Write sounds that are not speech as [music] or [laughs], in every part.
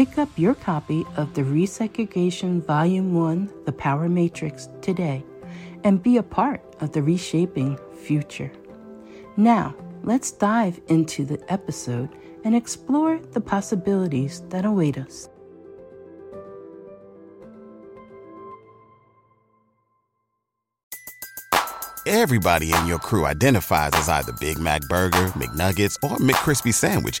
Pick up your copy of the Resegregation Volume 1 The Power Matrix today and be a part of the reshaping future. Now, let's dive into the episode and explore the possibilities that await us. Everybody in your crew identifies as either Big Mac Burger, McNuggets, or McCrispy Sandwich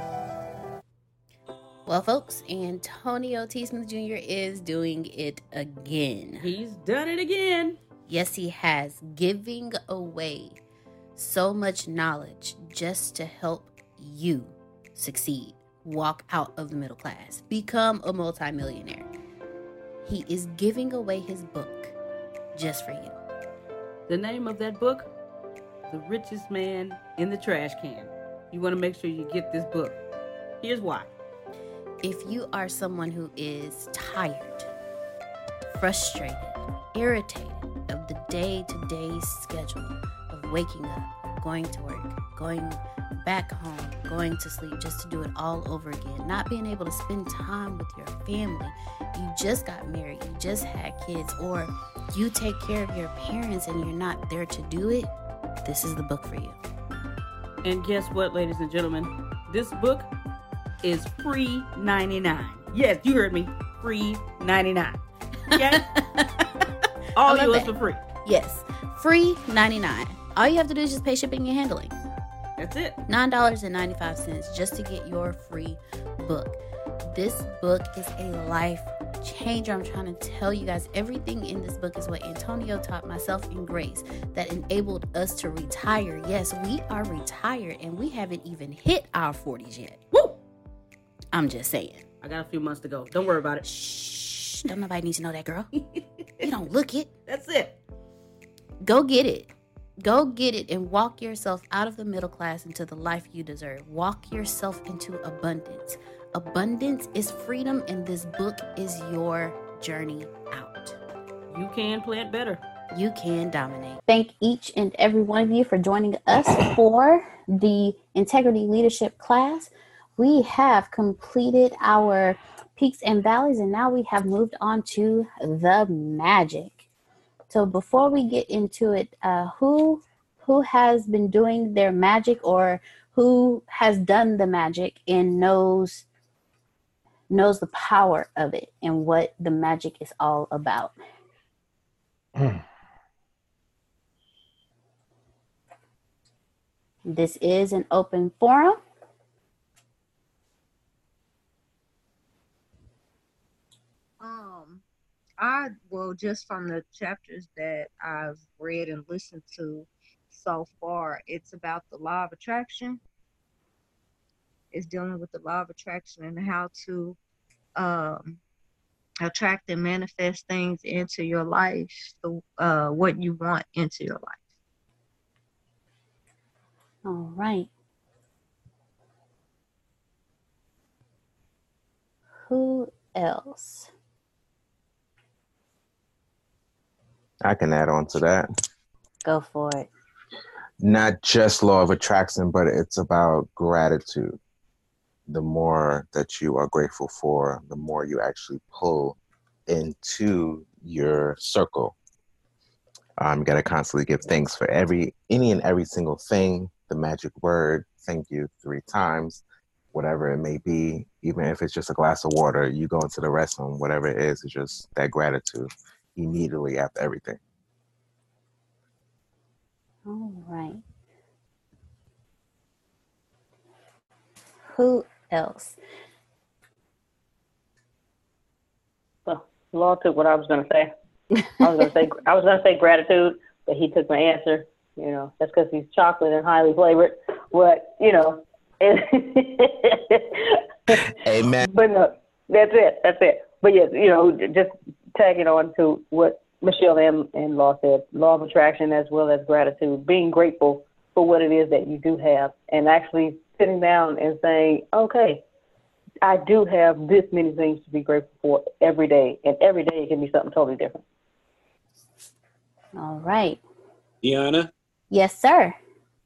Well, folks, Antonio T. Smith Jr. is doing it again. He's done it again. Yes, he has. Giving away so much knowledge just to help you succeed, walk out of the middle class, become a multimillionaire. He is giving away his book just for you. The name of that book? The Richest Man in the Trash Can. You want to make sure you get this book. Here's why if you are someone who is tired, frustrated, irritated of the day to day schedule of waking up, going to work, going back home, going to sleep just to do it all over again, not being able to spend time with your family, you just got married, you just had kids, or you take care of your parents and you're not there to do it, this is the book for you. And guess what, ladies and gentlemen? This book is free 99. Yes, you heard me. Free 99. Okay? [laughs] All yours for free. Yes. Free 99. All you have to do is just pay shipping and handling. That's it. $9.95 just to get your free book. This book is a life changer. I'm trying to tell you guys everything in this book is what Antonio taught myself and Grace that enabled us to retire. Yes, we are retired and we haven't even hit our 40s yet. Woo! I'm just saying. I got a few months to go. Don't worry about it. Shh. Don't nobody need to know that, girl. [laughs] you don't look it. That's it. Go get it. Go get it and walk yourself out of the middle class into the life you deserve. Walk yourself into abundance. Abundance is freedom, and this book is your journey out. You can plant better. You can dominate. Thank each and every one of you for joining us for the Integrity Leadership class. We have completed our peaks and valleys, and now we have moved on to the magic. So before we get into it, uh, who who has been doing their magic or who has done the magic and knows knows the power of it and what the magic is all about. This is an open forum. Um, I well, just from the chapters that I've read and listened to so far, it's about the law of attraction. It's dealing with the law of attraction and how to um, attract and manifest things into your life, the, uh, what you want into your life. All right. Who else? I can add on to that. Go for it. Not just law of attraction, but it's about gratitude. The more that you are grateful for, the more you actually pull into your circle. Um, you got to constantly give thanks for every, any and every single thing. The magic word, thank you, three times, whatever it may be. Even if it's just a glass of water, you go into the restroom, whatever it is, it's just that gratitude immediately after everything. All right. Who else? Well, Law took what I was going to say. I was going to say [laughs] I was going to say gratitude, but he took my answer. You know, that's because he's chocolate and highly flavored. But you know, [laughs] Amen. But no, that's it. That's it. But yes, you know, just tagging on to what Michelle and, and Law said, law of attraction as well as gratitude, being grateful for what it is that you do have, and actually sitting down and saying, okay, I do have this many things to be grateful for every day, and every day it can be something totally different. All right. Deanna, Yes, sir.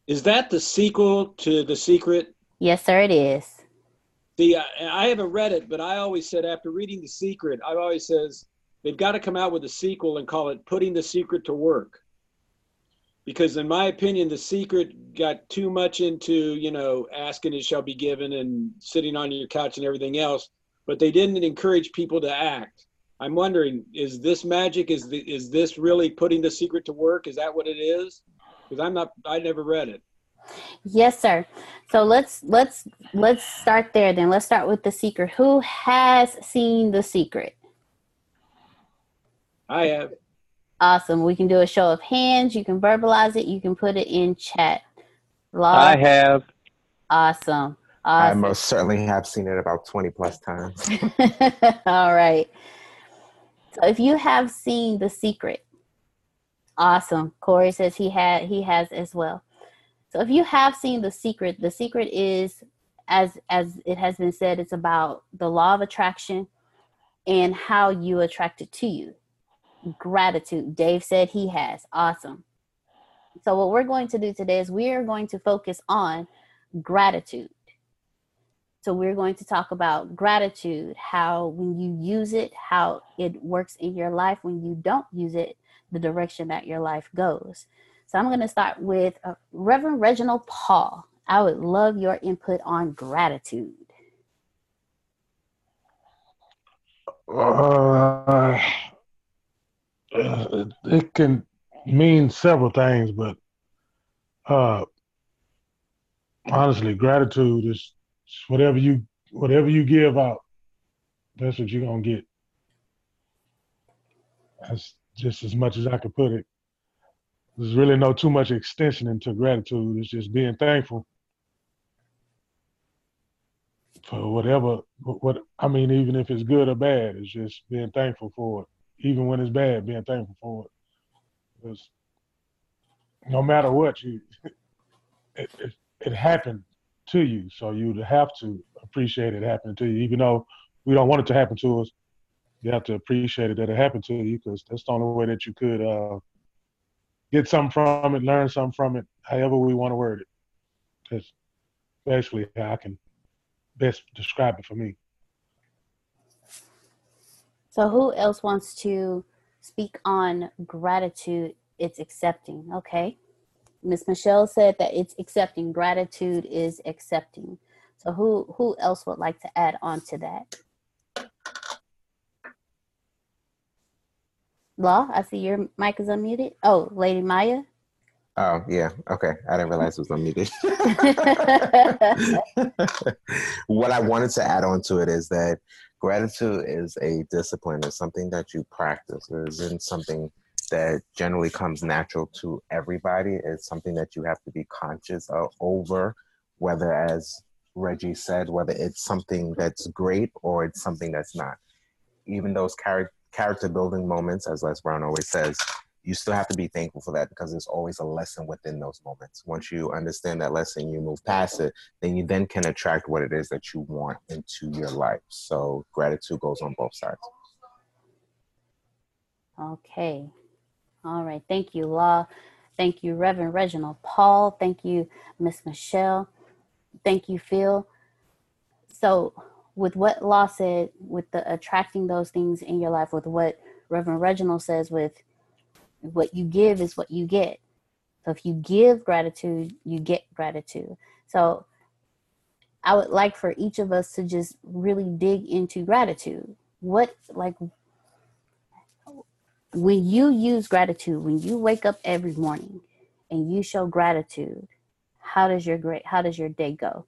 is that the sequel to The Secret? Yes, sir, it is. See, I, I haven't read it, but I always said after reading The Secret, I always says they've got to come out with a sequel and call it Putting the Secret to Work. Because in my opinion, The Secret got too much into, you know, asking it shall be given and sitting on your couch and everything else, but they didn't encourage people to act. I'm wondering, is this magic? Is the, is this really putting the secret to work? Is that what it is? Because I'm not, I never read it. Yes, sir. So let's let's let's start there then. Let's start with the secret. Who has seen the secret? I have. Awesome. We can do a show of hands. You can verbalize it. You can put it in chat. Law. I have. Awesome. I most certainly have seen it about 20 plus times. [laughs] All right. So if you have seen The Secret, awesome. Corey says he had he has as well. So if you have seen The Secret, The Secret is as as it has been said, it's about the law of attraction and how you attract it to you. Gratitude. Dave said he has. Awesome. So what we're going to do today is we are going to focus on gratitude. So we're going to talk about gratitude, how when you use it, how it works in your life. When you don't use it, the direction that your life goes. So I'm going to start with uh, Reverend Reginald Paul. I would love your input on gratitude. Uh, it, it can mean several things, but uh, honestly, gratitude is is whatever you whatever you give out. That's what you're gonna get. That's just as much as I could put it. There's really no too much extension into gratitude. It's just being thankful for whatever what I mean, even if it's good or bad, it's just being thankful for it. Even when it's bad, being thankful for it. Because no matter what, you [laughs] it, it, it happened to you, so you'd have to appreciate it happening to you, even though we don't want it to happen to us. you have to appreciate it that it happened to you because that's the only way that you could uh, get something from it, learn something from it, however we want to word it. That's basically how I can best describe it for me. So, who else wants to speak on gratitude? It's accepting. Okay. Miss Michelle said that it's accepting. Gratitude is accepting. So, who who else would like to add on to that? Law, I see your mic is unmuted. Oh, Lady Maya. Oh yeah, okay. I didn't realize it was unmuted. [laughs] [laughs] what I wanted to add on to it is that gratitude is a discipline. It's something that you practice. It isn't something that generally comes natural to everybody. It's something that you have to be conscious of over, whether as Reggie said, whether it's something that's great or it's something that's not. Even those char- character building moments, as Les Brown always says, you still have to be thankful for that because there's always a lesson within those moments. Once you understand that lesson, you move past it, then you then can attract what it is that you want into your life. So gratitude goes on both sides. Okay. All right. Thank you, Law. Thank you, Reverend Reginald Paul. Thank you, Miss Michelle. Thank you, Phil. So, with what Law said, with the attracting those things in your life, with what Reverend Reginald says, with what you give is what you get. So if you give gratitude, you get gratitude. So I would like for each of us to just really dig into gratitude. What, like, when you use gratitude, when you wake up every morning and you show gratitude, how does your great how does your day go?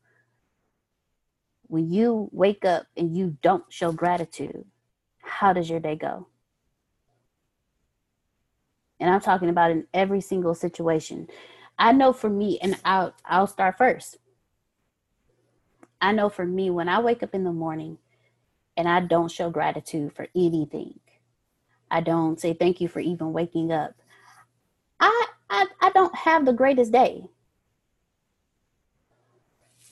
When you wake up and you don't show gratitude, how does your day go? And I'm talking about in every single situation. I know for me, and I'll I'll start first. I know for me, when I wake up in the morning and I don't show gratitude for anything, I don't say thank you for even waking up. I I, I don't have the greatest day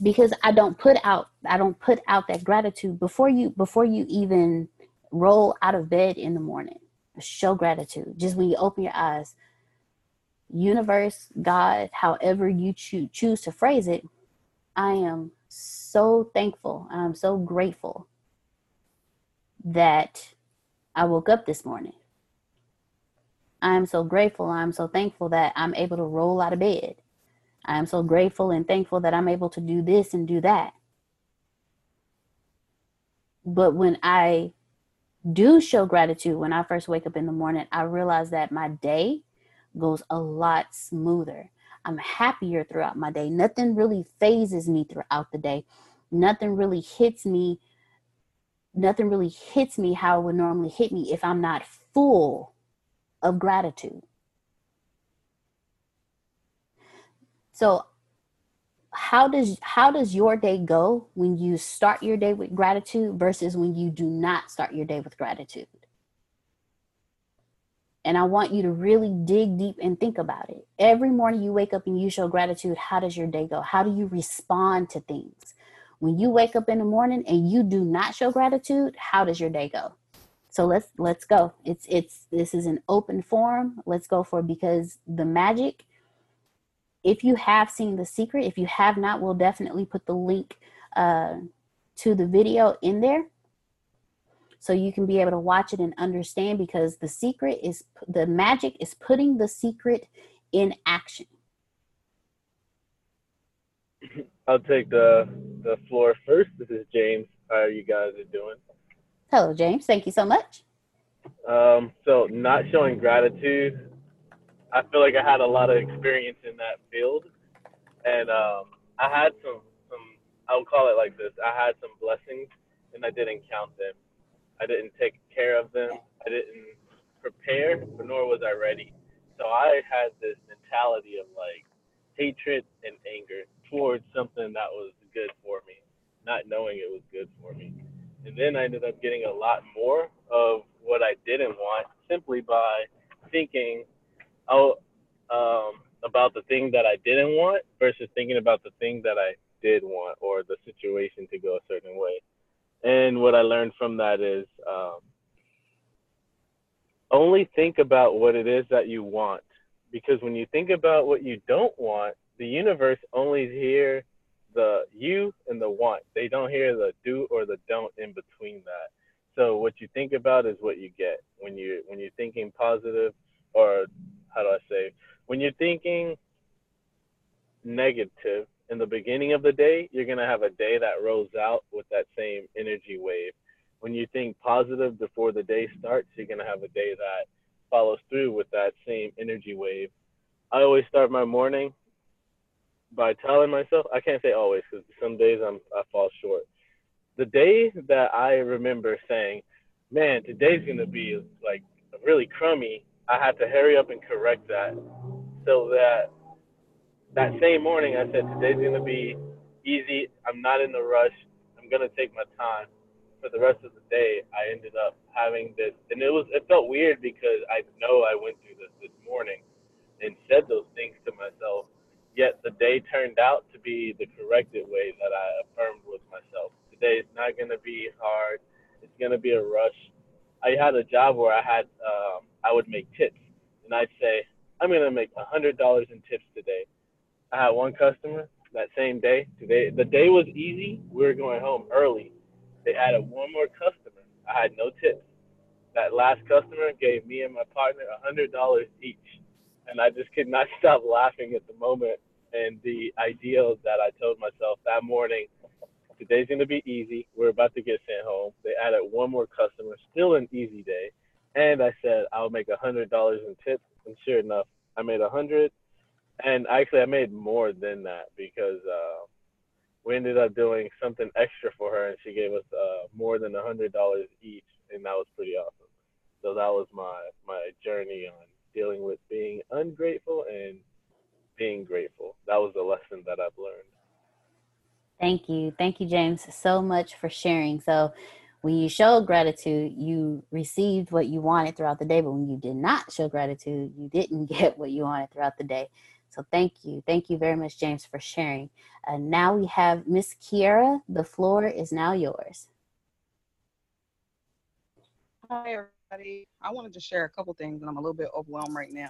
because I don't put out I don't put out that gratitude before you before you even roll out of bed in the morning show gratitude. Just when you open your eyes, universe, God, however you choose choose to phrase it, I am so thankful. I'm so grateful that I woke up this morning. I am so grateful. I'm so thankful that I'm able to roll out of bed. I am so grateful and thankful that I'm able to do this and do that. But when I do show gratitude when I first wake up in the morning, I realize that my day goes a lot smoother. I'm happier throughout my day. Nothing really phases me throughout the day. Nothing really hits me. Nothing really hits me how it would normally hit me if I'm not full of gratitude. So how does how does your day go when you start your day with gratitude versus when you do not start your day with gratitude? And i want you to really dig deep and think about it. Every morning you wake up and you show gratitude how does your day go? How do you respond to things? When you wake up in the morning and you do not show gratitude how does your day go? So let's let's go. It's it's this is an open forum. Let's go for because the magic if you have seen The Secret, if you have not, we'll definitely put the link uh, to the video in there so you can be able to watch it and understand because the secret is the magic is putting the secret in action. [clears throat] I'll take the the floor first. This is James. How are you guys are doing? Hello, James. Thank you so much. Um, so not showing gratitude I feel like I had a lot of experience in that field, and um, I had some some I'll call it like this. I had some blessings, and I didn't count them. I didn't take care of them. I didn't prepare, nor was I ready. So I had this mentality of like hatred and anger towards something that was good for me, not knowing it was good for me. And then I ended up getting a lot more of what I didn't want simply by thinking oh, um, about the thing that I didn't want versus thinking about the thing that I did want or the situation to go a certain way. And what I learned from that is um, only think about what it is that you want. Because when you think about what you don't want, the universe only hears the you and the want. They don't hear the do or the don't in between that. So what you think about is what you get when you when you're thinking positive or how do I say when you're thinking negative in the beginning of the day, you're gonna have a day that rolls out with that same energy wave. When you think positive before the day starts, you're gonna have a day that follows through with that same energy wave. I always start my morning by telling myself I can't say always because some days I'm I fall short. The day that I remember saying, "Man, today's gonna be like really crummy," I had to hurry up and correct that so that that same morning I said today's gonna be easy. I'm not in a rush. I'm gonna take my time. For the rest of the day, I ended up having this, and it was it felt weird because I know I went through this this morning and said those things to myself Yet the day turned out to be the corrected way that I affirmed with myself. Today is not going to be hard. It's going to be a rush. I had a job where I had um, I would make tips, and I'd say I'm to make a hundred dollars in tips today. I had one customer that same day. Today the day was easy. We were going home early. They added one more customer. I had no tips. That last customer gave me and my partner a hundred dollars each and I just could not [laughs] stop laughing at the moment and the ideal that I told myself that morning. Today's gonna be easy. We're about to get sent home. They added one more customer, still an easy day, and I said I'll make a hundred dollars in tips. And sure enough, I made a hundred, and actually I made more than that because uh, we ended up doing something extra for her, and she gave us uh, more than a hundred dollars each, and that was pretty awesome. So that was my my journey on dealing with being ungrateful and being grateful. That was the lesson that I've learned. Thank you. Thank you, James, so much for sharing. So, when you showed gratitude, you received what you wanted throughout the day, but when you did not show gratitude, you didn't [laughs] get what you wanted throughout the day. So, thank you. Thank you very much, James, for sharing. Uh, now we have Miss Kiera. The floor is now yours. Hi, everybody. I wanted to share a couple things, and I'm a little bit overwhelmed right now.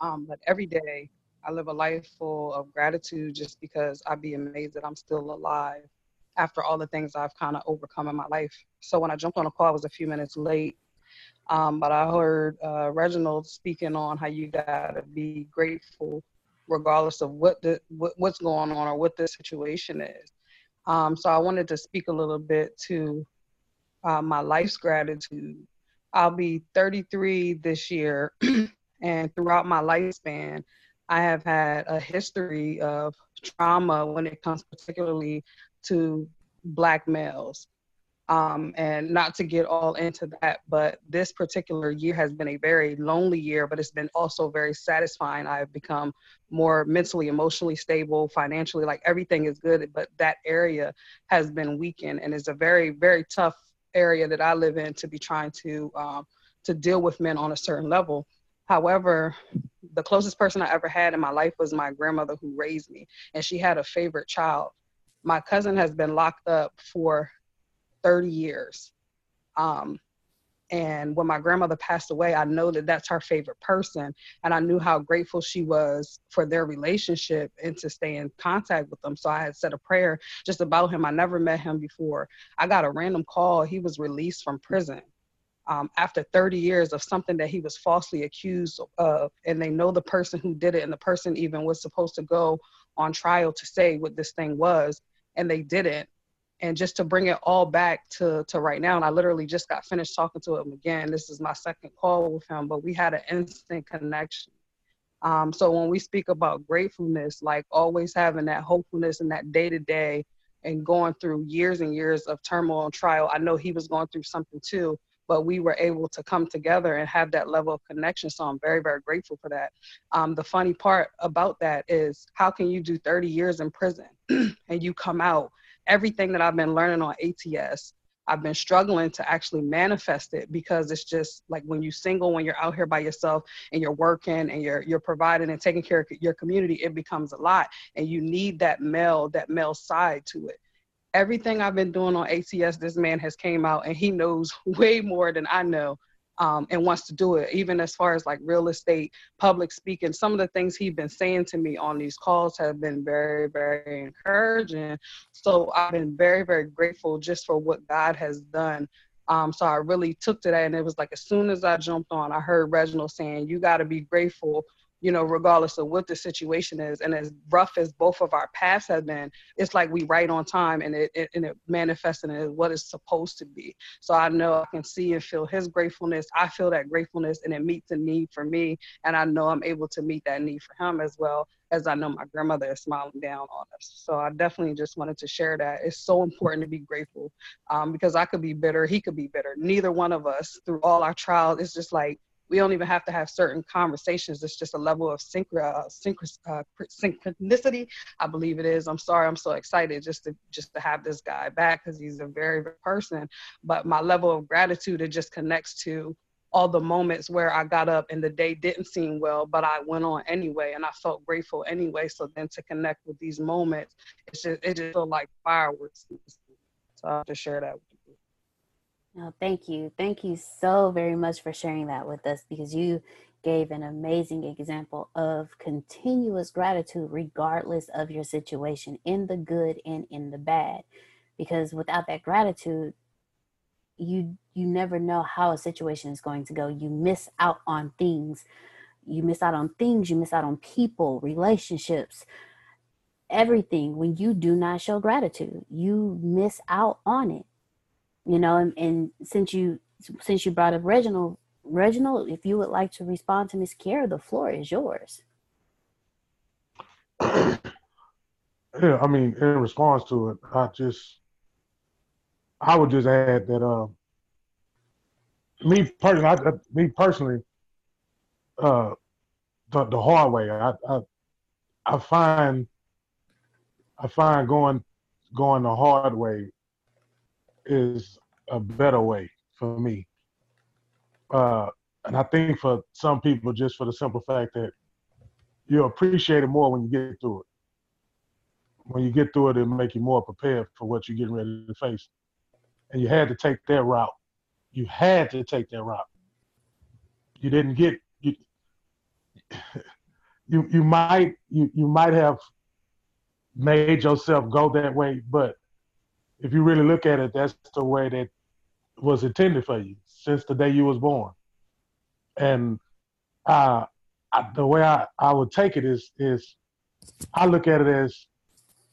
Um, but every day, I live a life full of gratitude just because I'd be amazed that I'm still alive after all the things I've kind of overcome in my life. So when I jumped on a call, I was a few minutes late. Um, but I heard uh, Reginald speaking on how you gotta be grateful regardless of what the what, what's going on or what the situation is. Um, so I wanted to speak a little bit to uh, my life's gratitude I'll be 33 this year, [clears throat] and throughout my lifespan, I have had a history of trauma when it comes particularly to black males. Um, and not to get all into that, but this particular year has been a very lonely year, but it's been also very satisfying. I've become more mentally, emotionally stable, financially, like everything is good, but that area has been weakened and is a very, very tough area that I live in to be trying to um, to deal with men on a certain level. However, the closest person I ever had in my life was my grandmother who raised me, and she had a favorite child. My cousin has been locked up for 30 years. Um, and when my grandmother passed away, I know that that's her favorite person. And I knew how grateful she was for their relationship and to stay in contact with them. So I had said a prayer just about him. I never met him before. I got a random call. He was released from prison. Um, after 30 years of something that he was falsely accused of, and they know the person who did it, and the person even was supposed to go on trial to say what this thing was, and they didn't. And just to bring it all back to to right now and i literally just got finished talking to him again. This is my second call with him but we had an instant connection. Um, so when we speak about gratefulness like always having that hopefulness and that day to day and going through years and years of turmoil and trial i know he was going through something too but we were able to come together and have that level of connection so i'm very very grateful for that um, the funny part about that is how can you do 30 years in prison [clears throat] and you come out everything that I've been learning on ATS, I've been struggling to actually manifest it because it's just like when you're single, when you're out here by yourself and you're working and you're you're providing and taking care of your community, it becomes a lot, and you need that male that male side to it. Everything I've been doing on ATS, this man has came out and he knows [laughs] way more than I know. um, and wants to do it. Even as far as like real estate, public speaking, some of the things he's been saying to me on these calls have been very, very encouraging. So I've been very, very grateful just for what God has done. Um, so I really took to that, and it was like as soon as I jumped on, I heard Reginald saying, "You got to be grateful you know, regardless of what the situation is. And as rough as both of our paths have been, it's like we right on time and it, it and it manifests in what it's supposed to be. So I know I can see and feel his gratefulness. I feel that gratefulness and it meets a need for me. And I know I'm able to meet that need for him as well as I know my grandmother is smiling down on us. So I definitely just wanted to share that. It's so important to be grateful um, because I could be bitter, he could be bitter. Neither one of us, through all our trials, it's just like we don't even have to have certain conversations. It's just a level of synchro, uh, uh, synchronicity. I believe it is. I'm sorry. I'm so excited just to just to have this guy back because he's a very good person. But my level of gratitude it just connects to all the moments where I got up and the day didn't seem well, but I went on anyway, and I felt grateful anyway. So then to connect with these moments, it's just it just felt like fireworks. So I have to share that with you. No, thank you. Thank you so very much for sharing that with us because you gave an amazing example of continuous gratitude regardless of your situation in the good and in the bad because without that gratitude you you never know how a situation is going to go. You miss out on things. You miss out on things. You miss out on people relationships everything when you do not show gratitude. You miss out on it you know and, and since you since you brought up reginald reginald if you would like to respond to miss Kiera, the floor is yours. [clears throat] Yeah i mean in response to it i just i would just add that uh me personally I, me personally uh the, the hard way I, I i find i find going going the hard way is a better way for me. Uh, and I think for some people, just for the simple fact that you appreciate it more when you get through it. When you get through it, it'll make you more prepared for what you're getting ready to face. And you had to take that route. You had to take that route. You didn't get you. [sighs] You you might you you might have made yourself go that way, but if you really look at it, that's the way that was intended for you since the day you was born. And uh, I, the way I, I would take it is is I look at it as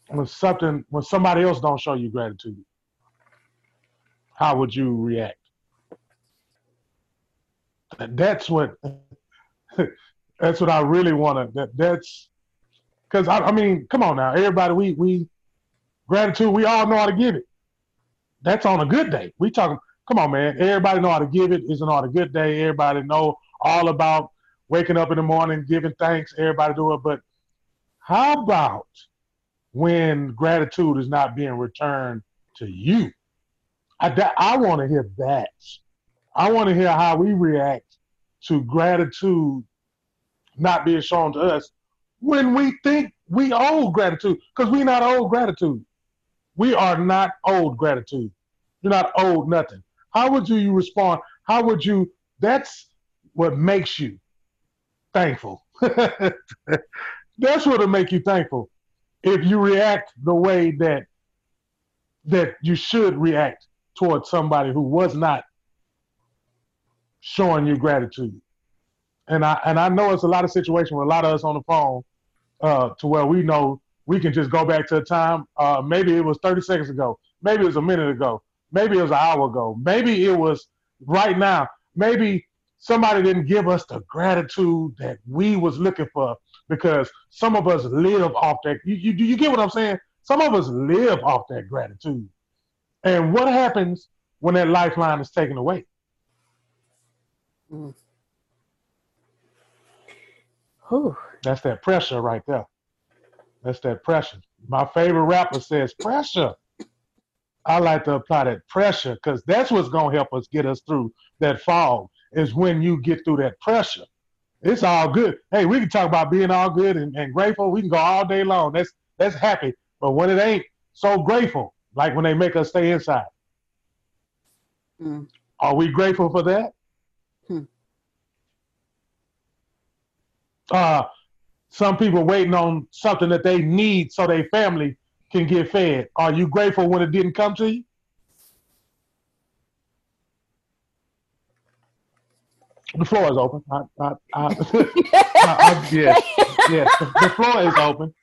when something when somebody else don't show you gratitude, how would you react? That's what [laughs] that's what I really want to. That that's because I, I mean, come on now, everybody. We we Gratitude, we all know how to give it. That's on a good day. We talking, come on, man. Everybody know how to give it. Isn't on a good day. Everybody know all about waking up in the morning, giving thanks. Everybody do it. But how about when gratitude is not being returned to you? I, I want to hear that. I want to hear how we react to gratitude not being shown to us when we think we owe gratitude because we not owe gratitude. We are not owed gratitude. You're not owed nothing. How would you, you respond? How would you? That's what makes you thankful. [laughs] that's what'll make you thankful. If you react the way that that you should react towards somebody who was not showing you gratitude. And I and I know it's a lot of situations with a lot of us on the phone uh, to where we know we can just go back to a time. Uh, maybe it was 30 seconds ago. Maybe it was a minute ago. Maybe it was an hour ago. Maybe it was right now. Maybe somebody didn't give us the gratitude that we was looking for because some of us live off that. You, you, you get what I'm saying? Some of us live off that gratitude. And what happens when that lifeline is taken away? Mm. That's that pressure right there. That's that pressure. My favorite rapper says pressure. I like to apply that pressure because that's what's gonna help us get us through that fog. Is when you get through that pressure. It's all good. Hey, we can talk about being all good and, and grateful. We can go all day long. That's that's happy. But when it ain't so grateful, like when they make us stay inside, mm. are we grateful for that? Hmm. Uh, some people waiting on something that they need so their family can get fed. Are you grateful when it didn't come to you? The floor is open. I, I, I, I, [laughs] yes, yes. The, the floor is open.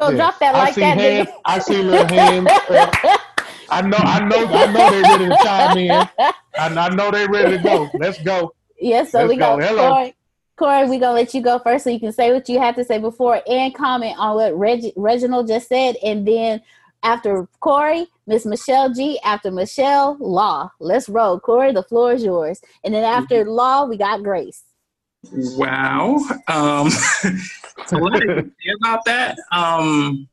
Go yes. drop that like I see that. Hands, I see little hands. Uh, [laughs] I know, I know, I know they're ready to chime in. I, I know they're ready to go. Let's go. Yes, so Let's we go. go. Hello. Corey, Corey, we're gonna let you go first so you can say what you have to say before and comment on what Reg- Reginald just said, and then after Corey, Miss Michelle G. After Michelle, Law. Let's roll. Corey, the floor is yours, and then after Law, we got Grace. Wow. Um, [laughs] so what I say about that? Um,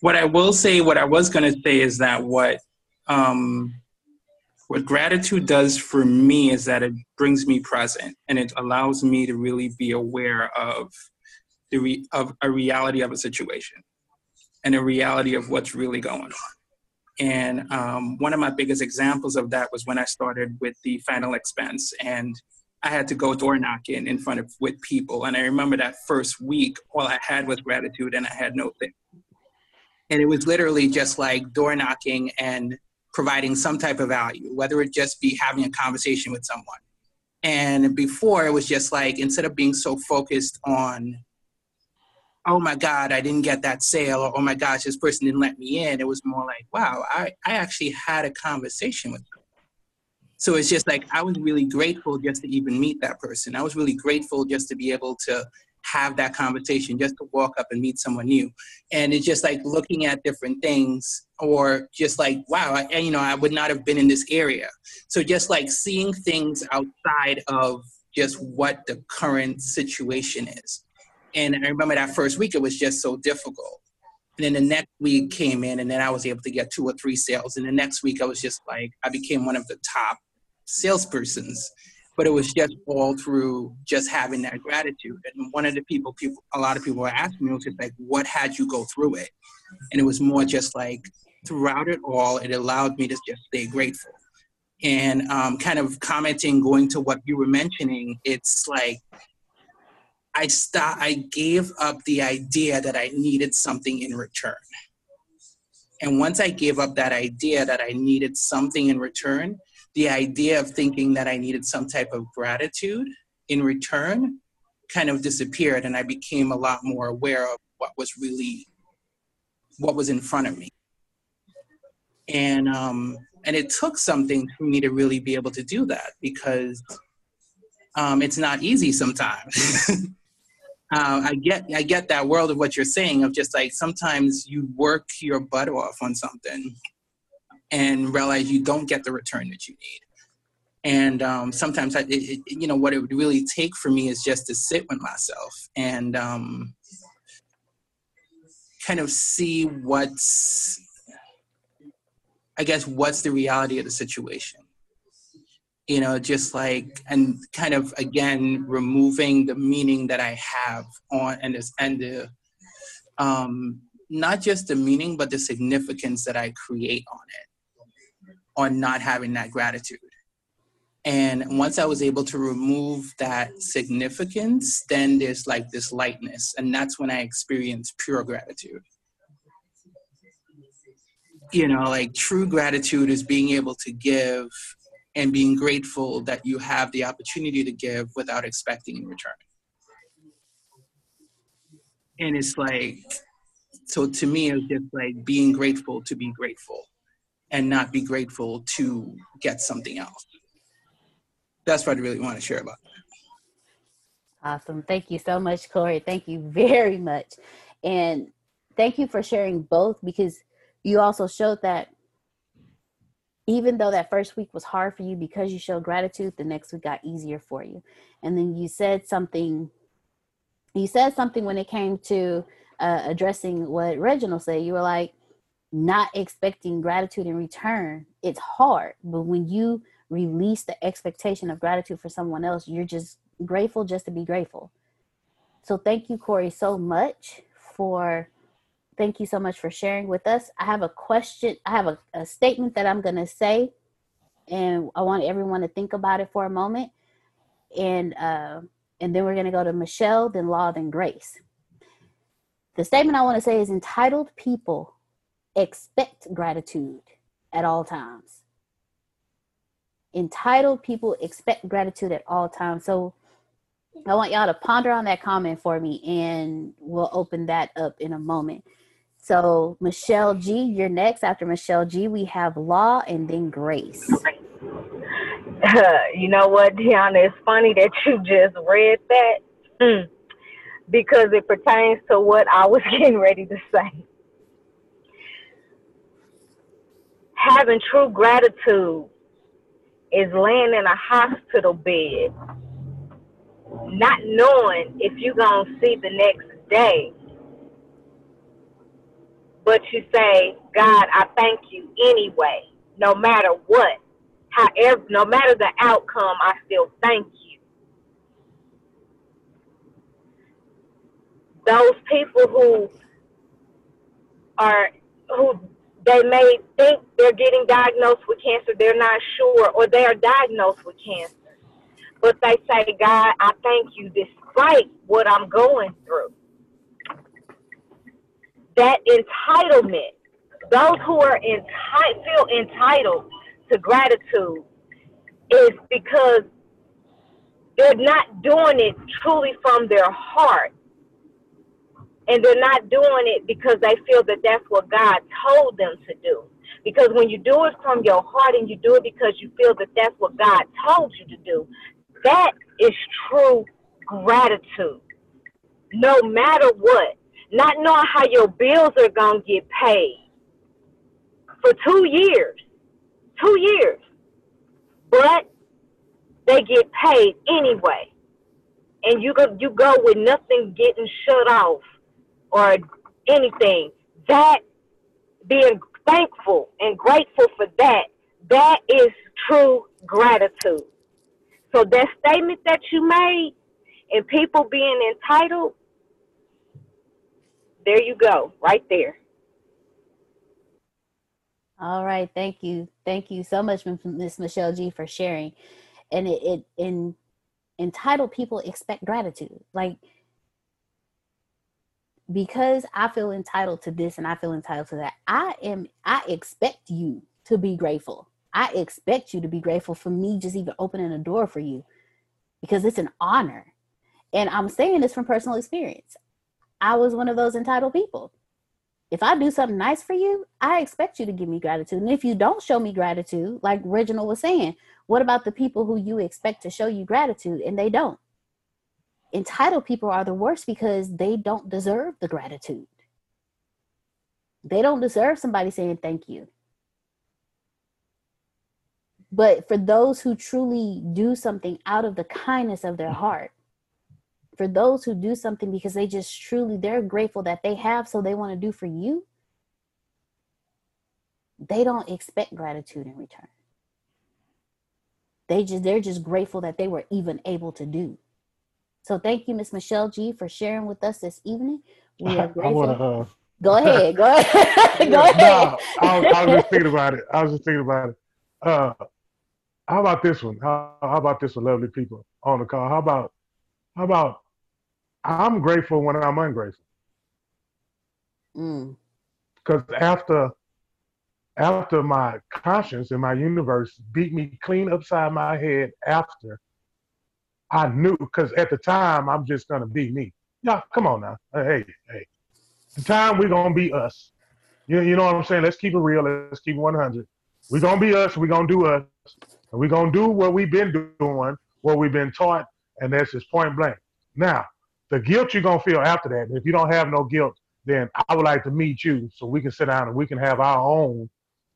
what I will say, what I was going to say is that what um, what gratitude does for me is that it brings me present and it allows me to really be aware of the re- of a reality of a situation and a reality of what's really going on. And um, one of my biggest examples of that was when I started with the final expense and I had to go door knocking in front of with people. And I remember that first week, all I had was gratitude and I had no thing. And it was literally just like door knocking and providing some type of value, whether it just be having a conversation with someone. And before it was just like, instead of being so focused on, oh my God, I didn't get that sale, or oh my gosh, this person didn't let me in, it was more like, wow, I, I actually had a conversation with them. So it's just like I was really grateful just to even meet that person. I was really grateful just to be able to have that conversation, just to walk up and meet someone new. And it's just like looking at different things, or just like, wow, I, you know, I would not have been in this area. So just like seeing things outside of just what the current situation is. And I remember that first week, it was just so difficult. And then the next week came in, and then I was able to get two or three sales. And the next week, I was just like, I became one of the top salespersons, but it was just all through just having that gratitude. And one of the people, people, a lot of people were asking me was just like, "What had you go through it?" And it was more just like throughout it all, it allowed me to just stay grateful. And um, kind of commenting, going to what you were mentioning, it's like I stop. I gave up the idea that I needed something in return. And once I gave up that idea that I needed something in return, the idea of thinking that I needed some type of gratitude in return kind of disappeared and I became a lot more aware of what was really what was in front of me. And um and it took something for me to really be able to do that because um, it's not easy sometimes. [laughs] uh, I get I get that world of what you're saying of just like sometimes you work your butt off on something and realize you don't get the return that you need. And um, sometimes, I, it, you know, what it would really take for me is just to sit with myself and um, kind of see what's, I guess, what's the reality of the situation. You know, just like, and kind of again removing the meaning that I have on and this and the um, not just the meaning, but the significance that I create on it on not having that gratitude. And once I was able to remove that significance, then there's like this lightness. And that's when I experienced pure gratitude. You know, like true gratitude is being able to give and being grateful that you have the opportunity to give without expecting in return. And it's like, so to me, it's just like being grateful to be grateful and not be grateful to get something else. That's what I really want to share about. Awesome. Thank you so much, Corey. Thank you very much. And thank you for sharing both because you also showed that even though that first week was hard for you because you showed gratitude, the next week got easier for you. And then you said something, you said something when it came to uh, addressing what Reginald said. You were like, not expecting gratitude in return. It's hard, but when you release the expectation of gratitude for someone else, you're just grateful just to be grateful. So thank you, Corey, so much for thank you so much for sharing with us. I have a question, I have a, a statement that I'm gonna say, and I want everyone to think about it for a moment. And uh, and then we're to go to Michelle, then Law, then Grace. The statement I want to say is entitled people expect gratitude at all times. Entitled people expect gratitude at all times. So I want y'all to ponder on that comment for me and we'll open that up in a moment. So, Michelle G, you're next. After Michelle G, we have Law and then Grace. [laughs] you know what, Deanna? It's funny that you just read that mm. because it pertains to what I was [laughs] getting ready to say. Having true gratitude is laying in a hospital bed, not knowing if you're going to see the next day. But you say, God, I thank you anyway, no matter what however, no matter the outcome, I still thank you. Those people who are who they may think they're getting diagnosed with cancer, they're not sure, or they are diagnosed with cancer. But they say, God, I thank you despite what I'm going through. That entitlement, those who are entitled feel entitled to gratitude is because they're not doing it truly from their heart. And they're not doing it because they feel that that's what God told them to do. Because when you do it from your heart and you do it because you feel that that's what God told you to do, that is true gratitude. No matter what. Not knowing how your bills are going to get paid for two years two years, but they get paid anyway. And you go, you go with nothing getting shut off or anything. That being thankful and grateful for that, that is true gratitude. So that statement that you made and people being entitled, there you go, right there. All right, thank you, thank you so much, Miss Michelle G, for sharing. And it, it in entitled people expect gratitude, like because I feel entitled to this and I feel entitled to that. I am. I expect you to be grateful. I expect you to be grateful for me just even opening a door for you, because it's an honor. And I'm saying this from personal experience. I was one of those entitled people if I do something nice for you, I expect you to give me gratitude. And if you don't show me gratitude, like Reginald was saying, what about the people who you expect to show you gratitude and they don't? Entitled people are the worst because they don't deserve the gratitude. They don't deserve somebody saying thank you. But for those who truly do something out of the kindness of their heart, for those who do something because they just truly they're grateful that they have so they want to do for you they don't expect gratitude in return they just they're just grateful that they were even able to do so thank you miss michelle g for sharing with us this evening. [laughs] We are grateful. wanna, uh, go [laughs] ahead go ahead [laughs] go ahead. I, was, I was just thinking about it. I was just thinking about it. Uh how about this one? How, how about this one lovely people on the call? How about how about I'm grateful when I'm ungrateful. Because mm. after after my conscience and my universe beat me clean upside my head after I knew because at the time I'm just gonna be me. Yeah, come on now. Hey, hey. The time we're gonna be us. You, you know what I'm saying? Let's keep it real. Let's keep it 100. We're gonna be us. We're gonna do us. And we're gonna do what we've been doing, what we've been taught, and that's just point blank. Now, the guilt you're gonna feel after that. If you don't have no guilt, then I would like to meet you so we can sit down and we can have our own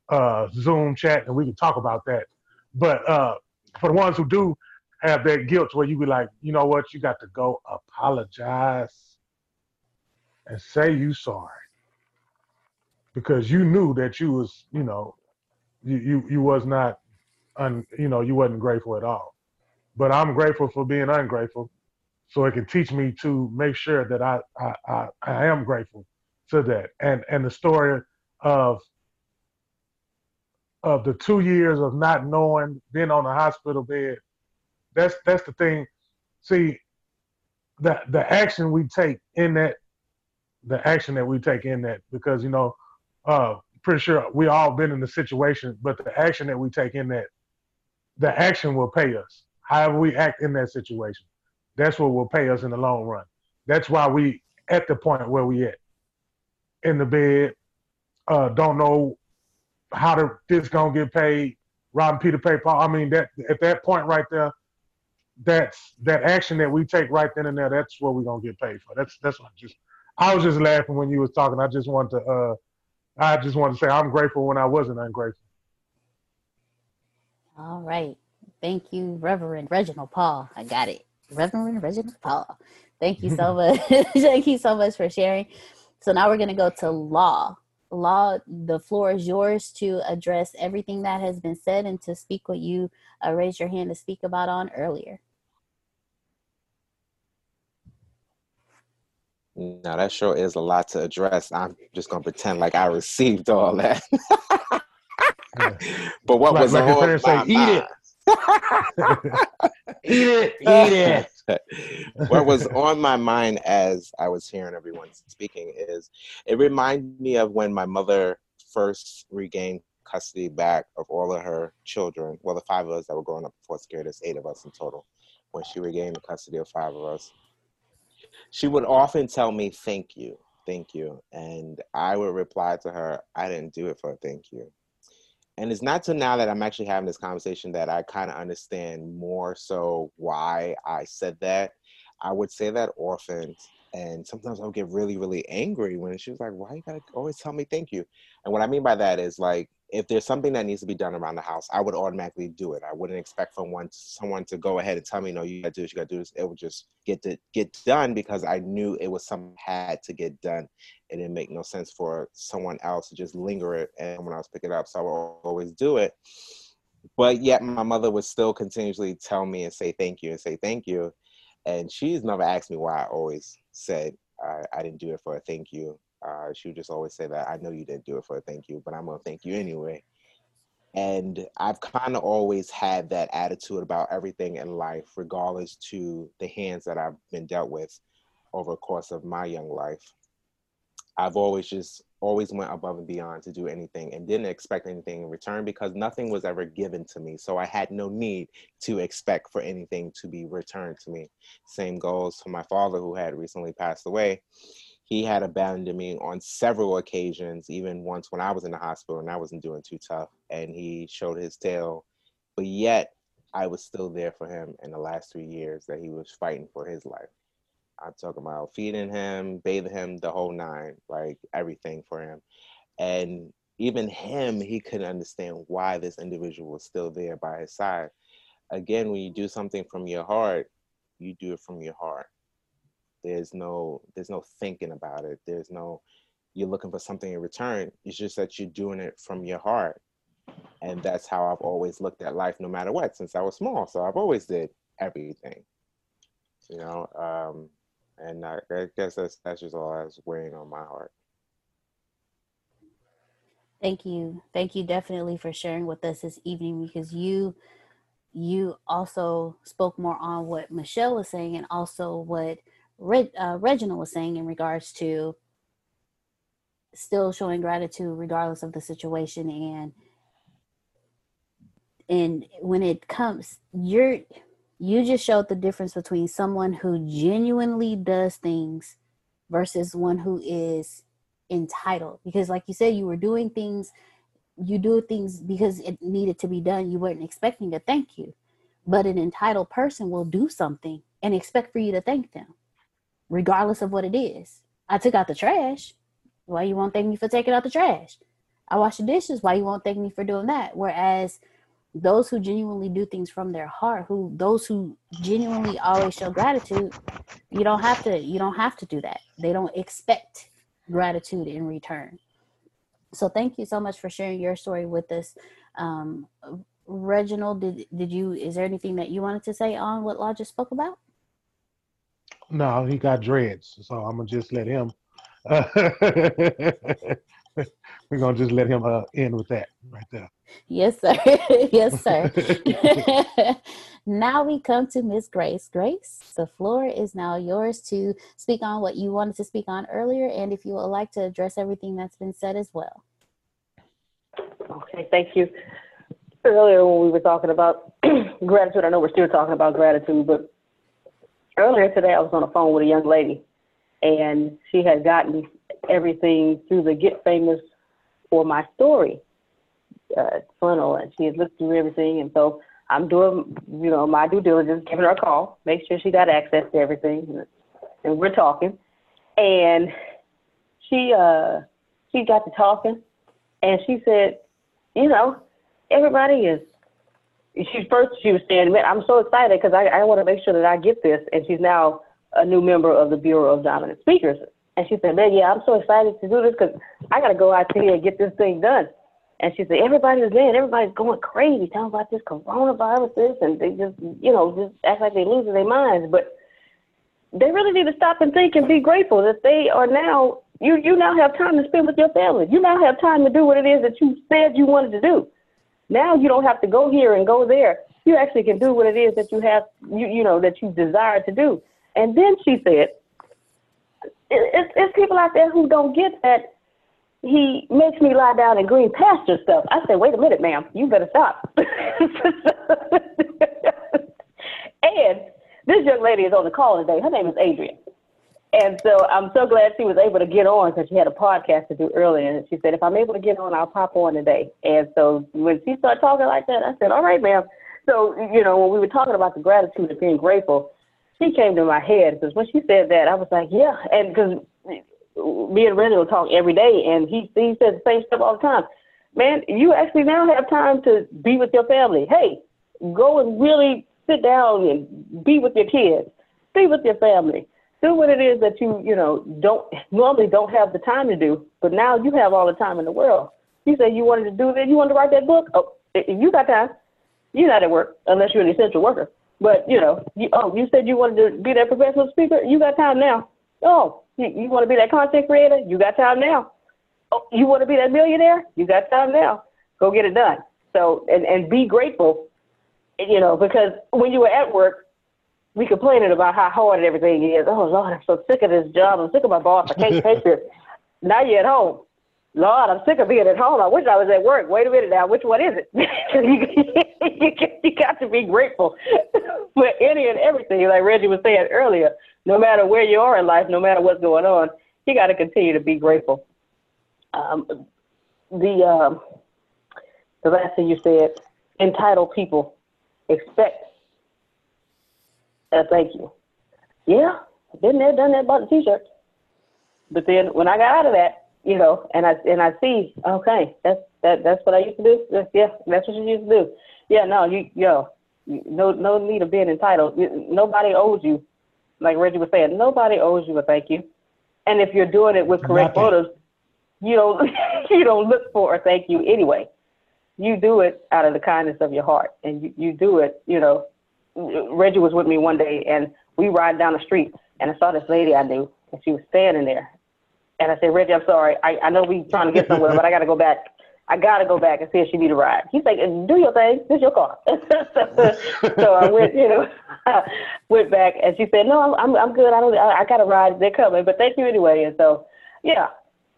uh, Zoom chat and we can talk about that. But uh, for the ones who do have that guilt, where you be like, you know what, you got to go apologize and say you sorry because you knew that you was, you know, you you, you was not, un, you know, you wasn't grateful at all. But I'm grateful for being ungrateful so it can teach me to make sure that I, I, I, I am grateful to that. And, and the story of, of the two years of not knowing, being on a hospital bed, that's, that's the thing. See, the the action we take in that the action that we take in that because you know uh pretty sure we all been in the situation but the action that we take in that the action will pay us however we act in that situation. That's what will pay us in the long run. That's why we at the point where we at. In the bed uh don't know how to this gonna get paid robbing peter pay i mean that at that point right there that's that action that we take right then and there. That's what we're gonna get paid for. That's that's what I just. I was just laughing when you was talking. I just wanted to. uh I just wanted to say I'm grateful when I wasn't ungrateful. All right. Thank you, Reverend Reginald Paul. I got it. Reverend Reginald Paul. Thank you so [laughs] much. [laughs] Thank you so much for sharing. So now we're going to go to law. Law, the floor is yours to address everything that has been said and to speak what you uh, raised your hand to speak about on earlier. Now that sure is a lot to address. I'm just gonna pretend like I received all that. [laughs] but what Like was my on parents say, my "Eat mind? [laughs] [laughs] Eat it, eat it. what was on my mind as I was hearing everyone speaking is it reminded me of when my mother first regained custody back of all of her children. Well, the five of us that were growing up before scared us, eight of us in total. When she regained the custody of five of us, she would often tell me, Thank you, thank you. And I would reply to her, I didn't do it for a thank you. And it's not till now that I'm actually having this conversation that I kind of understand more so why I said that. I would say that often. And sometimes I would get really, really angry when she was like, Why you gotta always tell me thank you? And what I mean by that is like, if there's something that needs to be done around the house, I would automatically do it. I wouldn't expect from one someone to go ahead and tell me, no, you gotta do this, you gotta do this. It would just get to get done because I knew it was something had to get done. It didn't make no sense for someone else to just linger it and when I was picking it up. So I would always do it. But yet my mother would still continuously tell me and say thank you and say thank you. And she's never asked me why I always said I, I didn't do it for a thank you. Uh, she would just always say that I know you didn't do it for a thank you, but I'm gonna thank you anyway. And I've kind of always had that attitude about everything in life, regardless to the hands that I've been dealt with over the course of my young life. I've always just always went above and beyond to do anything and didn't expect anything in return because nothing was ever given to me. So I had no need to expect for anything to be returned to me. Same goes for my father who had recently passed away. He had abandoned me on several occasions, even once when I was in the hospital and I wasn't doing too tough and he showed his tail. But yet I was still there for him in the last three years that he was fighting for his life. I'm talking about feeding him, bathing him, the whole nine, like everything for him. And even him, he couldn't understand why this individual was still there by his side. Again, when you do something from your heart, you do it from your heart. There's no there's no thinking about it. There's no you're looking for something in return. It's just that you're doing it from your heart. And that's how I've always looked at life no matter what since I was small. So I've always did everything. You know, um, and I, I guess that's that's just all that's weighing on my heart. Thank you. Thank you definitely for sharing with us this evening because you you also spoke more on what Michelle was saying and also what Uh, Reginald was saying in regards to still showing gratitude regardless of the situation and and when it comes you're you just showed the difference between someone who genuinely does things versus one who is entitled. Because like you said you were doing things you do things because it needed to be done. You weren't expecting a thank you. But an entitled person will do something and expect for you to thank them regardless of what it is. I took out the trash. Why you won't thank me for taking out the trash? I washed the dishes. Why you won't thank me for doing that? Whereas those who genuinely do things from their heart who those who genuinely always show gratitude you don't have to you don't have to do that. They don't expect gratitude in return. So thank you so much for sharing your story with us. Um, reginald did, did you is there anything that you wanted to say on what law just spoke about No, he got dreads, so I'm gonna just let him. [laughs] we're gonna just let him uh, end with that right there. Yes, sir. [laughs] yes, sir. [laughs] now we come to Miss Grace. Grace, the floor is now yours to speak on what you wanted to speak on earlier, and if you would like to address everything that's been said as well. Okay, thank you. Earlier when we were talking about [clears throat] gratitude, I know we're still talking about gratitude, but earlier today I was on the phone with a young lady, and she had gotten everything through the Get Famous for My Story uh, funnel, and she had looked through everything, and so I'm doing, you know, my due diligence, giving her a call, make sure she got access to everything, and, we're talking, and she uh she got to talking, and she said, you know, everybody is. She first she was saying, man, I'm so excited because I, I want to make sure that I get this, and she's now a new member of the Bureau of Dominant Speakers. And she said, man, yeah, I'm so excited to do this because I got to go out here and get this thing done. And she said, everybody's there, everybody's going crazy talking about this coronavirus, and they just, you know, just act like they're losing their minds. But they really need to stop and think and be grateful that they are now, you, you now have time to spend with your family. You now have time to do what it is that you said you wanted to do. Now you don't have to go here and go there. You actually can do what it is that you have, you, you know, that you desire to do. And then she said, it's, it's people out there who don't get that he makes me lie down in green pasture stuff. I said, wait a minute, ma'am, you better stop. [laughs] and this young lady is on the call today. Her name is Adrian. And so I'm so glad she was able to get on because she had a podcast to do earlier. And she said, if I'm able to get on, I'll pop on today. And so when she started talking like that, I said, all right, ma'am. So, you know, when we were talking about the gratitude of being grateful, she came to my head because when she said that, I was like, yeah. And because me and Randy will talk every day, and he he says the same stuff all the time. Man, you actually now have time to be with your family. Hey, go and really sit down and be with your kids, be with your family, do what it is that you you know don't normally don't have the time to do, but now you have all the time in the world. You say you wanted to do that, you wanted to write that book. Oh, eh, eh, you got time. You're not at work unless you're an essential worker. But you know, you, oh, you said you wanted to be that professional speaker. You got time now. Oh, you, you want to be that content creator? You got time now. Oh, you want to be that millionaire? You got time now. Go get it done. So, and, and be grateful, you know, because when you were at work, we complaining about how hard everything is. Oh, Lord, I'm so sick of this job. I'm sick of my boss. I can't [laughs] take this. Now you're at home. Lord, I'm sick of being at home. I wish I was at work. Wait a minute now. Which one is it? [laughs] you, you got to be grateful [laughs] for any and everything, like Reggie was saying earlier no matter where you are in life, no matter what's going on, you got to continue to be grateful. Um, the um, the last thing you said, entitled people expect a thank you. Yeah, been there, done that, bought the t-shirt. But then when I got out of that, you know, and I and I see, okay, that's that that's what I used to do. That's, yeah, that's what you used to do. Yeah, no, you yo, no no need of being entitled. Nobody owes you like Reggie was saying, nobody owes you a thank you. And if you're doing it with correct motives, you don't [laughs] you don't look for a thank you anyway. You do it out of the kindness of your heart, and you, you do it. You know, Reggie was with me one day, and we ride down the street, and I saw this lady I knew, and she was standing there, and I said, Reggie, I'm sorry, I, I know we trying to get somewhere, but I got to go back. I gotta go back and see if she need a ride. He's like, do your thing. This is your car. [laughs] so I went, you know, [laughs] went back and she said, no, I'm I'm good. I don't. I, I got a ride. They're coming, but thank you anyway. And so, yeah,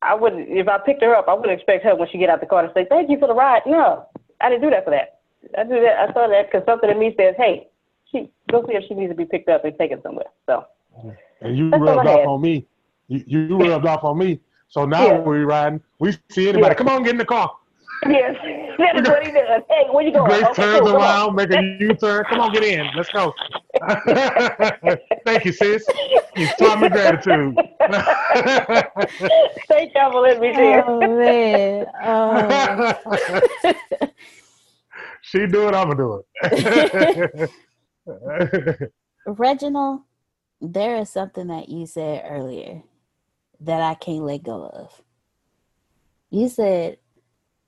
I wouldn't. If I picked her up, I wouldn't expect her when she get out the car to say thank you for the ride. No, I didn't do that for that. I do that. I saw that because something in me says, hey, she go see if she needs to be picked up and taken somewhere. So. And you rubbed off on me. You, you rubbed off on me so now yeah. we're riding. We see anybody. Yeah. Come on, get in the car. Yes, [laughs] that is what he does. Hey, where you going? Grace okay, turns cool. around, make a U-turn. Come on, get in. Let's go. [laughs] Thank you, sis. You taught me gratitude. [laughs] Thank y'all for letting me share. Oh man. Oh. she do it, I'ma do it. Reginald, there is something that you said earlier that I can't let go of. You said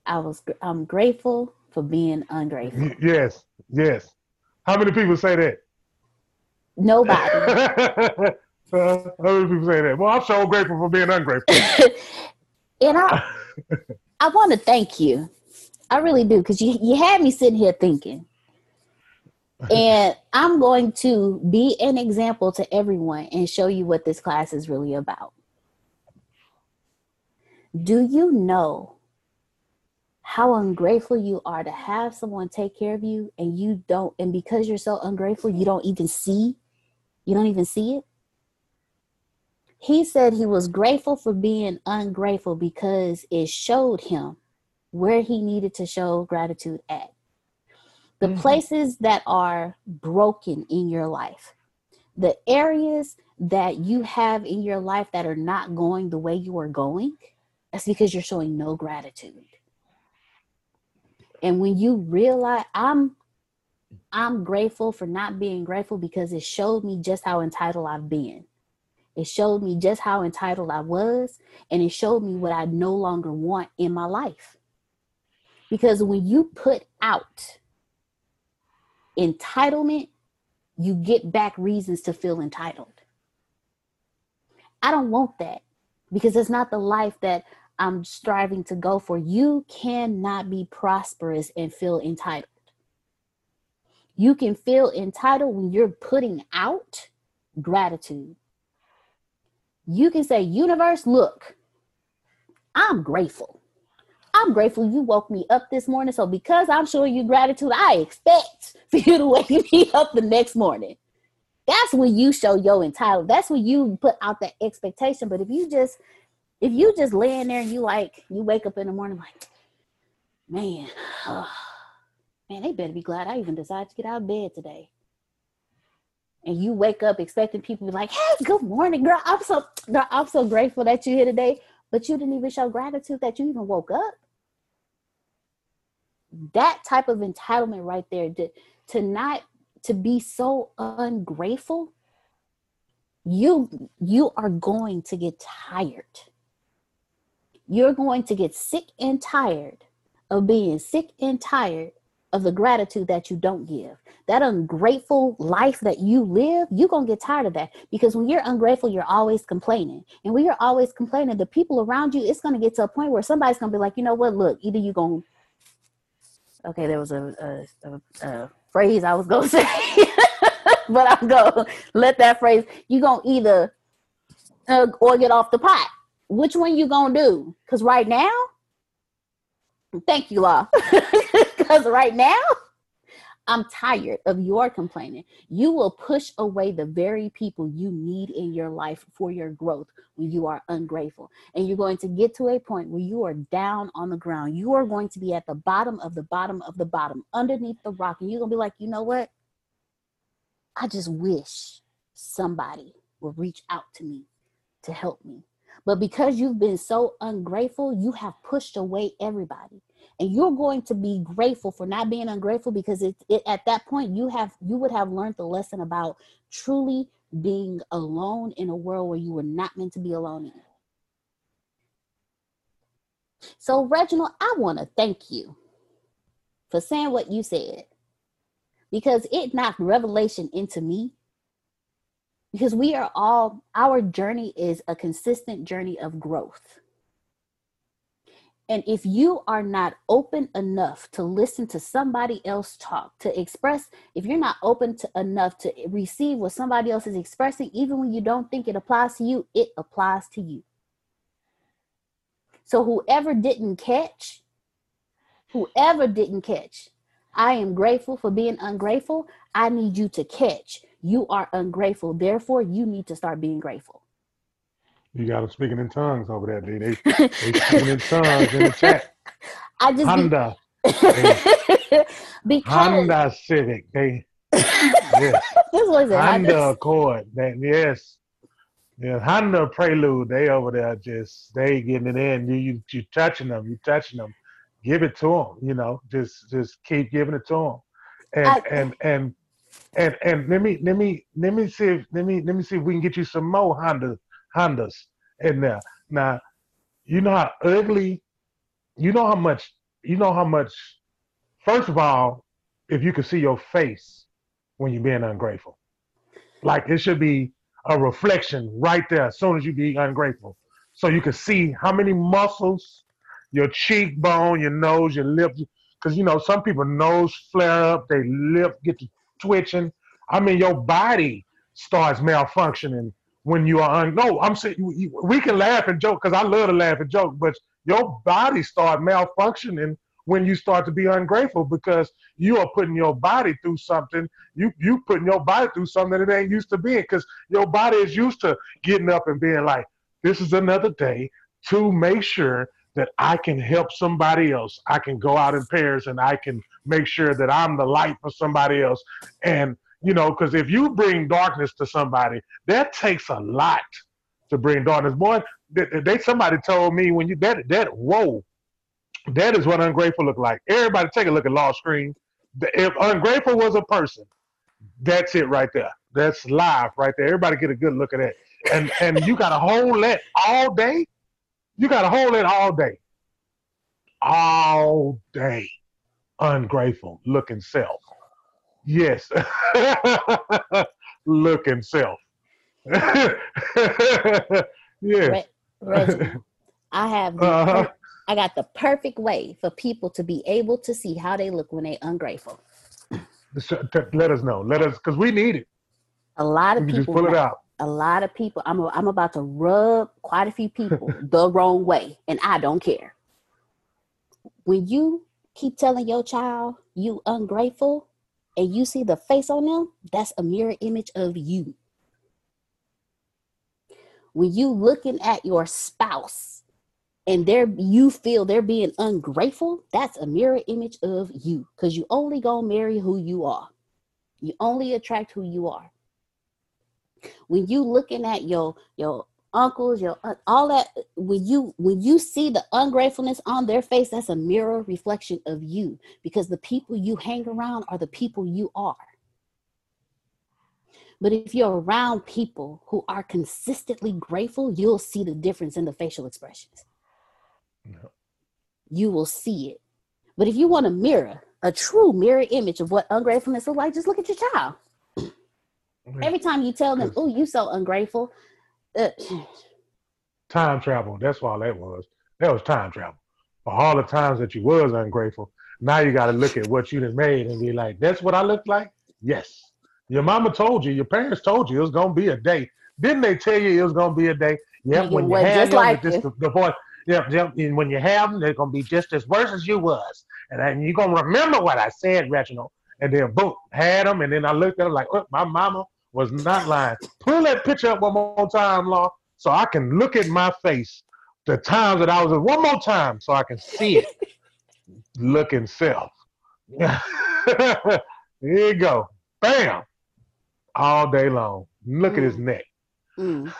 I was I'm grateful for being ungrateful. Yes, yes. How many people say that? Nobody. uh, [laughs] how many people say that? Well, I'm so grateful for being ungrateful. [laughs] and I I want to thank you. I really do because you you had me sitting here thinking, and I'm going to be an example to everyone and show you what this class is really about. Do you know how ungrateful you are to have someone take care of you and you don't and because you're so ungrateful you don't even see you don't even see it he said he was grateful for being ungrateful because it showed him where he needed to show gratitude at the mm-hmm. places that are broken in your life the areas that you have in your life that are not going the way you are going that's because you're showing no gratitude and when you realize I'm I'm grateful for not being grateful because it showed me just how entitled I've been. It showed me just how entitled I was, and it showed me what I no longer want in my life. Because when you put out entitlement, you get back reasons to feel entitled. I don't want that because it's not the life that I'm striving to go for. You cannot be prosperous and feel entitled. You can feel entitled when you're putting out gratitude. You can say, Universe, look, I'm grateful. I'm grateful you woke me up this morning. So, because I'm showing you gratitude, I expect for you to [laughs] wake me up the next morning. That's when you show your entitled. That's when you put out that expectation. But if you just if you just laying there and you like you wake up in the morning like man oh, man they better be glad i even decided to get out of bed today and you wake up expecting people to be like hey good morning girl i'm so girl, i'm so grateful that you're here today but you didn't even show gratitude that you even woke up that type of entitlement right there to, to not to be so ungrateful you you are going to get tired you're going to get sick and tired of being sick and tired of the gratitude that you don't give. That ungrateful life that you live, you're going to get tired of that because when you're ungrateful, you're always complaining. And when you're always complaining, the people around you, it's going to get to a point where somebody's going to be like, you know what, look, either you're going to, okay, there was a, a, a, a phrase I was going [laughs] to say, but I'm to let that phrase, you're going to either uh, or get off the pot which one you gonna do? Because right now, thank you, Law. [laughs] Because right now, I'm tired of your complaining. You will push away the very people you need in your life for your growth when you are ungrateful. And you're going to get to a point where you are down on the ground. You are going to be at the bottom of the bottom of the bottom, underneath the rock. And you're going to be like, you know what? I just wish somebody would reach out to me to help me. But because you've been so ungrateful, you have pushed away everybody. And you're going to be grateful for not being ungrateful because it, it at that point you have you would have learned the lesson about truly being alone in a world where you were not meant to be alone in. So, Reginald, I want to thank you for saying what you said because it knocked revelation into me because we are all our journey is a consistent journey of growth and if you are not open enough to listen to somebody else talk to express if you're not open to enough to receive what somebody else is expressing even when you don't think it applies to you it applies to you so whoever didn't catch whoever didn't catch i am grateful for being ungrateful i need you to catch you are ungrateful. Therefore, you need to start being grateful. You got them speaking in tongues over there. They they, they [laughs] speaking in tongues in the chat. I just Honda. [laughs] They, because Honda Civic. They [laughs] yes. this was it. Honda Accord. That yes. Yeah, Honda Prelude. They over there just they getting it in. You you you touching them. You touching them. Give it to them. You know, just just keep giving it to them. And I, and and and and let me let me let me see if let me let me see if we can get you some more Honda Hondas in there. Now, you know how ugly, you know how much, you know how much. First of all, if you can see your face when you're being ungrateful, like it should be a reflection right there as soon as you be ungrateful, so you can see how many muscles your cheekbone, your nose, your lip, because you know some people nose flare up, they lip get to twitching. I mean, your body starts malfunctioning when you are un- no. I'm saying we can laugh and joke because I love to laugh and joke, but your body start malfunctioning when you start to be ungrateful because you are putting your body through something. You you putting your body through something that it ain't used to being because your body is used to getting up and being like, this is another day to make sure that I can help somebody else. I can go out in pairs and I can make sure that I'm the light for somebody else. And you know, because if you bring darkness to somebody, that takes a lot to bring darkness. Boy, they, they somebody told me when you that that whoa, that is what ungrateful look like. Everybody take a look at Law's Screen. If ungrateful was a person, that's it right there. That's live right there. Everybody get a good look at that. And and you got to hold that all day. You got to hold it all day. All day. Ungrateful looking self. Yes. [laughs] looking self. [laughs] yes. Reggie, [laughs] I have the uh-huh. I got the perfect way for people to be able to see how they look when they ungrateful. Let us know. Let us because we need it. A lot of people just pull it out. A lot of people. I'm I'm about to rub quite a few people the wrong way, and I don't care. When you keep telling your child you ungrateful, and you see the face on them, that's a mirror image of you. When you looking at your spouse and they're you feel they're being ungrateful, that's a mirror image of you. Because you only gonna marry who you are. You only attract who you are. When you looking at your your uncles, your all that when you when you see the ungratefulness on their face, that's a mirror reflection of you because the people you hang around are the people you are. But if you're around people who are consistently grateful, you'll see the difference in the facial expressions. You will see it. But if you want a mirror, a true mirror image of what ungratefulness looks like, just look at your child. Every time you tell them, "Oh, you so ungrateful," [clears throat] time travel. That's all that was. That was time travel. For all the times that you was ungrateful, now you got to look at what you done made and be like, "That's what I look like." Yes. Your mama told you. Your parents told you it was gonna be a day. Didn't they tell you it was gonna be a day? Yep. When you have them, like just the, the voice. Yep, yep. And when you have them, they're gonna be just as worse as you was, and then you're gonna remember what I said, Reginald. And then boom, had them, and then I looked at them like, oh, my mama was not lying. Pull that picture up one more time, Law, so I can look at my face the times that I was one more time so I can see it. [laughs] Looking self. [laughs] Here you go. Bam. All day long. Look mm. at his mm. neck. Mm.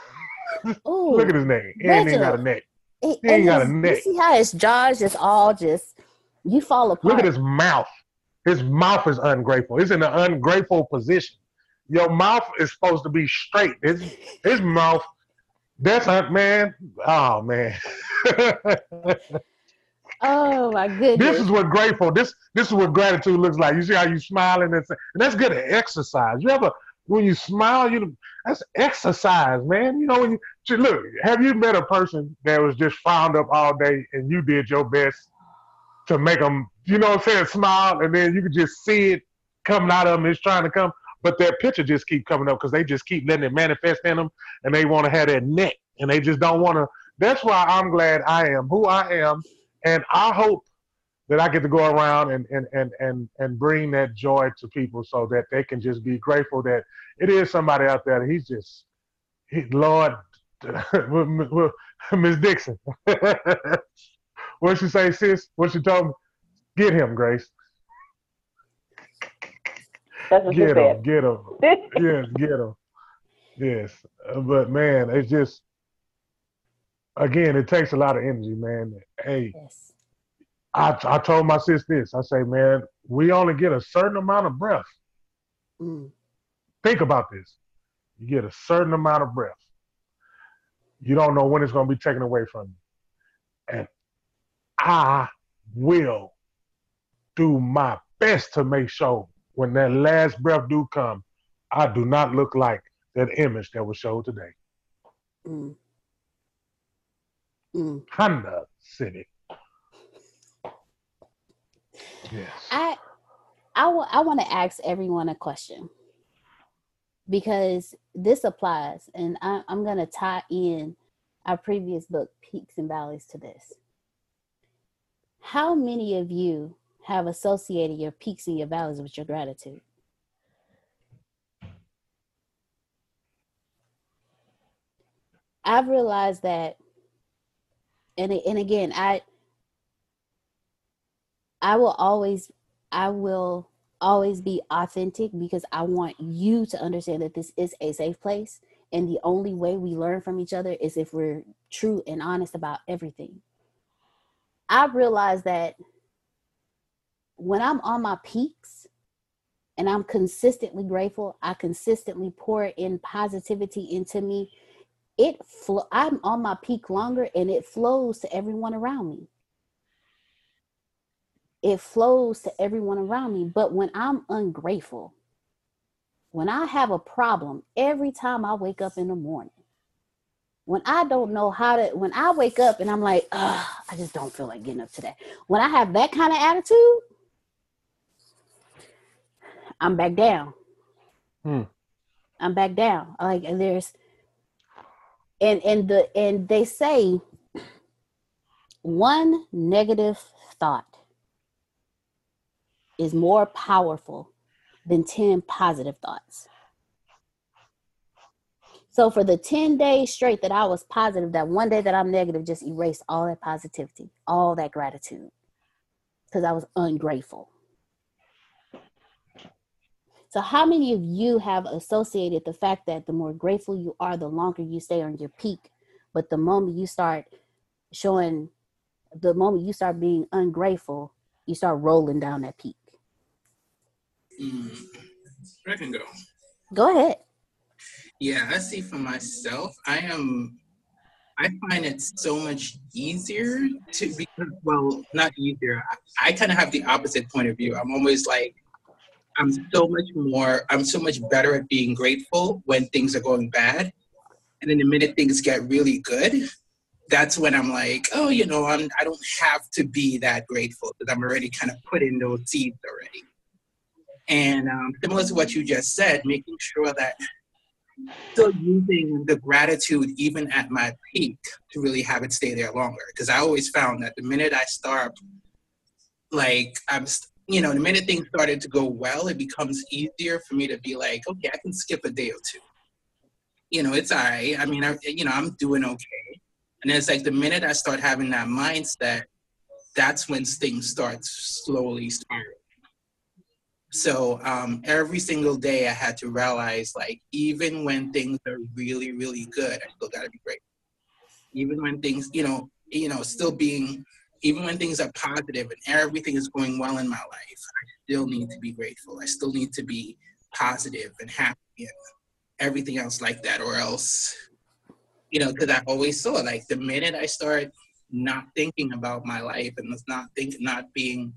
[laughs] Look at his neck. He ain't even got a neck. He ain't got a neck. You see how his jaws just all just you fall apart. Look at his mouth. His mouth is ungrateful. He's in an ungrateful position your mouth is supposed to be straight. His his mouth, that's not man. Oh man. [laughs] oh my goodness. This is what grateful. This this is what gratitude looks like. You see how you smiling and, and that's good exercise. You ever when you smile, you that's exercise, man. You know when you look. Have you met a person that was just frowned up all day and you did your best to make them, you know, what I'm saying, smile, and then you could just see it coming out of them. It's trying to come but their picture just keep coming up because they just keep letting it manifest in them, and they want to have that neck, and they just don't want to. That's why I'm glad I am who I am, and I hope that I get to go around and and and and and bring that joy to people so that they can just be grateful that it is somebody out there. He's just, he, Lord, [laughs] Miss Dixon. [laughs] what she say, sis? What she told me? Get him, Grace. That's what get him, get him. yes, get him. Yes, but man, it's just again, it takes a lot of energy, man. Hey, yes. I I told my sis this. I say, man, we only get a certain amount of breath. Mm. Think about this. You get a certain amount of breath. You don't know when it's going to be taken away from you. And I will do my best to make sure when that last breath do come, I do not look like that image that was showed today. Mm. Mm. Honda City. Yes. I I want to ask everyone a question because this applies, and I, I'm going to tie in our previous book, Peaks and Valleys, to this. How many of you have associated your peaks and your valleys with your gratitude? I've realized that, and and again, I I will always I will always be authentic because I want you to understand that this is a safe place. And the only way we learn from each other is if we're true and honest about everything. I've realized that when I'm on my peaks and I'm consistently grateful, I consistently pour in positivity into me. It flo- I'm on my peak longer and it flows to everyone around me it flows to everyone around me. But when I'm ungrateful, when I have a problem every time I wake up in the morning, when I don't know how to, when I wake up and I'm like, I just don't feel like getting up today. When I have that kind of attitude, I'm back down. Hmm. I'm back down. Like, and there's, and and the and they say one negative thought is more powerful than 10 positive thoughts. So for the 10 days straight that I was positive, that one day that I'm negative just erased all that positivity, all that gratitude, because I was ungrateful. So, how many of you have associated the fact that the more grateful you are, the longer you stay on your peak? But the moment you start showing, the moment you start being ungrateful, you start rolling down that peak. Mm, I can go. Go ahead. Yeah, I see for myself. I am. I find it so much easier to be well, not easier. I, I kind of have the opposite point of view. I'm always like, I'm so much more. I'm so much better at being grateful when things are going bad, and then the minute things get really good, that's when I'm like, oh, you know, I'm. I don't have to be that grateful because I'm already kind of put in those seeds already. And um, similar to what you just said, making sure that still using the gratitude even at my peak to really have it stay there longer. Because I always found that the minute I start, like I'm, you know, the minute things started to go well, it becomes easier for me to be like, okay, I can skip a day or two. You know, it's all right. I mean, I, you know, I'm doing okay. And it's like the minute I start having that mindset, that's when things start slowly spiraling. So um, every single day I had to realize like even when things are really, really good, I still gotta be grateful. Even when things, you know, you know, still being even when things are positive and everything is going well in my life, I still need to be grateful. I still need to be positive and happy and everything else like that, or else, you know, because I always saw like the minute I start not thinking about my life and not think not being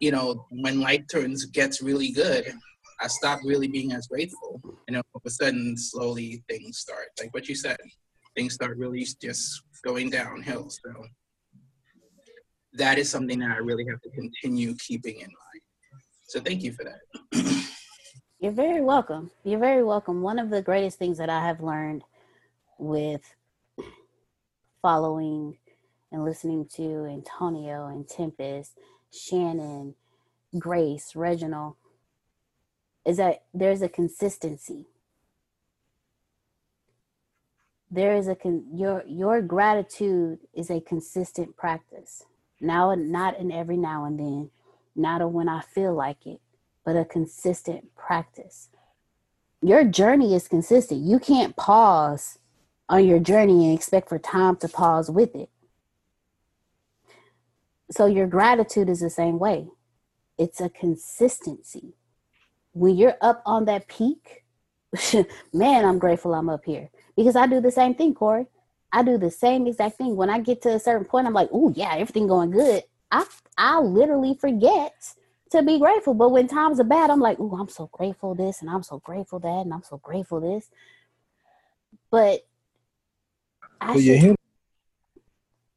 you know, when life turns gets really good, I stop really being as grateful. And all of a sudden, slowly things start, like what you said, things start really just going downhill. So that is something that I really have to continue keeping in mind. So thank you for that. [clears throat] You're very welcome. You're very welcome. One of the greatest things that I have learned with following and listening to Antonio and Tempest Shannon, Grace, Reginald, is that there's a consistency. There is a con- your your gratitude is a consistent practice. Now, not in every now and then, not a when I feel like it, but a consistent practice. Your journey is consistent. You can't pause on your journey and expect for time to pause with it so your gratitude is the same way. It's a consistency. When you're up on that peak, [laughs] man, I'm grateful I'm up here because I do the same thing, Corey. I do the same exact thing. When I get to a certain point, I'm like, oh yeah, everything going good. I I literally forget to be grateful. But when times are bad, I'm like, oh, I'm so grateful this, and I'm so grateful that, and I'm so grateful this. But I should,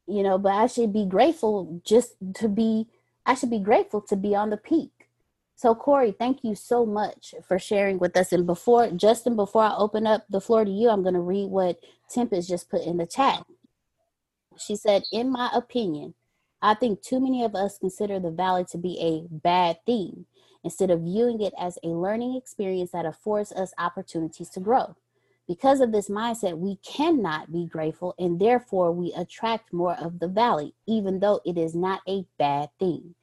you know, but I should be grateful just to be, I should be grateful to be on the peak. So, Corey, thank you so much for sharing with us. And before, Justin, before I open up the floor to you, I'm going to read what Tempest just put in the chat. She said, In my opinion, I think too many of us consider the valley to be a bad thing instead of viewing it as a learning experience that affords us opportunities to grow. Because of this mindset, we cannot be grateful and therefore we attract more of the valley, even though it is not a bad thing.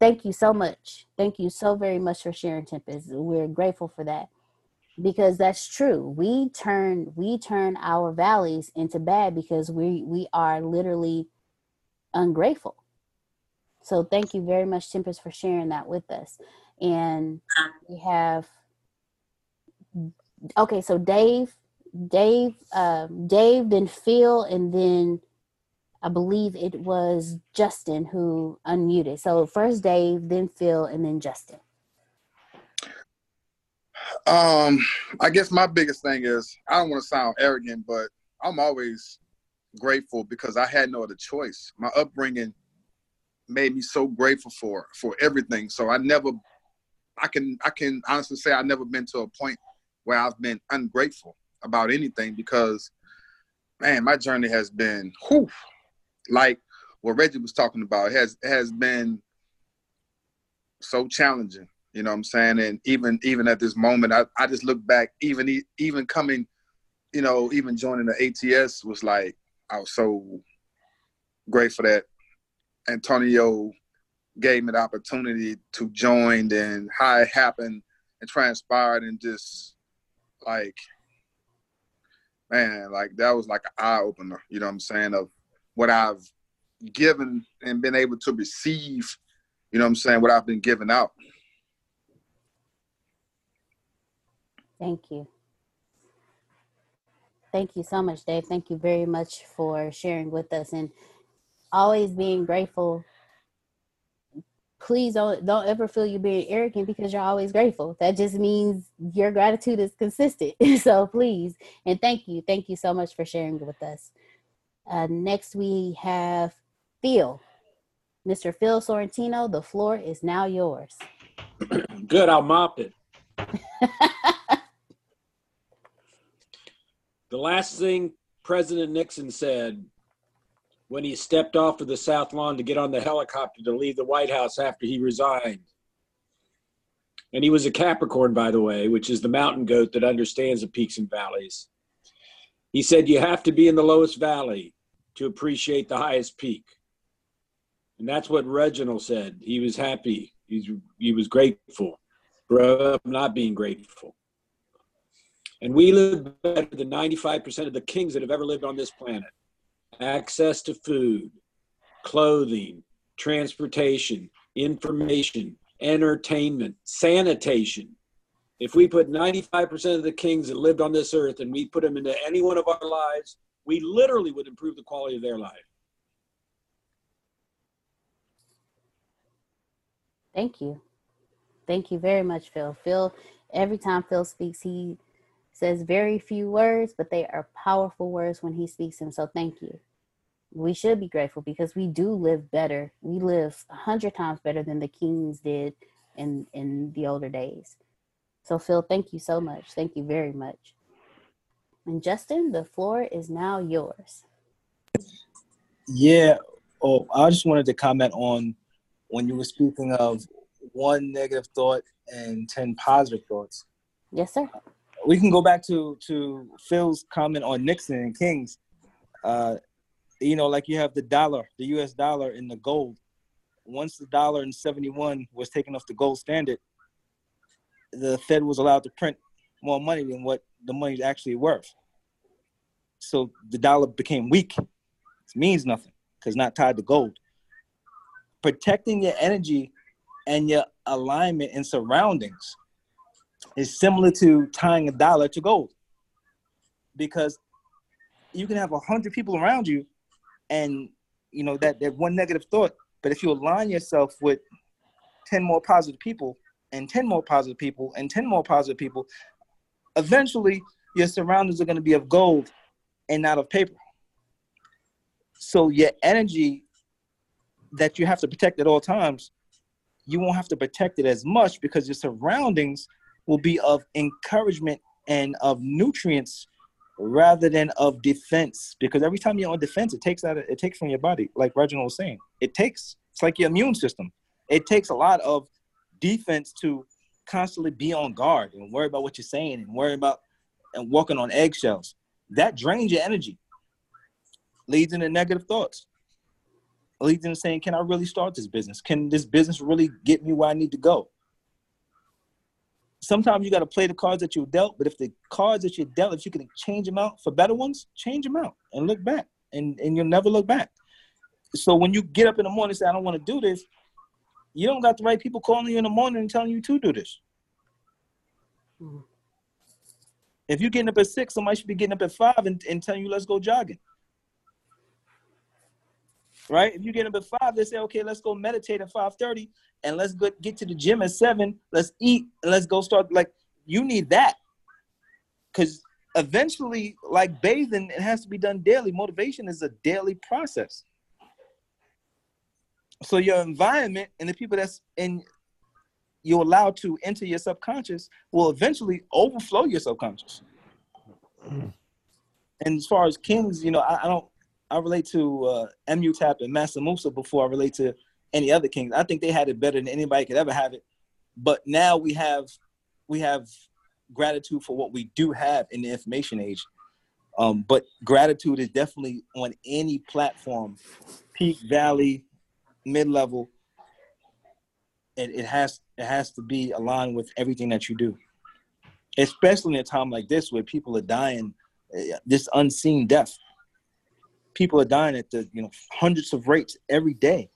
Thank you so much. Thank you so very much for sharing, Tempest. We're grateful for that because that's true. We turn we turn our valleys into bad because we we are literally ungrateful. So thank you very much, Tempest, for sharing that with us. And we have okay, so Dave, Dave, um, Dave, then Phil, and then I believe it was Justin who unmuted. So first Dave, then Phil, and then Justin. Um, I guess my biggest thing is I don't want to sound arrogant, but I'm always grateful because I had no other choice. My upbringing made me so grateful for for everything. So I never I can I can honestly say I've never been to a point where I've been ungrateful about anything because man, my journey has been whew, like what Reggie was talking about has has been so challenging. You know what I'm saying? And even even at this moment, I, I just look back, even even coming, you know, even joining the ATS was like I was so grateful that Antonio gave me the opportunity to join and how it happened and transpired and just like man, like that was like an eye opener, you know what I'm saying, of what I've given and been able to receive, you know what I'm saying, what I've been giving out. Thank you. Thank you so much, Dave. Thank you very much for sharing with us and always being grateful please don't don't ever feel you're being arrogant because you're always grateful. That just means your gratitude is consistent. [laughs] so please and thank you, thank you so much for sharing with us. Uh, next we have Phil, Mr. Phil Sorrentino. The floor is now yours. [clears throat] Good, I'll mop it. [laughs] the last thing President Nixon said when he stepped off of the South Lawn to get on the helicopter to leave the White House after he resigned. And he was a Capricorn, by the way, which is the mountain goat that understands the peaks and valleys. He said, You have to be in the lowest valley to appreciate the highest peak. And that's what Reginald said. He was happy, He's, he was grateful for not being grateful. And we live better than 95% of the kings that have ever lived on this planet access to food, clothing, transportation, information, entertainment, sanitation. If we put 95% of the kings that lived on this earth and we put them into any one of our lives, we literally would improve the quality of their life. Thank you. Thank you very much, Phil. Phil, every time Phil speaks, he says very few words, but they are powerful words when he speaks them. So thank you. We should be grateful because we do live better. We live a hundred times better than the kings did in in the older days. So Phil, thank you so much. Thank you very much. And Justin, the floor is now yours. Yeah. Oh, I just wanted to comment on when you were speaking of one negative thought and 10 positive thoughts. Yes, sir we can go back to to Phil's comment on Nixon and Kings. Uh, you know, like you have the dollar, the U.S. dollar, and the gold. Once the dollar in '71 was taken off the gold standard, the Fed was allowed to print more money than what the money is actually worth. So the dollar became weak. It means nothing because not tied to gold. Protecting your energy and your alignment and surroundings is similar to tying a dollar to gold because you can have a hundred people around you and you know that that one negative thought but if you align yourself with 10 more positive people and 10 more positive people and 10 more positive people eventually your surroundings are going to be of gold and not of paper so your energy that you have to protect at all times, you won't have to protect it as much because your surroundings will be of encouragement and of nutrients rather than of defense. Because every time you're on defense, it takes out it takes from your body, like Reginald was saying. It takes it's like your immune system. It takes a lot of defense to constantly be on guard and worry about what you're saying and worry about and walking on eggshells. That drains your energy, leads into negative thoughts, leads into saying, Can I really start this business? Can this business really get me where I need to go? Sometimes you got to play the cards that you dealt, but if the cards that you dealt, if you can change them out for better ones, change them out and look back, and, and you'll never look back. So when you get up in the morning and say, I don't want to do this, you don't got the right people calling you in the morning and telling you to do this. Mm-hmm. If you're getting up at six, somebody should be getting up at five and, and telling you, let's go jogging. Right? If you get up at five, they say, okay, let's go meditate at 5:30 and let's go get to the gym at seven. Let's eat and let's go start. Like, you need that. Because eventually, like bathing, it has to be done daily. Motivation is a daily process. So your environment and the people that's in you're allowed to enter your subconscious will eventually overflow your subconscious. [clears throat] and as far as kings, you know, I, I don't I relate to uh, Tap and Mansa Musa before I relate to any other kings. I think they had it better than anybody could ever have it. But now we have we have gratitude for what we do have in the information age. Um, but gratitude is definitely on any platform, peak, valley, mid level, it, it has it has to be aligned with everything that you do. Especially in a time like this where people are dying, uh, this unseen death. People are dying at the you know hundreds of rates every day.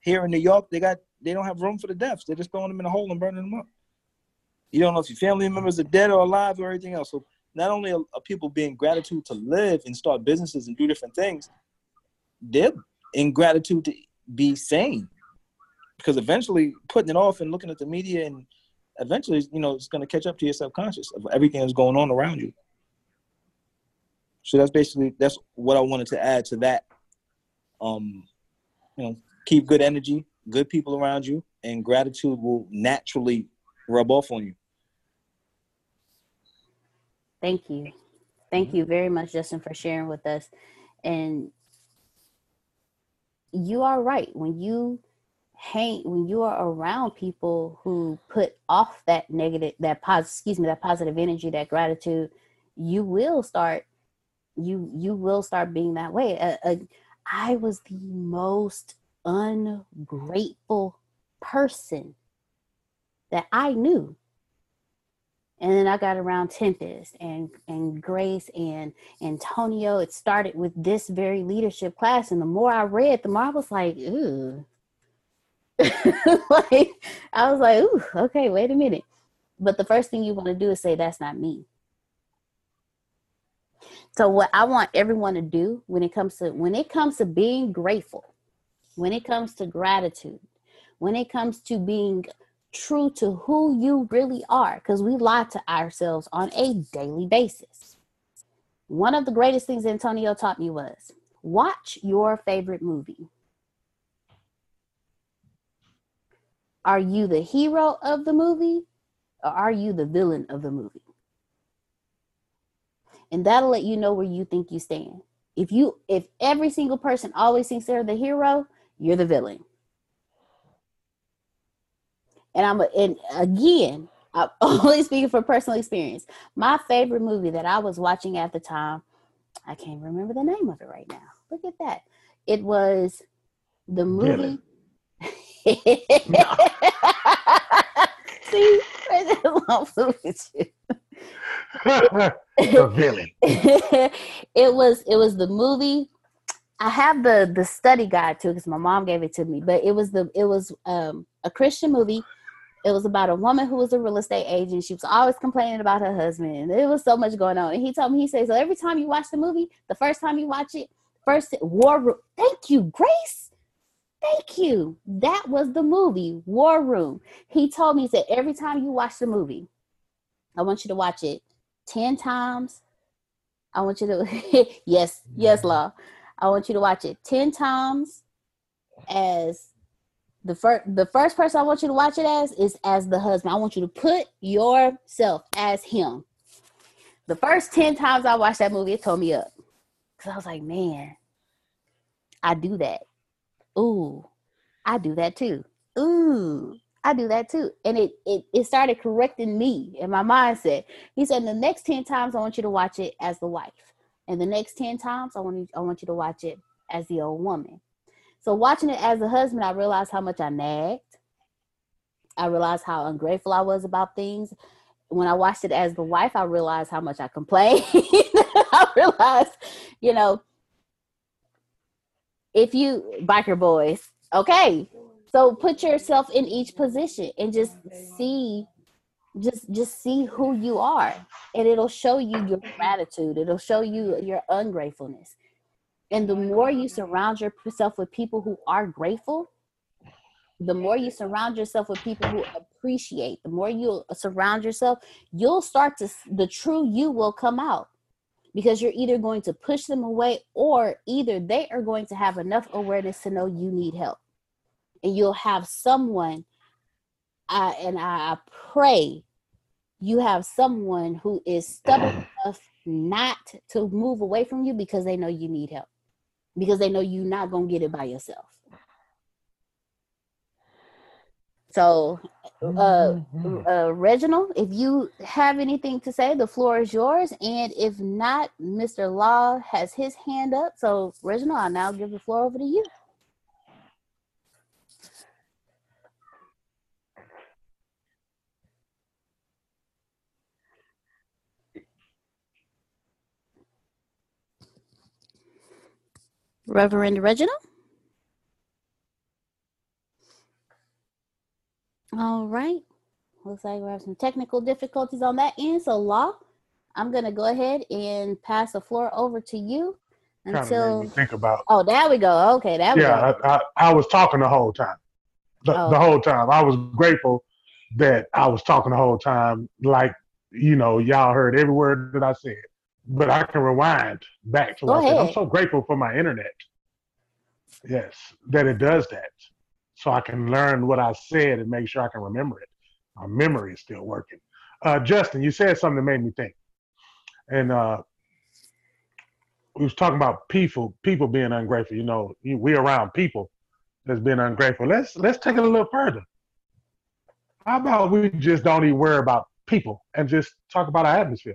Here in New York, they got they don't have room for the deaths. They're just throwing them in a hole and burning them up. You don't know if your family members are dead or alive or anything else. So not only are people being gratitude to live and start businesses and do different things, they're in gratitude to be sane. Because eventually putting it off and looking at the media and eventually you know it's going to catch up to your subconscious of everything that's going on around you. So that's basically that's what i wanted to add to that. Um you know keep good energy good people around you and gratitude will naturally rub off on you. Thank you. Thank you very much justin for sharing with us. And you are right. When you hang when you are around people who put off that negative that positive excuse me that positive energy that gratitude you will start you you will start being that way. Uh, uh, i was the most ungrateful person that i knew and then I got around Tempest and and Grace and Antonio. It started with this very leadership class, and the more I read, the more I was like, ooh. [laughs] like I was like, ooh, okay, wait a minute. But the first thing you want to do is say that's not me. So what I want everyone to do when it comes to when it comes to being grateful, when it comes to gratitude, when it comes to being true to who you really are because we lie to ourselves on a daily basis. One of the greatest things Antonio taught me was watch your favorite movie. Are you the hero of the movie or are you the villain of the movie? And that'll let you know where you think you stand. If you if every single person always thinks they're the hero, you're the villain and I'm and again, I'm [laughs] only speaking from personal experience. My favorite movie that I was watching at the time, I can't remember the name of it right now. Look at that. It was the movie. [laughs] [laughs] See, with you. the villain. it was it was the movie. I have the the study guide too because my mom gave it to me. But it was the it was um, a Christian movie it was about a woman who was a real estate agent. She was always complaining about her husband. There was so much going on. And he told me, he says, so every time you watch the movie, the first time you watch it, first War Room. Thank you, Grace. Thank you. That was the movie, War Room. He told me, he said, every time you watch the movie, I want you to watch it 10 times. I want you to, [laughs] yes, yes, mm-hmm. Law. I want you to watch it 10 times as the first the first person I want you to watch it as is as the husband. I want you to put yourself as him. The first 10 times I watched that movie, it tore me up. Cause I was like, man, I do that. Ooh, I do that too. Ooh, I do that too. And it it it started correcting me and my mindset. He said, the next 10 times I want you to watch it as the wife. And the next 10 times I want you I want you to watch it as the old woman. So watching it as a husband, I realized how much I nagged. I realized how ungrateful I was about things. When I watched it as the wife, I realized how much I complained. [laughs] I realized, you know, if you biker boys, okay. So put yourself in each position and just see just just see who you are and it'll show you your gratitude it'll show you your ungratefulness and the more you surround yourself with people who are grateful, the more you surround yourself with people who appreciate, the more you surround yourself, you'll start to, the true you will come out because you're either going to push them away or either they are going to have enough awareness to know you need help. And you'll have someone, uh, and I, I pray you have someone who is stubborn [clears throat] enough not to move away from you because they know you need help because they know you're not going to get it by yourself. So, uh, Mm-hmm. uh, Reginald, if you have anything to say, the floor is yours. And if not, Mr. Law has his hand up. So, Reginald, I'll now give the floor over to you. Reverend Reginald? All right. Looks like we have some technical difficulties on that end. So, Law, I'm going to go ahead and pass the floor over to you until. think about. Oh, there we go. Okay, there we Yeah, go. I, I, I was talking the whole time. The, Oh. the whole time. I was grateful that I was talking the whole time. Like, you know, y'all heard every word that I said. But I can rewind back to what I said. I'm so grateful for my internet. Yes, that it does that. So I can learn what I said and make sure I can remember it. My memory is still working. Uh, Justin, you said something that made me think. And uh, we was talking about people people being ungrateful. You know, we around people that's been ungrateful. Let's let's take it a little further. How about we just don't even worry about people and just talk about our atmosphere?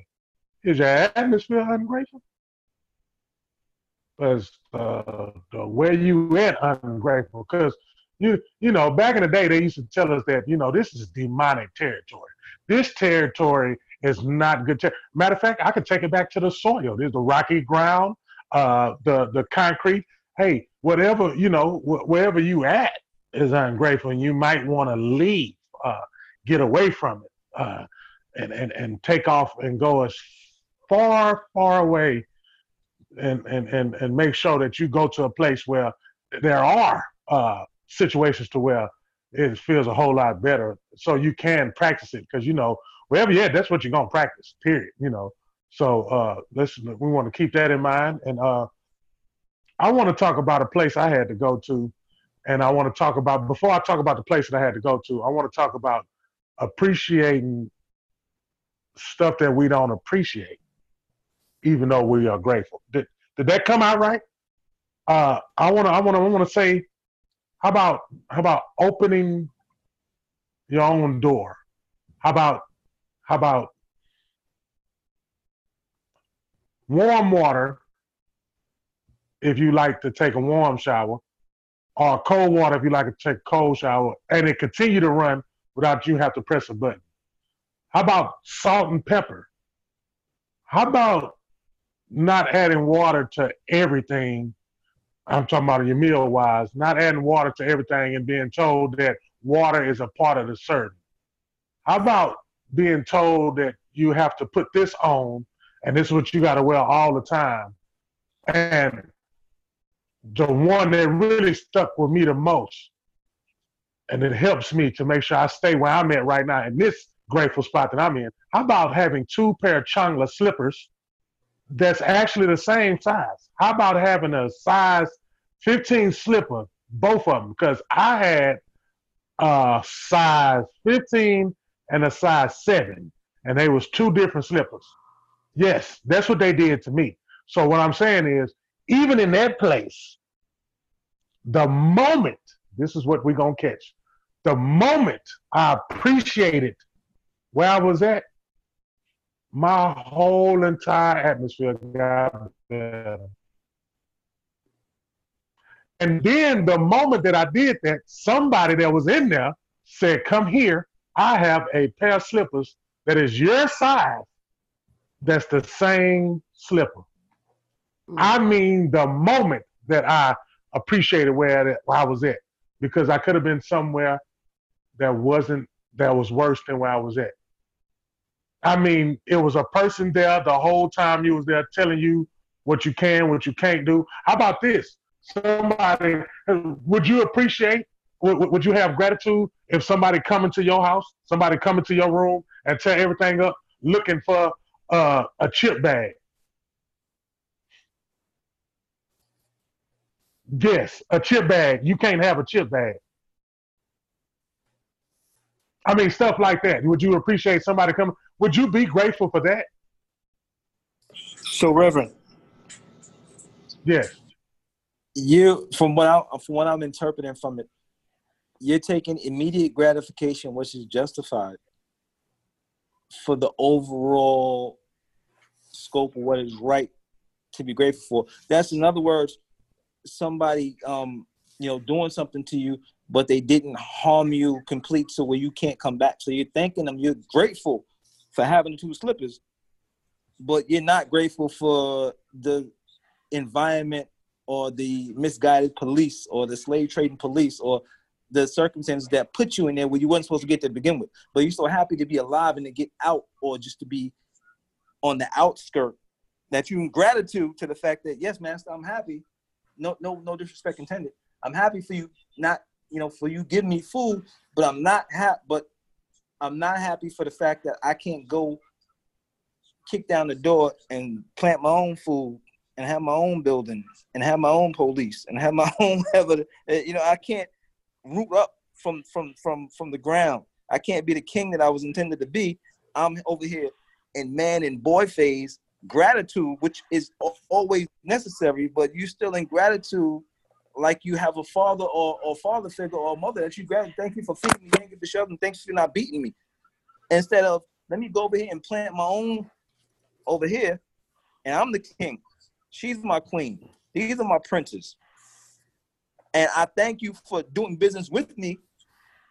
Is your atmosphere ungrateful? Because uh, the where you at ungrateful? Because you you know back in the day they used to tell us that you know this is demonic territory. This territory is not good. Ter- Matter of fact, I could take it back to the soil. There's the rocky ground, uh, the the concrete. Hey, whatever you know, wh- wherever you at is ungrateful, and you might want to leave, uh, get away from it, uh, and and and take off and go as far far away, and and and and make sure that you go to a place where there are uh, situations to where it feels a whole lot better, so you can practice it because you know wherever you're at, that's what you're gonna practice. Period. You know. So uh, let's we want to keep that in mind, and uh, I want to talk about a place I had to go to, and I want to talk about before I talk about the place that I had to go to. I want to talk about appreciating stuff that we don't appreciate, even though we are grateful. Did did that come out right? Uh, I want to I want to I want to say, how about how about opening your own door? How about how about warm water if you like to take a warm shower, or cold water if you like to take a cold shower, and it continue to run without you have to press a button. How about salt and pepper? How about not adding water to everything? I'm talking about your meal wise, not adding water to everything and being told that water is a part of the serving. How about being told that you have to put this on and this is what you got to wear all the time? And the one that really stuck with me the most, and it helps me to make sure I stay where I'm at right now in this grateful spot that I'm in. How about having two pair of Changla slippers that's actually the same size? How about having a size 15 slipper both of them, because I had a size 15 and a size seven, and they was two different slippers. Yes, that's what they did to me. So what I'm saying is, even in that place, the moment this is what we're gonna catch. The moment I appreciated where I was at, my whole entire atmosphere got better. And then the moment that I did that, somebody that was in there said, Come here. I have a pair of slippers that is your size, that's the same slipper. Mm. I mean, the moment that I appreciated where, where I was at, because I could have been somewhere that wasn't, that was worse than where I was at. I mean, it was a person there the whole time you was there telling you what you can, what you can't do. How about this? Somebody, would you appreciate, would, would you have gratitude if somebody come into your house, somebody come into your room and tear everything up looking for uh, a chip bag? Yes, a chip bag. You can't have a chip bag. I mean, stuff like that. Would you appreciate somebody coming? Would you be grateful for that? So, Reverend, Yes. you from what I from what I'm interpreting from it, you're taking immediate gratification, which is justified, for the overall scope of what is right to be grateful for. That's in other words, somebody um, you know, doing something to you, but they didn't harm you complete so where you can't come back. So you're thanking them, you're grateful for having the two slippers, but you're not grateful for the environment or the misguided police or the slave trading police or the circumstances that put you in there where you weren't supposed to get there to begin with. But you're so happy to be alive and to get out or just to be on the outskirt that you in gratitude to the fact that yes, master, I'm happy. No, no, no disrespect intended. I'm happy for you, not you know, for you giving me food, but I'm not happy. But I'm not happy for the fact that I can't go kick down the door and plant my own food and have my own building and have my own police and have my [laughs] own whatever. Eh, you know, I can't root up from from from from the ground. I can't be the king that I was intended to be. I'm over here in man and boy phase, gratitude, which is always necessary, but you still in gratitude like you have a father or, or father figure or mother that you grab. Thank you for feeding me, thank you for sheltering, thanks for not beating me. Instead of let me go over here and plant my own over here, and I'm the king. She's my queen. These are my princes. And I thank you for doing business with me,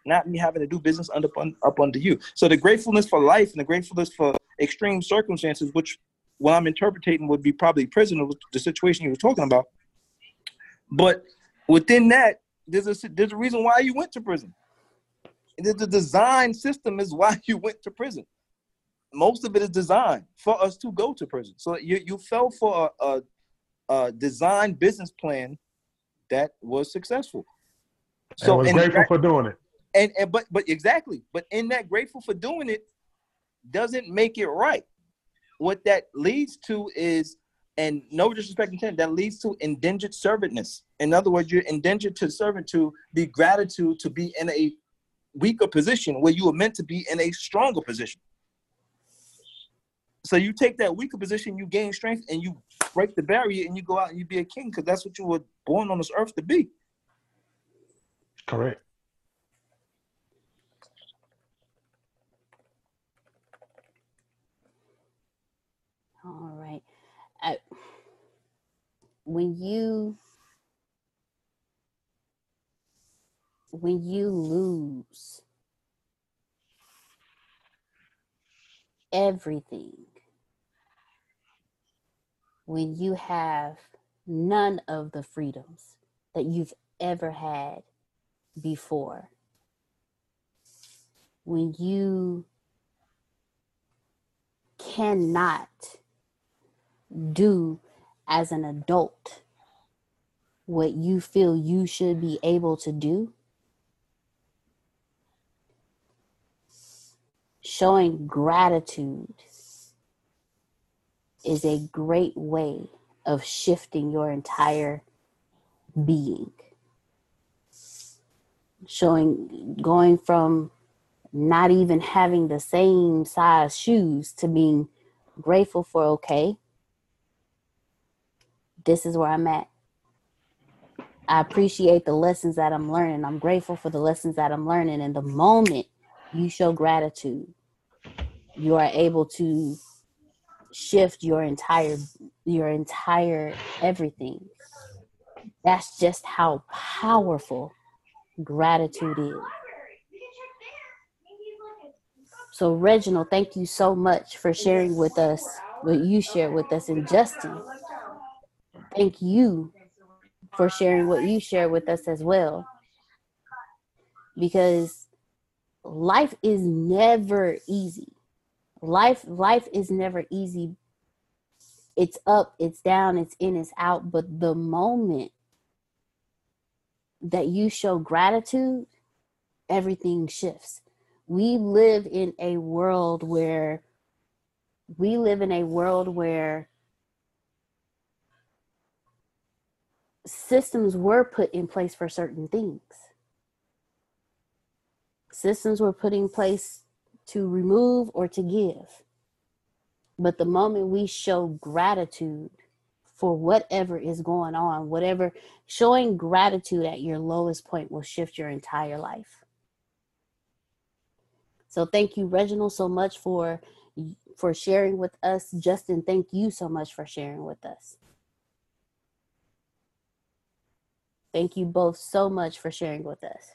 not me having to do business under up under you. So the gratefulness for life and the gratefulness for extreme circumstances, which what I'm interpreting would be probably prison, the situation you were talking about. But within that, there's a there's a reason why you went to prison. And the design system is why [laughs] you went to prison. Most of it is designed for us to go to prison. So you you fell for a, a, a design business plan that was successful. So I was and grateful that- for doing it. and and but but exactly but in that grateful for doing it doesn't make it right what that leads to is and no disrespect intended that leads to indentured servantness. In other words you're indentured to servant to be gratitude to be in a weaker position where you were meant to be in a stronger position. So you take that weaker position you gain strength and you break the barrier and you go out and you be a king because that's what you were born on this earth to be. Correct. All right. I, when you when you lose everything, when you have none of the freedoms that you've ever had before, when you cannot do as an adult what you feel you should be able to do, showing gratitude is a great way of shifting your entire being. showing going from not even having the same size shoes to being grateful for okay this is where i'm at. I appreciate the lessons that i'm learning. I'm grateful for the lessons that i'm learning. And the moment you show gratitude you are able to shift your entire your entire everything. That's just how powerful gratitude is. So reginald thank you so much for sharing with us what you shared with us and justin thank you for sharing what you share with us as well. Because life is never easy. Life life is never easy. It's up it's down it's in it's out. But the moment that you show gratitude everything shifts. We live in a world where we live in a world where systems were put in place for certain things systems were put in place to remove or to give. But the moment we show gratitude for whatever is going on, whatever showing gratitude at your lowest point will shift your entire life. So thank you, Reginald, so much for for sharing with us. Justin, thank you so much for sharing with us. Thank you both so much for sharing with us.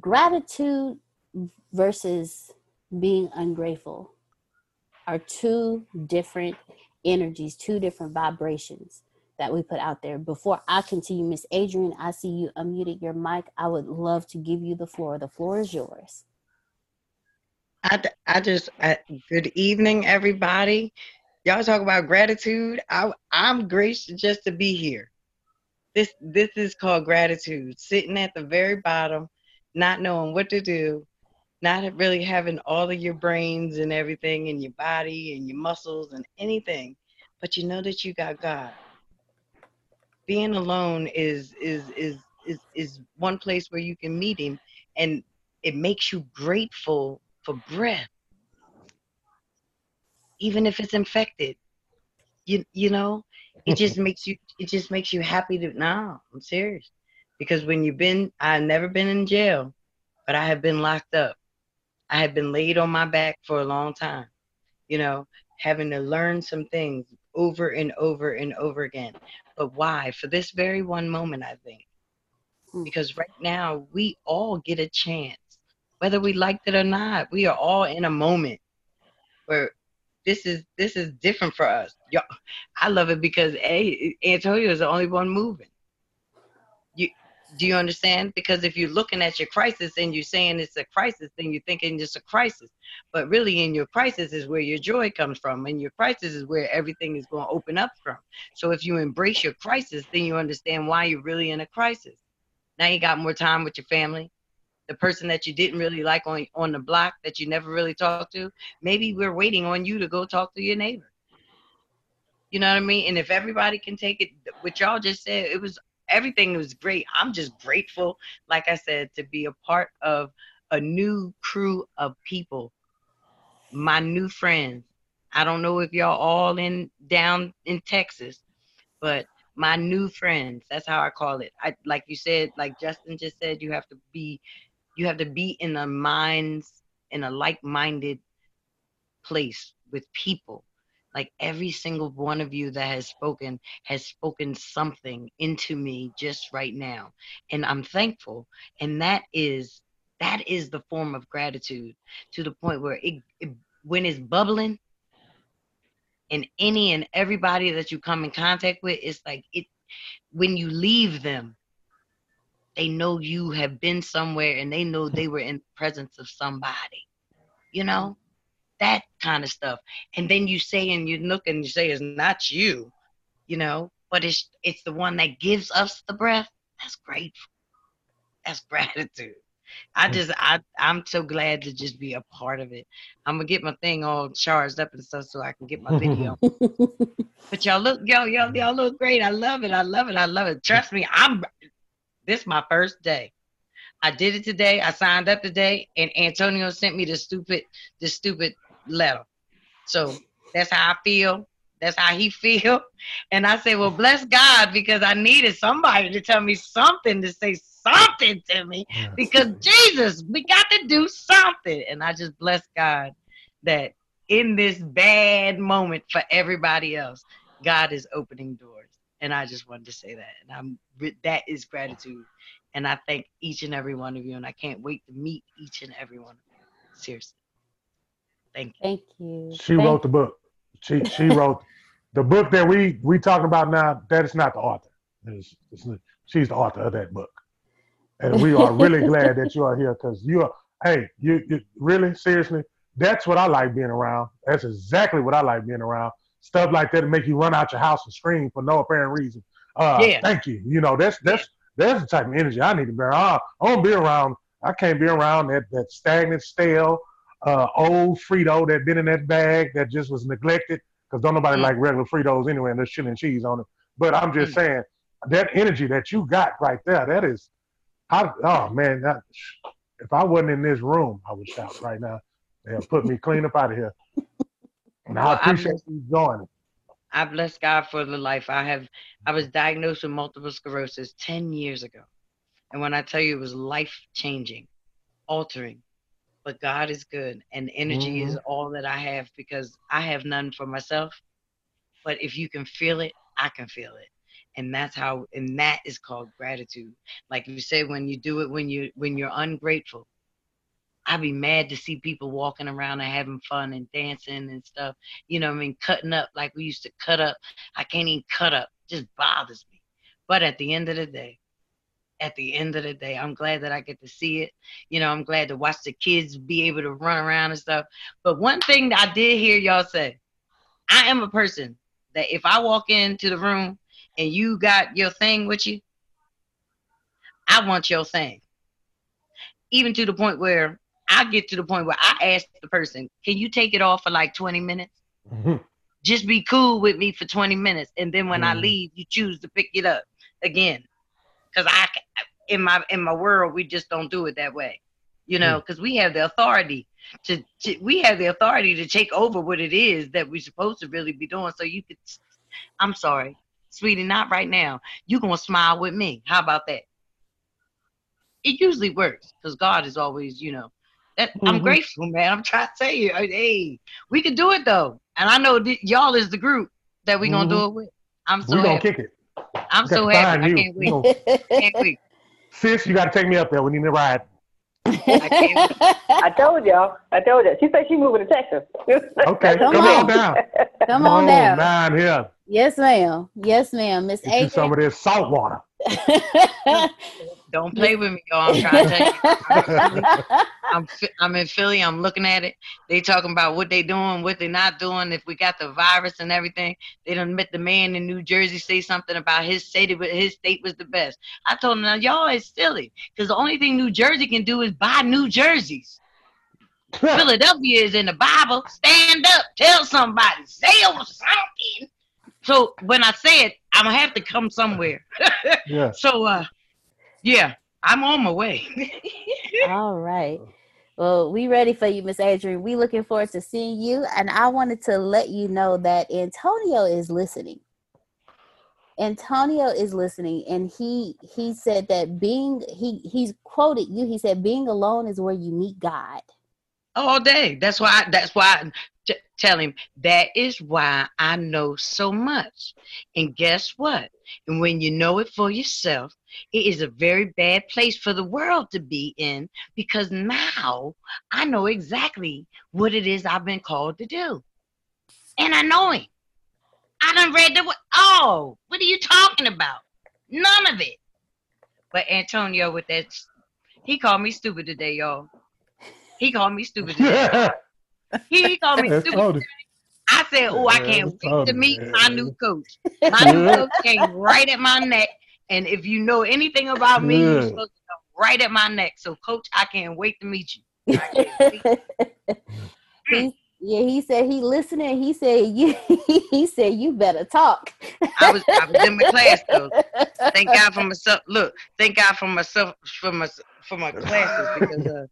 gratitude versus being ungrateful are two different energies, two different vibrations that we put out there. Before I continue, Miss Adrian, I see you unmuted your mic. I would love to give you the floor. The floor is yours. I, I just, I, good evening, everybody. Y'all talk about gratitude. I, I'm grateful just to be here. This, this is called gratitude. Sitting at the very bottom, not knowing what to do, not really having all of your brains and everything in your body and your muscles and anything, but you know that you got God. Being alone is is is is is one place where you can meet him and it makes you grateful for breath. Even if it's infected. You you know, it just [laughs] makes you it just makes you happy to no, I'm serious because when you've been I've never been in jail, but I have been locked up. I have been laid on my back for a long time, you know, having to learn some things over and over and over again. But why? For this very one moment, I think. Hmm. Because right now, we all get a chance, whether we liked it or not. We are all in a moment where this is this is different for us. I love it because a Antonio is the only one moving. Do you understand? Because if you're looking at your crisis and you're saying it's a crisis, then you're thinking it's a crisis. But really, in your crisis is where your joy comes from, and your crisis is where everything is going to open up from. So if you embrace your crisis, then you understand why you're really in a crisis. Now you got more time with your family. The person that you didn't really like on on the block that you never really talked to, maybe we're waiting on you to go talk to your neighbor. You know what I mean? And if everybody can take it, what y'all just said, it was everything was great. I'm just grateful, like I said, to be a part of a new crew of people, my new friends. I don't know if y'all all in down in Texas, but my new friends, that's how I call it. I like you said, like Justin just said, you have to be you have to be in a minds in a like-minded place with people. Like every single one of you that has spoken has spoken something into me just right now. And i'm thankful. And that is that is the form of gratitude to the point where it, it when it's bubbling and any and everybody that you come in contact with it's like it when you leave them they know you have been somewhere and they know they were in the presence of somebody you know that kind of stuff. And then you say and you look and you say it's not you, you know, but it's it's the one that gives us the breath. That's grateful. That's [laughs] gratitude. I just I I'm so glad to just be a part of it. I'm gonna get my thing all charged up and stuff so I can get my video. [laughs] but y'all look y'all y'all y'all look great. I love it. I love it. I love it. Trust me, I'm this is my first day. I did it today. I signed up today, and Antonio sent me the stupid the stupid letter. So that's how I feel. That's how he [laughs] feel. And I say, well, bless God because I needed somebody to tell me something to say something to me because Jesus, we got to do something. And I just bless God that in this bad moment for everybody else, God is opening doors. And I just wanted to say that. And I'm that is gratitude. And I thank each and every one of you. And I can't wait to meet each and every one of you. Seriously. Thank you. Thank you. She wrote the book. She she wrote the book that we we talking about now. That is not the author. It's, it's, she's the author of that book, and we are really [laughs] glad that you are here because you are. Hey, you, you really seriously. That's what I like being around. That's exactly what I like being around. Stuff like that to make you run out your house and scream for no apparent reason. Uh, Yeah. Thank you. You know that's that's that's the type of energy I need to be around. I don't be around. I can't be around that that stagnant, stale, uh, old Frito that been in that bag that just was neglected because don't nobody like regular Fritos anyway, and there's chili and cheese on it. But I'm just saying that energy that you got right there, that is, I oh man, that, if I wasn't in this room, I would shout right now. They'll put me clean up out of here. And I Well, I appreciate you joining. I bless God for the life I have. I was diagnosed with multiple sclerosis 10 years ago. And when I tell you it was life changing, altering, but God is good and energy is Mhm. all that I have because I have none for myself. But if you can feel it, I can feel it. And that's how and that is called gratitude. Like you said, when you do it when you when you're ungrateful, I'd be mad to see people walking around and having fun and dancing and stuff. You know I mean? Cutting up like we used to cut up. I can't even cut up. It just bothers me. But at the end of the day, at the end of the day, I'm glad that I get to see it. You know, I'm glad to watch the kids be able to run around and stuff. But one thing that I did hear y'all say, I am a person that if I walk into the room and you got your thing with you, I want your thing. Even to the point where I get to the point where I ask the person, can you take it off for like 20 minutes? Just be cool with me for 20 minutes. And then when I Mhm. leave, you choose to pick it up again. Cause I, in my, in my world, we just don't do it that way. You know, cause we have the authority to, to, we have the authority to take over what it is that we're supposed to really be doing. So you could, I'm sorry, sweetie, not right now. You gonna smile with me. How about that? It usually works because God is always, you know, that I'm grateful, man. I'm trying to tell you, uh, hey, we can do it though, and I know th- y'all is the group that we gonna do Mhm. it with. I'm so we gonna happy. kick it. I'm so happy. find I can't wait. gonna- [laughs] can't wait. Sis, you got to take me up there. We need to ride. I told y'all. I told you. She said she moving to Texas. [laughs] Okay, Come come, on. on. down. Come on down. down here. Yes, ma'am. Yes, ma'am. Miss Get you some Adrian. of this salt water. [laughs] Don't play with me, y'all. I'm trying to tell you. I'm I'm in Philly. I'm looking at it. They talking about what they doing, what they not doing. If we got the virus and everything, they done met the man in New Jersey say something about his state. But His state was the best. I told him, now y'all is silly, because the only thing New Jersey can do is buy New Jerseys. [laughs] Philadelphia is in the Bible. Stand up, tell somebody, say something. So when I say it, I'm gonna have to come somewhere. [laughs] Yeah. So uh, yeah, I'm on my way. [laughs] All right. Well, we ready for you, Miss Adrian. We looking forward to seeing you. And I wanted to let you know that Antonio is listening. Antonio is listening, and he he said that being he he's quoted you. He said, "Being alone is where you meet God." all day. That's why. That's why. I t- tell him that is why I know so much. And guess what? And when you know it for yourself, it is a very bad place for the world to be in because now I know exactly what it is I've been called to do, and I know it. I done read the. Oh, what are you talking about? None of it. But Antonio, with that, he called me stupid today, y'all. He called me stupid today. [laughs] He called me stupid. I said, "Oh, I can't wait to meet my new coach." [laughs] My new coach came right at my neck, and if you know anything about me, you're supposed to come right at my neck. So, coach, I can't wait to meet you. [laughs] He's, yeah, he said he listening. He said [laughs] you. He said you better talk. I was I was in my class though. Thank God for [laughs] myself. Look, thank God for myself for my for my classes because uh,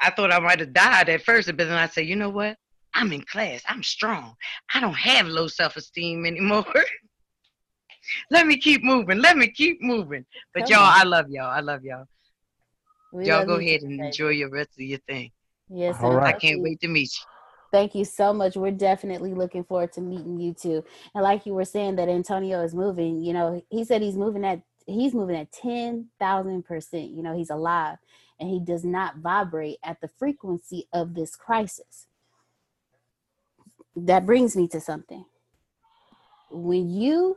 I thought I might have died at first, but then I said, you know what? I'm in class. I'm strong. I don't have low self esteem anymore. Let me keep moving. Let me keep moving. But Come y'all, on. I love y'all. I love y'all. We y'all love go ahead and baby. enjoy your rest of your thing. Yes, All and right. I can't wait to meet you. Thank you so much. We're definitely looking forward to meeting you too. And like you were saying that Antonio is moving, you know, he said he's moving at he's moving at 10,000%. You know, he's alive and he does not vibrate at the frequency of this crisis. That brings me to something. When you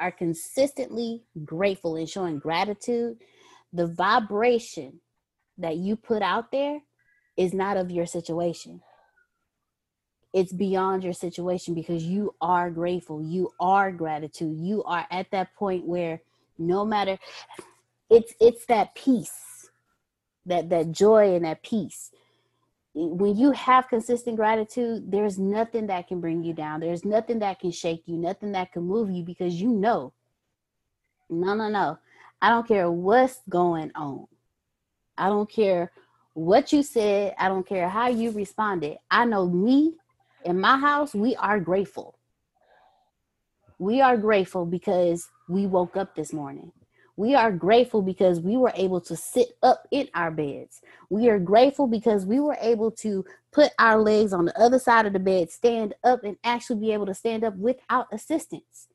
are consistently grateful and showing gratitude, the vibration that you put out there is not of your situation. It's beyond your situation because you are grateful you are gratitude you are at that point where no matter it's it's that peace that that joy and that peace when you have consistent gratitude there's nothing that can bring you down. There's nothing that can shake you nothing that can move you because you know. No no no. I don't care what's going on. I don't care what you said. I don't care how you responded. I know me in my house, we are grateful. We are grateful because we woke up this morning. We are grateful because we were able to sit up in our beds. We are grateful because we were able to put our legs on the other side of the bed, stand up, and actually be able to stand up without assistance.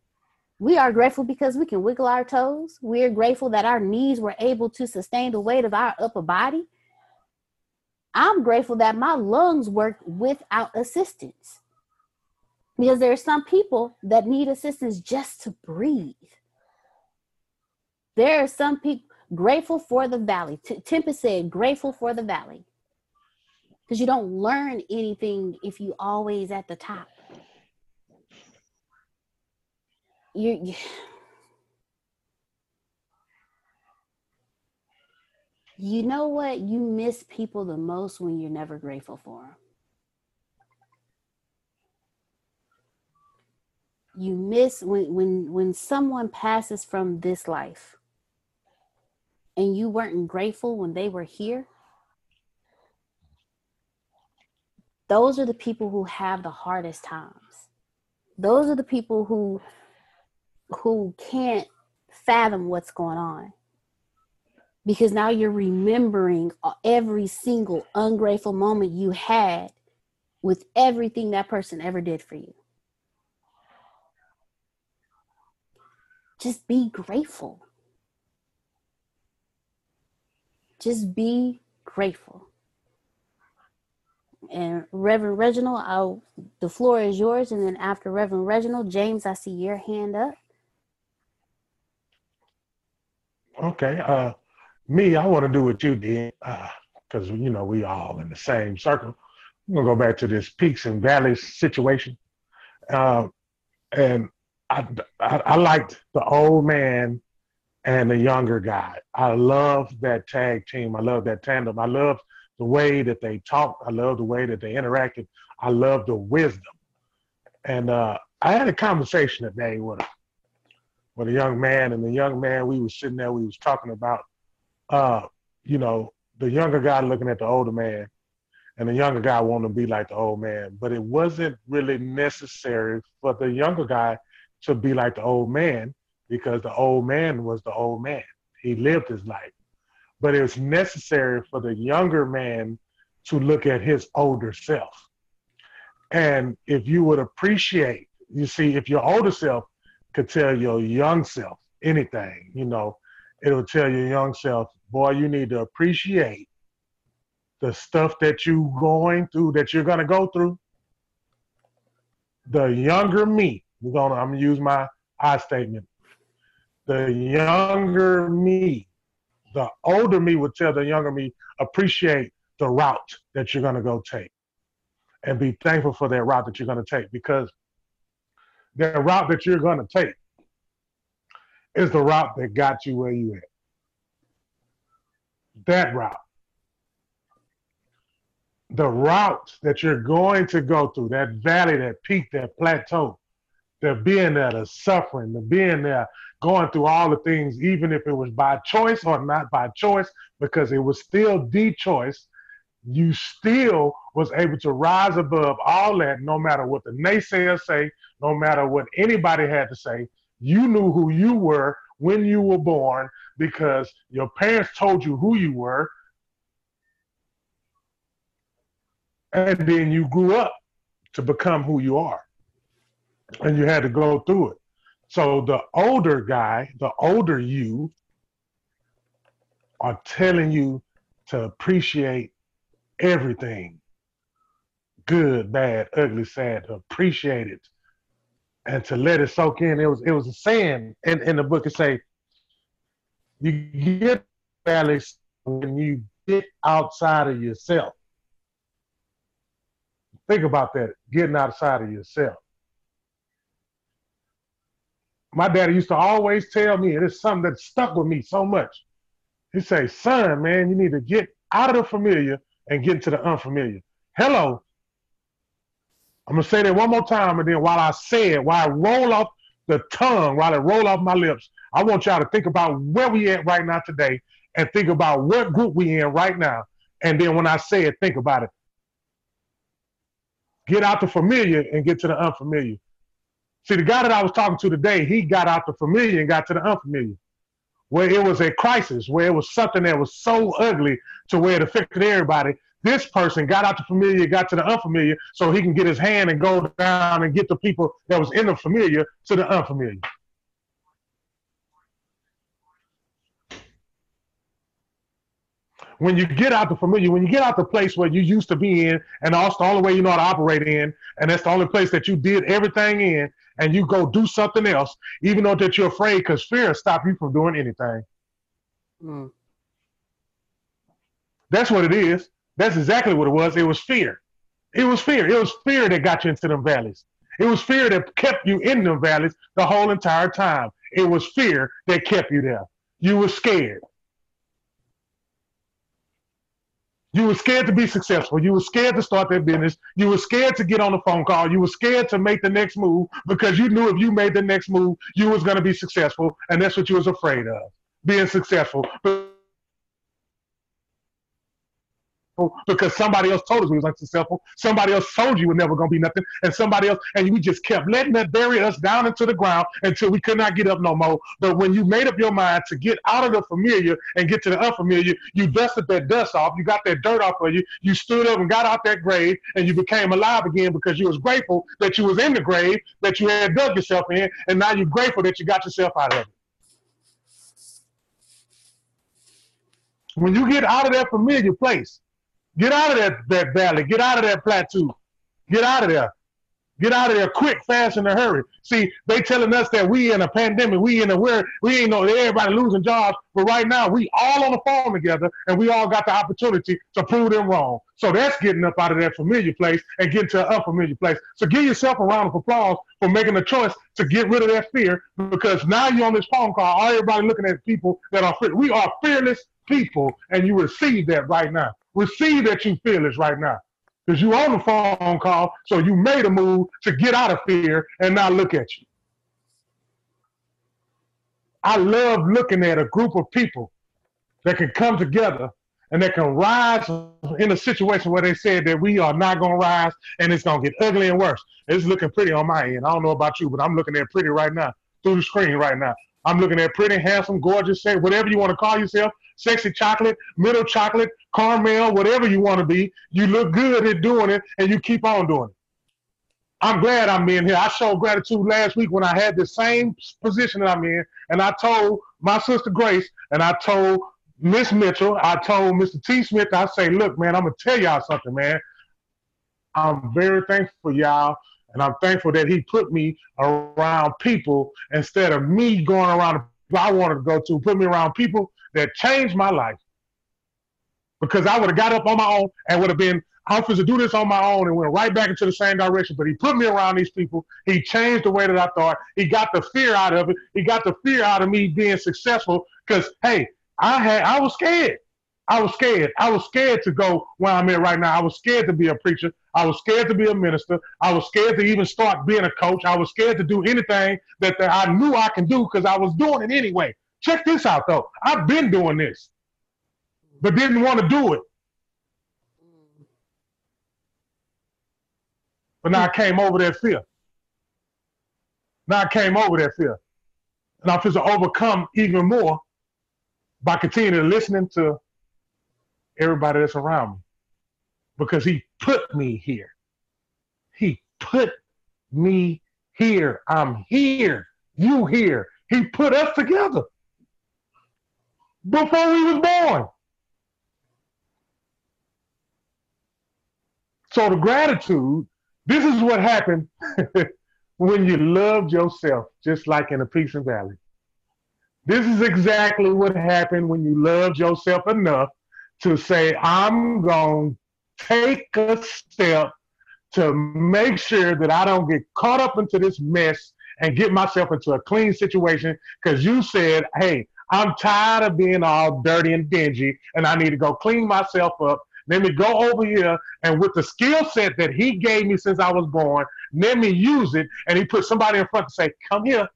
We are grateful because we can wiggle our toes. We are grateful that our knees were able to sustain the weight of our upper body. I'm grateful that my lungs work without assistance. Because there are some people that need assistance just to breathe. There are some people grateful for the valley. T- Tempest said, grateful for the valley. Because you don't learn anything if you always at the top. You, you [sighs] you know what? You miss people the most when you're never grateful for them. You miss when when when someone passes from this life and you weren't grateful when they were here. Those are the people who have the hardest times. Those are the people who who can't fathom what's going on because now you're remembering every single ungrateful moment you had with everything that person ever did for you. Just be grateful. Just be grateful. And Reverend Reginald, I'll, the floor is yours. And then after Reverend Reginald, James, I see your hand up. Okay. Uh, me, I want to do what you did because you know we all in the same circle. I'm gonna go back to this peaks and valleys situation, uh, and I, I I liked the old man and the younger guy. I love that tag team. I love that tandem. I love the way that they talked. I love the way that they interacted. I love the wisdom. And uh, I had a conversation today with a with a young man, and the young man we were sitting there, we was talking about uh, you know, the younger guy looking at the older man, and the younger guy wanting to be like the old man. But it wasn't really necessary for the younger guy to be like the old man because the old man was the old man. He lived his life. But it was necessary for the younger man to look at his older self. And if you would appreciate, you see, if your older self could tell your young self anything, you know, it'll tell your young self, boy, you need to appreciate the stuff that you're going through, that you're gonna go through. The younger me, we're gonna I'm gonna use my I statement. The younger me, the older me would tell the younger me, appreciate the route that you're gonna go take. And be thankful for that route that you're gonna take because that route that you're gonna take is the route that got you where you at. that route. The route that you're going to go through, that valley, that peak, that plateau, the being there, the suffering, the being there, going through all the things, even if it was by choice or not by choice, because it was still the choice, you still was able to rise above all that, no matter what the naysayers say, no matter what anybody had to say. You knew who you were when you were born because your parents told you who you were. And then you grew up to become who you are. And you had to go through it. So the older guy, the older you, are telling you to appreciate everything good, bad, ugly, sad, to appreciate it and to let it soak in. It was it was a saying in, in the book. It say you get valleys when you get outside of yourself. Think about that, getting outside of yourself. My daddy used to always tell me, and it's something that stuck with me so much. He say, son, man, you need to get out of the familiar and get into the unfamiliar. Hello. I'm gonna say that one more time, and then while I say it, while I roll off the tongue, while it roll off my lips, I want y'all to think about where we at right now today, and think about what group we in right now. And then when I say it, think about it. Get out the familiar and get to the unfamiliar. See, the guy that I was talking to today, he got out the familiar and got to the unfamiliar, where it was a crisis, where it was something that was so ugly to where it affected everybody. This person got out the familiar, got to the unfamiliar, so he can get his hand and go down and get the people that was in the familiar to the unfamiliar. when you get out the familiar, when you get out the place where you used to be in, and that's the only way you know how to operate in, and that's the only place that you did everything in, and you go do something else, even though that you're afraid, because fear stop you from doing anything. Mm. That's what it is. That's exactly what it was. It was fear. It was fear. It was fear that got you into them valleys. It was fear that kept you in them valleys the whole entire time. It was fear that kept you there. You were scared. You were scared to be successful. You were scared to start that business. You were scared to get on the phone call. You were scared to make the next move because you knew if you made the next move, you was going to be successful, and that's what you was afraid of, being successful because somebody else told us we was unsuccessful. Somebody else told you we're never gonna be nothing, and somebody else, and we just kept letting that bury us down into the ground until we could not get up no more. But when you made up your mind to get out of the familiar and get to the unfamiliar, you dusted that dust off, you got that dirt off of you, you stood up and got out that grave, and you became alive again because you was grateful that you was in the grave that you had dug yourself in, and now you're grateful that you got yourself out of it. When you get out of that familiar place, Get out of that, that valley. Get out of that plateau. Get out of there. Get out of there quick, fast, in a hurry. See, they telling us that we in a pandemic, we in a where we ain't know everybody losing jobs, but right now we all on the phone together and we all got the opportunity to prove them wrong. So that's getting up out of that familiar place and getting to an unfamiliar place. So give yourself a round of applause for making a choice to get rid of that fear because now you're on this phone call, everybody looking at people that are. We are fearless people, and you receive that right now receive that you feel this right now. Because you on the phone call, so you made a move to get out of fear and now look at you. I love looking at a group of people that can come together and that can rise in a situation where they said that we are not going to rise and it's going to get ugly and worse. It's looking pretty on my end. I don't know about you, but I'm looking at pretty right now through the screen right now. I'm looking at pretty, handsome, gorgeous, whatever you want to call yourself, sexy chocolate, middle chocolate, caramel, whatever you want to be. You look good at doing it, and you keep on doing it. I'm glad I'm in here. I showed gratitude last week when I had the same position that I'm in, and I told my sister Grace, and I told Miss Mitchell, I told Mr. T. Smith, I say, look, man, I'm gonna tell y'all something, man. I'm very thankful for y'all, and I'm thankful that he put me around people instead of me going around I wanted to go to, put me around people that changed my life. Because I would have got up on my own and would have been I'm supposed to do this on my own and went right back into the same direction. But he put me around these people. He changed the way that I thought. He got the fear out of it. He got the fear out of me being successful. Because hey, I had I was scared. I was scared. I was scared to go where I'm at right now. I was scared to be a preacher. I was scared to be a minister. I was scared to even start being a coach. I was scared to do anything that, that I knew I can do because I was doing it anyway. Check this out though. I've been doing this, but didn't want to do it. But now I came over that fear. Now I came over that fear. And I'm supposed to overcome even more by continuing listening to everybody that's around me. Because he put me here. He put me here. I'm here. You here. He put us together before we was born. So the gratitude, this is what happened [laughs] when you loved yourself, just like in a peace and valley. This is exactly what happened when you loved yourself enough to say, I'm going to take a step to make sure that I don't get caught up into this mess and get myself into a clean situation because you said, hey, I'm tired of being all dirty and dingy and I need to go clean myself up. Let me go over here and with the skill set that he gave me since I was born, let me use it. And he put somebody in front to say, come here.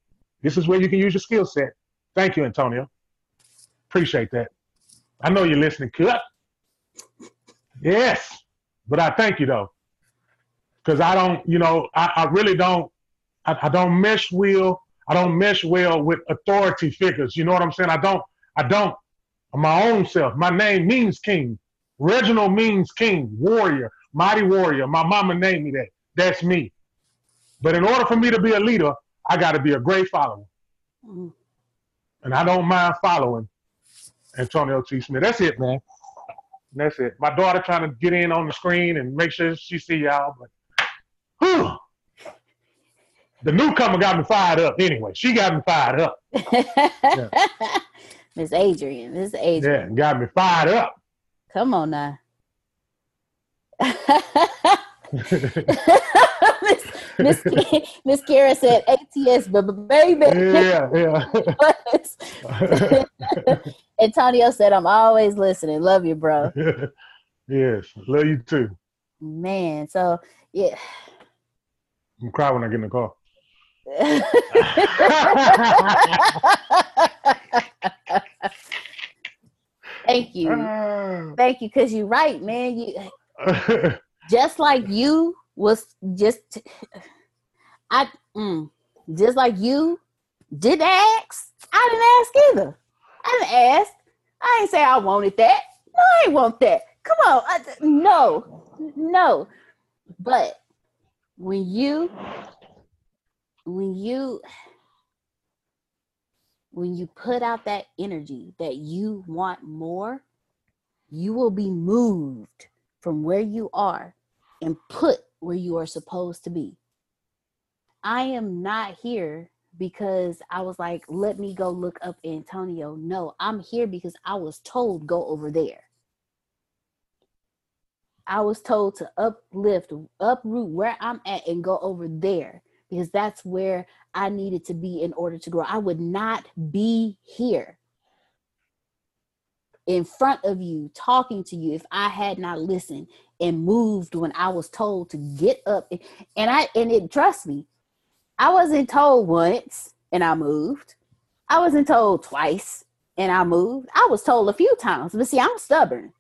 This is where you can use your skill set. Thank you, Antonio. Appreciate that. I know you're listening, cut. Yes, but I thank you though, because I don't, you know, I, I really don't, I, I don't mesh well. I don't mesh well with authority figures. You know what I'm saying? I don't, I don't. My own self. My name means king. Reginald means king, warrior, mighty warrior. My mama named me that. That's me. But in order for me to be a leader, I got to be a great follower. Mm-hmm. And I don't mind following Antonio T. Smith. That's it, man. That's it. My daughter trying to get in on the screen and make sure she see y'all, but whew, the newcomer got me fired up. Anyway, she got me fired up. yeah. [laughs] Miss Adrian, Miss Adrian. Yeah, got me fired up. Come on now. [laughs] Miss Miss Kara said ATS, but baby. Yeah, yeah. [laughs] Antonio said, I'm always listening. Love you, bro. yes, love you too. Man, so yeah. I'm cry when I get in the car. Thank you. [laughs] Thank you, because you're right, man. You just like you was just I mm, just like you did ask. I didn't ask either. I didn't ask. I ain't say I wanted that. No, I ain't want that. Come on. I, no, no. But when you, when you, when you put out that energy that you want more, you will be moved from where you are and put where you are supposed to be. I am not here because I was like, let me go look up Antonio. No, I'm here because I was told go over there. I was told to uplift, uproot where I'm at and go over there because that's where I needed to be in order to grow. I would not be here in front of you talking to you if I had not listened and moved when I was told to get up. And I and it trust me, I wasn't told once and I moved. I wasn't told twice and I moved. I was told a few times. But see, I'm stubborn.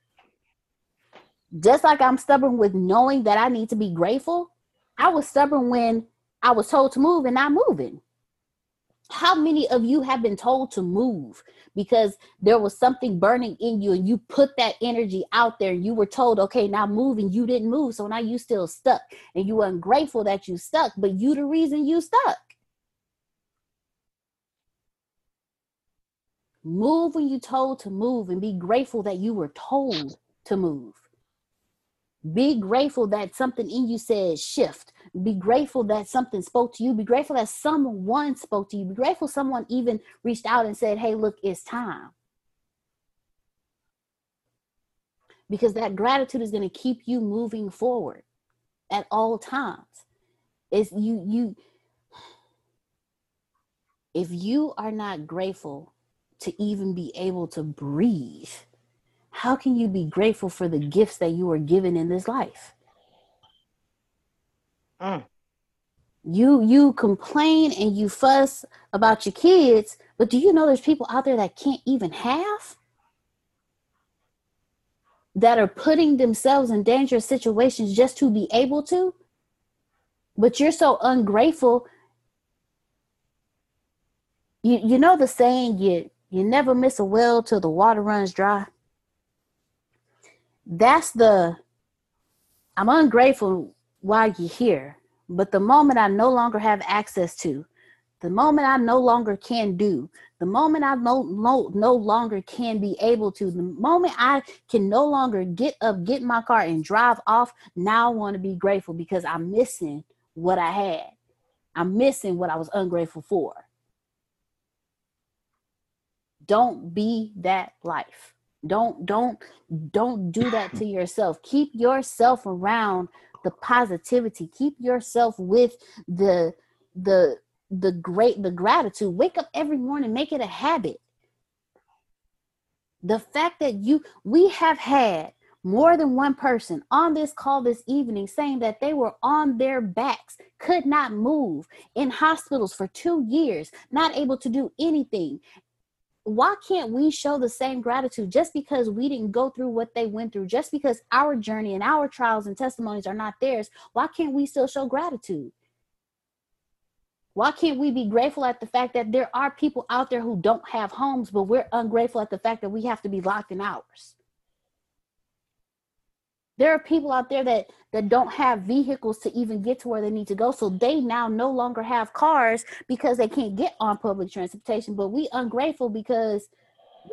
Just like I'm stubborn with knowing that I need to be grateful, I was stubborn when I was told to move and not moving. How many of you have been told to move because there was something burning in you and you put that energy out there you were told, okay, now move and you didn't move. So now you still stuck and you ungrateful that you stuck, but you the reason you stuck. Move when you told to move and be grateful that you were told to move. Be grateful that something in you says shift. Be grateful that something spoke to you. Be grateful that someone spoke to you. Be grateful someone even reached out and said, Hey, look, it's time. Because that gratitude is going to keep you moving forward at all times. It's you, you, if you are not grateful to even be able to breathe, how can you be grateful for the gifts that you were given in this life? Mm. You you complain and you fuss about your kids, but do you know there's people out there that can't even have? That are putting themselves in dangerous situations just to be able to? But you're so ungrateful. You you know the saying you you never miss a well till the water runs dry. That's the I'm ungrateful while you're here, but the moment I no longer have access to, the moment I no longer can do, the moment I no, no, no longer can be able to, the moment I can no longer get up, get in my car, and drive off, now I want to be grateful because I'm missing what I had. I'm missing what I was ungrateful for. Don't be that life. Don't don't don't do that to yourself. Keep yourself around the positivity. Keep yourself with the the the great the gratitude. Wake up every morning, make it a habit. The fact that you we have had more than one person on this call this evening saying that they were on their backs, could not move in hospitals for two years, not able to do anything why can't we show the same gratitude just because we didn't go through what they went through just because our journey and our trials and testimonies are not theirs? Why can't we still show gratitude? Why can't we be grateful at the fact that there are people out there who don't have homes but we're ungrateful at the fact that we have to be locked in ours there are people out there that that don't have vehicles to even get to where they need to go. So they now no longer have cars because they can't get on public transportation. But we ungrateful because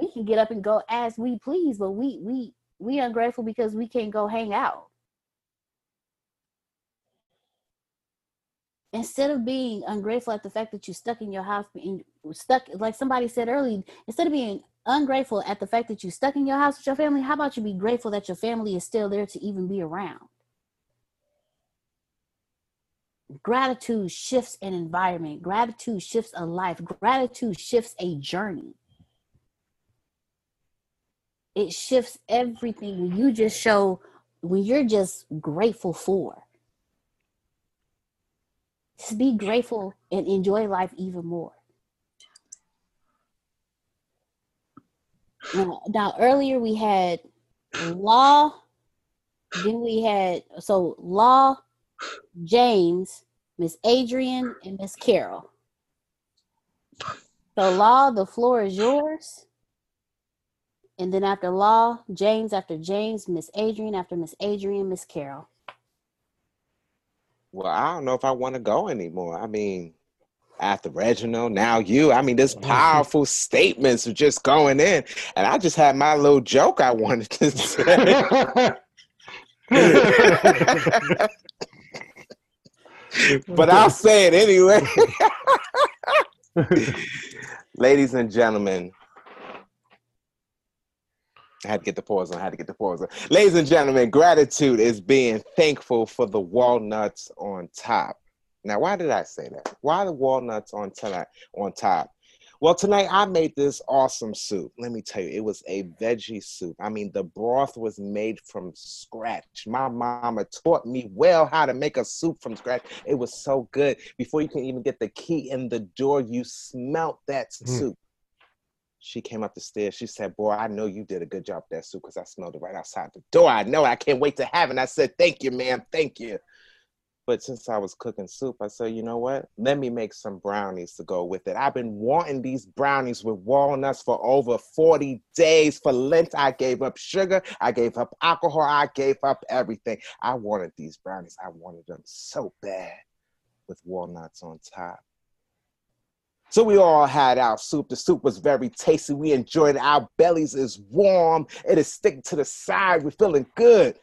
we can get up and go as we please but we we we ungrateful because we can't go hang out. Instead of being ungrateful at the fact that you're stuck in your house being stuck like somebody said earlier instead of being ungrateful at the fact that you're stuck in your house with your family, how about you be grateful that your family is still there to even be around? Gratitude shifts an environment, gratitude shifts a life, gratitude shifts a journey. It shifts everything when you just show, when you're just grateful for. Just be grateful and enjoy life even more. Now, earlier we had Law, then we had so Law, James, Miss Adrian, and Miss Carol. So Law, the floor is yours. And then after Law, James after James, Miss Adrian after Miss Adrian, Miss Carol. Well, I don't know if I want to go anymore. I mean, after Reginald, now you. I mean, this [laughs] mm-hmm. powerful statements are just going in. And I just had my little joke I wanted to say. [laughs] but I'll say it anyway. [laughs] Ladies and gentlemen, I had to get the pause on. I had to get the pause on. Ladies and gentlemen, gratitude is being thankful for the walnuts on top. Now, why did I say that? Why the walnuts on tonight on top? Well, tonight I made this awesome soup. Let me tell you, it was a veggie soup. I mean, the broth was made from scratch. My mama taught me well how to make a soup from scratch. It was so good. Before you can even get the key in the door, you smelt that mm. soup. She came up the stairs. She said, Boy, I know you did a good job with that soup because I smelled it right outside the door. I know. I can't wait to have it. And I said, Thank you, ma'am. Thank you. But since I was cooking soup, I said, you know what? Let me make some brownies to go with it. I've been wanting these brownies with walnuts for over 40 days. For Lent, I gave up sugar, I gave up alcohol, I gave up everything. I wanted these brownies. I wanted them so bad with walnuts on top. So we all had our soup. The soup was very tasty. We enjoyed it. Our bellies is warm. It is sticking to the side. We're feeling good.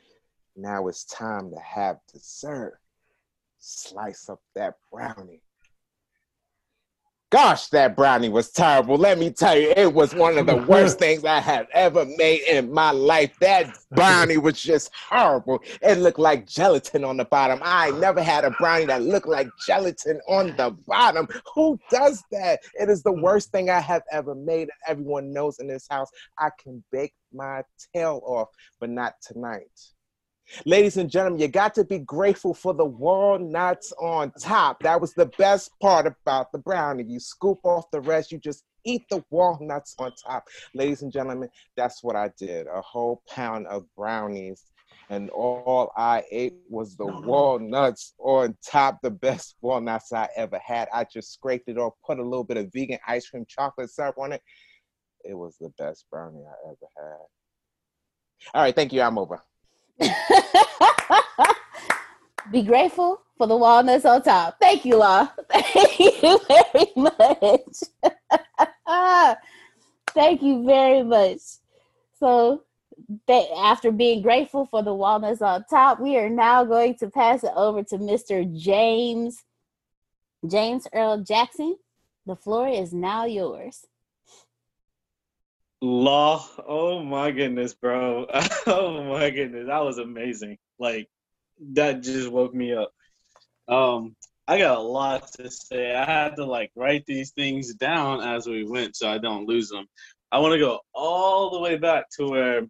Now it's time to have dessert slice up that brownie. Gosh, that brownie was terrible. Let me tell you, it was one of the [laughs] worst things I have ever made in my life. That brownie was just horrible. It looked like gelatin on the bottom. I never had a brownie that looked like gelatin on the bottom. Who does that? It is the worst thing I have ever made. And everyone knows in this house, I can bake my tail off, but not tonight. Ladies and gentlemen, you got to be grateful for the walnuts on top. That was the best part about the brownie. You scoop off the rest, you just eat the walnuts on top. Ladies and gentlemen, that's what I did a whole pound of brownies. And all I ate was the oh. walnuts on top, the best walnuts I ever had. I just scraped it off, put a little bit of vegan ice cream chocolate syrup on it. It was the best brownie I ever had. All right, thank you. I'm over. [laughs] Be grateful for the walnuts on top. Thank you, Law. [laughs] Thank you very much. [laughs] Thank you very much. So, th- after being grateful for the walnuts on top, we are now going to pass it over to Mr. James James Earl Jackson. The floor is now yours. Law. Oh my goodness, bro. [laughs] oh my goodness. That was amazing. Like that just woke me up. Um I got a lot to say. I had to like write these things down as we went so I don't lose them. I want to go all the way back to where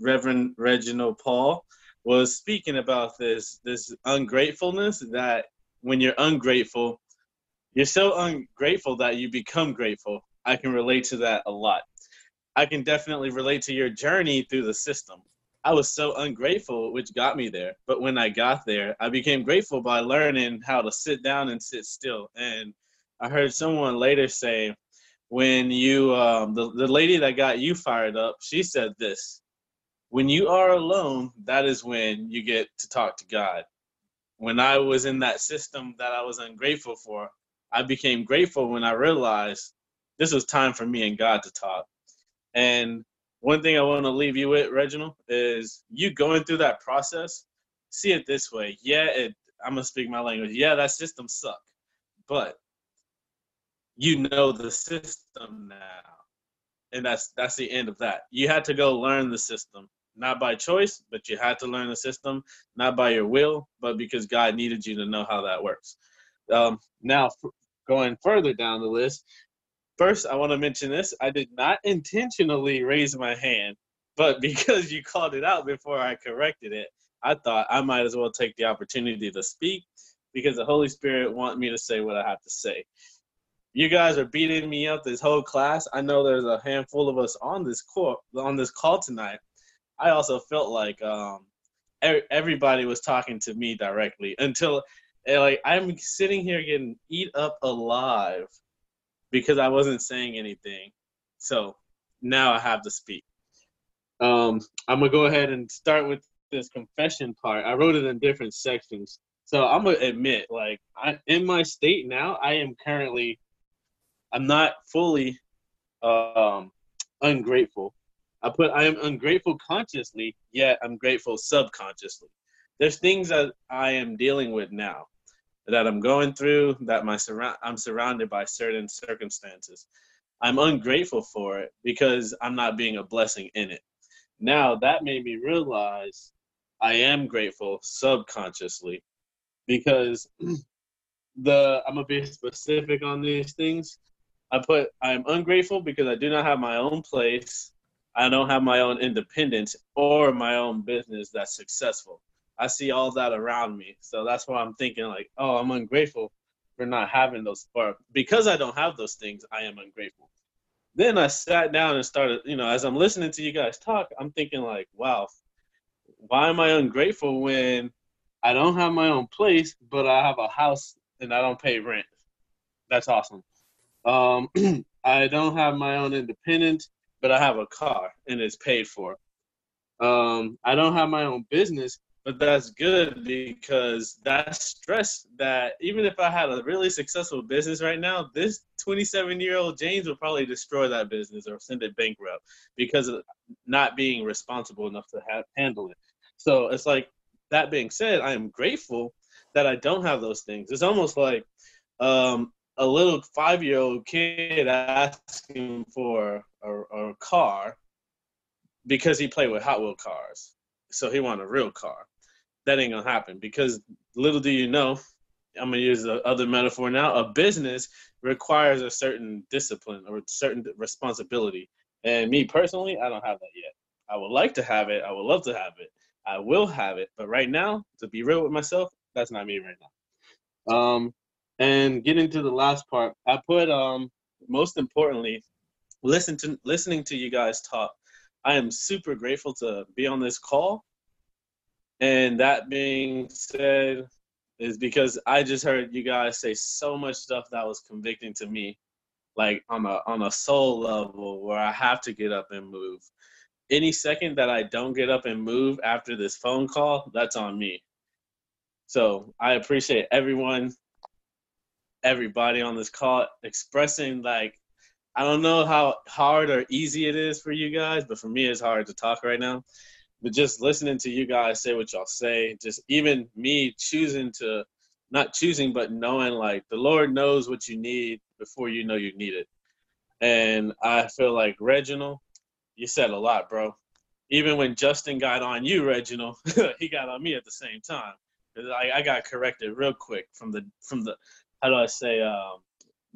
Reverend Reginald Paul was speaking about this this ungratefulness that when you're ungrateful, you're so ungrateful that you become grateful. I can relate to that a lot. I can definitely relate to your journey through the system. I was so ungrateful, which got me there. But when I got there, I became grateful by learning how to sit down and sit still. And I heard someone later say, when you, um, the, the lady that got you fired up, she said this when you are alone, that is when you get to talk to God. When I was in that system that I was ungrateful for, I became grateful when I realized this was time for me and God to talk. And one thing I want to leave you with, Reginald, is you going through that process. See it this way. Yeah, it, I'm gonna speak my language. Yeah, that system suck, but you know the system now, and that's that's the end of that. You had to go learn the system, not by choice, but you had to learn the system, not by your will, but because God needed you to know how that works. Um, now, going further down the list, First, I want to mention this. I did not intentionally raise my hand, but [laughs] because you called it out before I corrected it, I thought I might as well take the opportunity to speak because the Holy Spirit want me to say what I have to say. You guys are beating me up this whole class. I know there's a handful of us on this call on this call tonight. I also felt like um, everybody was talking to me directly until eh, like I'm sitting here getting eat up alive because I wasn't saying anything. So now I have to speak. Um, I'm gonna go ahead and start with this confession part. I wrote it in different sections. So I'm gonna admit, like, I, in my state now, I am currently, I'm not fully um, ungrateful. I put I am ungrateful consciously, yet I'm grateful subconsciously. There's things that I am dealing with now that I'm going through, that my surround I'm surrounded by certain circumstances. I'm ungrateful for it because I'm not being a blessing in it. Now that made me realize I am grateful subconsciously because [clears throat] the I'm gonna be specific on these things. I put I'm ungrateful because I do not have my own place. I don't have my own independence or my own business that's successful. I see all that around me. So that's why I'm thinking like, oh, I'm ungrateful for not having those or because I don't have those things, I am ungrateful. Then I sat down and started, you know, as I'm listening to you guys talk, I'm thinking like, wow, why am I ungrateful when I don't have my own place, but I have a house and I don't pay rent? That's awesome. Um, [clears throat] I don't have my own independence, but I have a car and it's paid for. Um, I don't have my own business, but that's good because that stress that even if I had a really successful business right now, this 27 year old James would probably destroy that business or send it bankrupt because of not being responsible enough to have, handle it. So it's like that being said, I am grateful that I don't have those things. It's almost like um, a little five year old kid asking for a, a car because he played with Hot Wheel cars. So he wanted a real car. That ain't gonna happen because little do you know, I'm gonna use the other metaphor now. A business requires a certain discipline or a certain responsibility. And me personally, I don't have that yet. I would like to have it. I would love to have it. I will have it. But right now, to be real with myself, that's not me right now. Um, and getting to the last part, I put um most importantly, listen to listening to you guys talk. I am super grateful to be on this call. And that being said, is because I just heard you guys say so much stuff that was convicting to me, like on a on a soul level where I have to get up and move. Any second that I don't get up and move after this phone call, that's on me. So I appreciate everyone everybody on this call expressing like I don't know how hard or easy it is for you guys, but for me it's hard to talk right now. But just listening to you guys say what y'all say, just even me choosing to not choosing but knowing like the Lord knows what you need before you know you need it. And I feel like Reginald, you said a lot, bro. Even when Justin got on you, Reginald, [laughs] he got on me at the same time. I, I got corrected real quick from the from the how do I say um,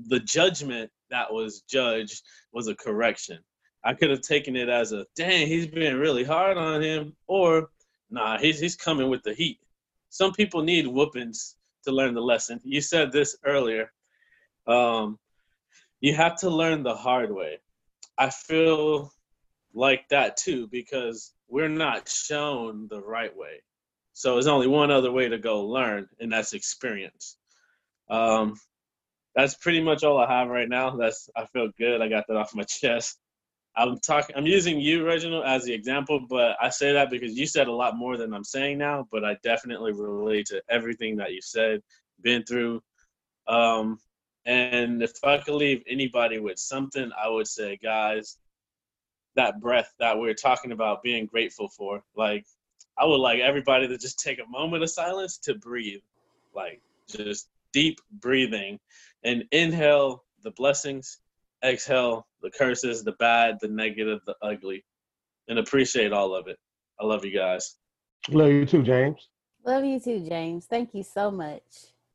the judgment that was judged was a correction. I could have taken it as a dang, he's been really hard on him, or nah, he's he's coming with the heat. Some people need whoopings to learn the lesson. You said this earlier. Um, you have to learn the hard way. I feel like that too because we're not shown the right way. So there's only one other way to go learn, and that's experience. Um, that's pretty much all I have right now. That's I feel good. I got that off my [laughs] chest. I'm talking. I'm using you, Reginald, as the example, but I say that because you said a lot more than I'm saying now. But I definitely relate to everything that you said, been through. Um, and if I could leave anybody with something, I would say, guys, that breath that we're talking about being grateful for. Like, I would like everybody to just take a moment of silence to breathe. Like, just deep breathing and inhale the blessings, exhale the curses, the bad, the negative, the ugly, and appreciate all of it. I love you guys. Love you too, James. Love you too, James. Thank you so much.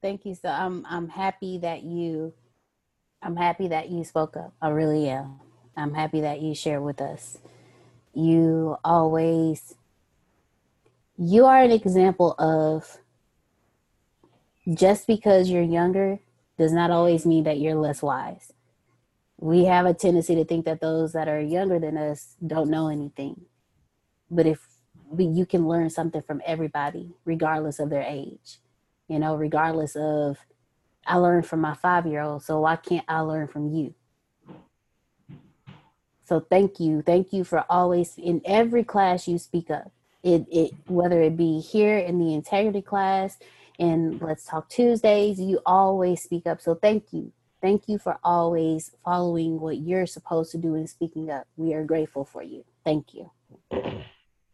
Thank you so I'm I'm happy that you I'm happy that you spoke up. I really am. I'm happy that you shared with us. You always you are an example of just because you're younger does not always mean that you're less wise. We have a tendency to think that those that are younger than us don't know anything. But if we, you can learn something from everybody, regardless of their age, you know, regardless of, I learned from my five year old, so why can't I learn from you? So thank you. Thank you for always, in every class you speak up. It, it whether it be here in the integrity class and Let's Talk Tuesdays, you always speak up. So thank you. Thank you for always following what you're supposed to do and speaking up. We are grateful for you. Thank you. [clears throat]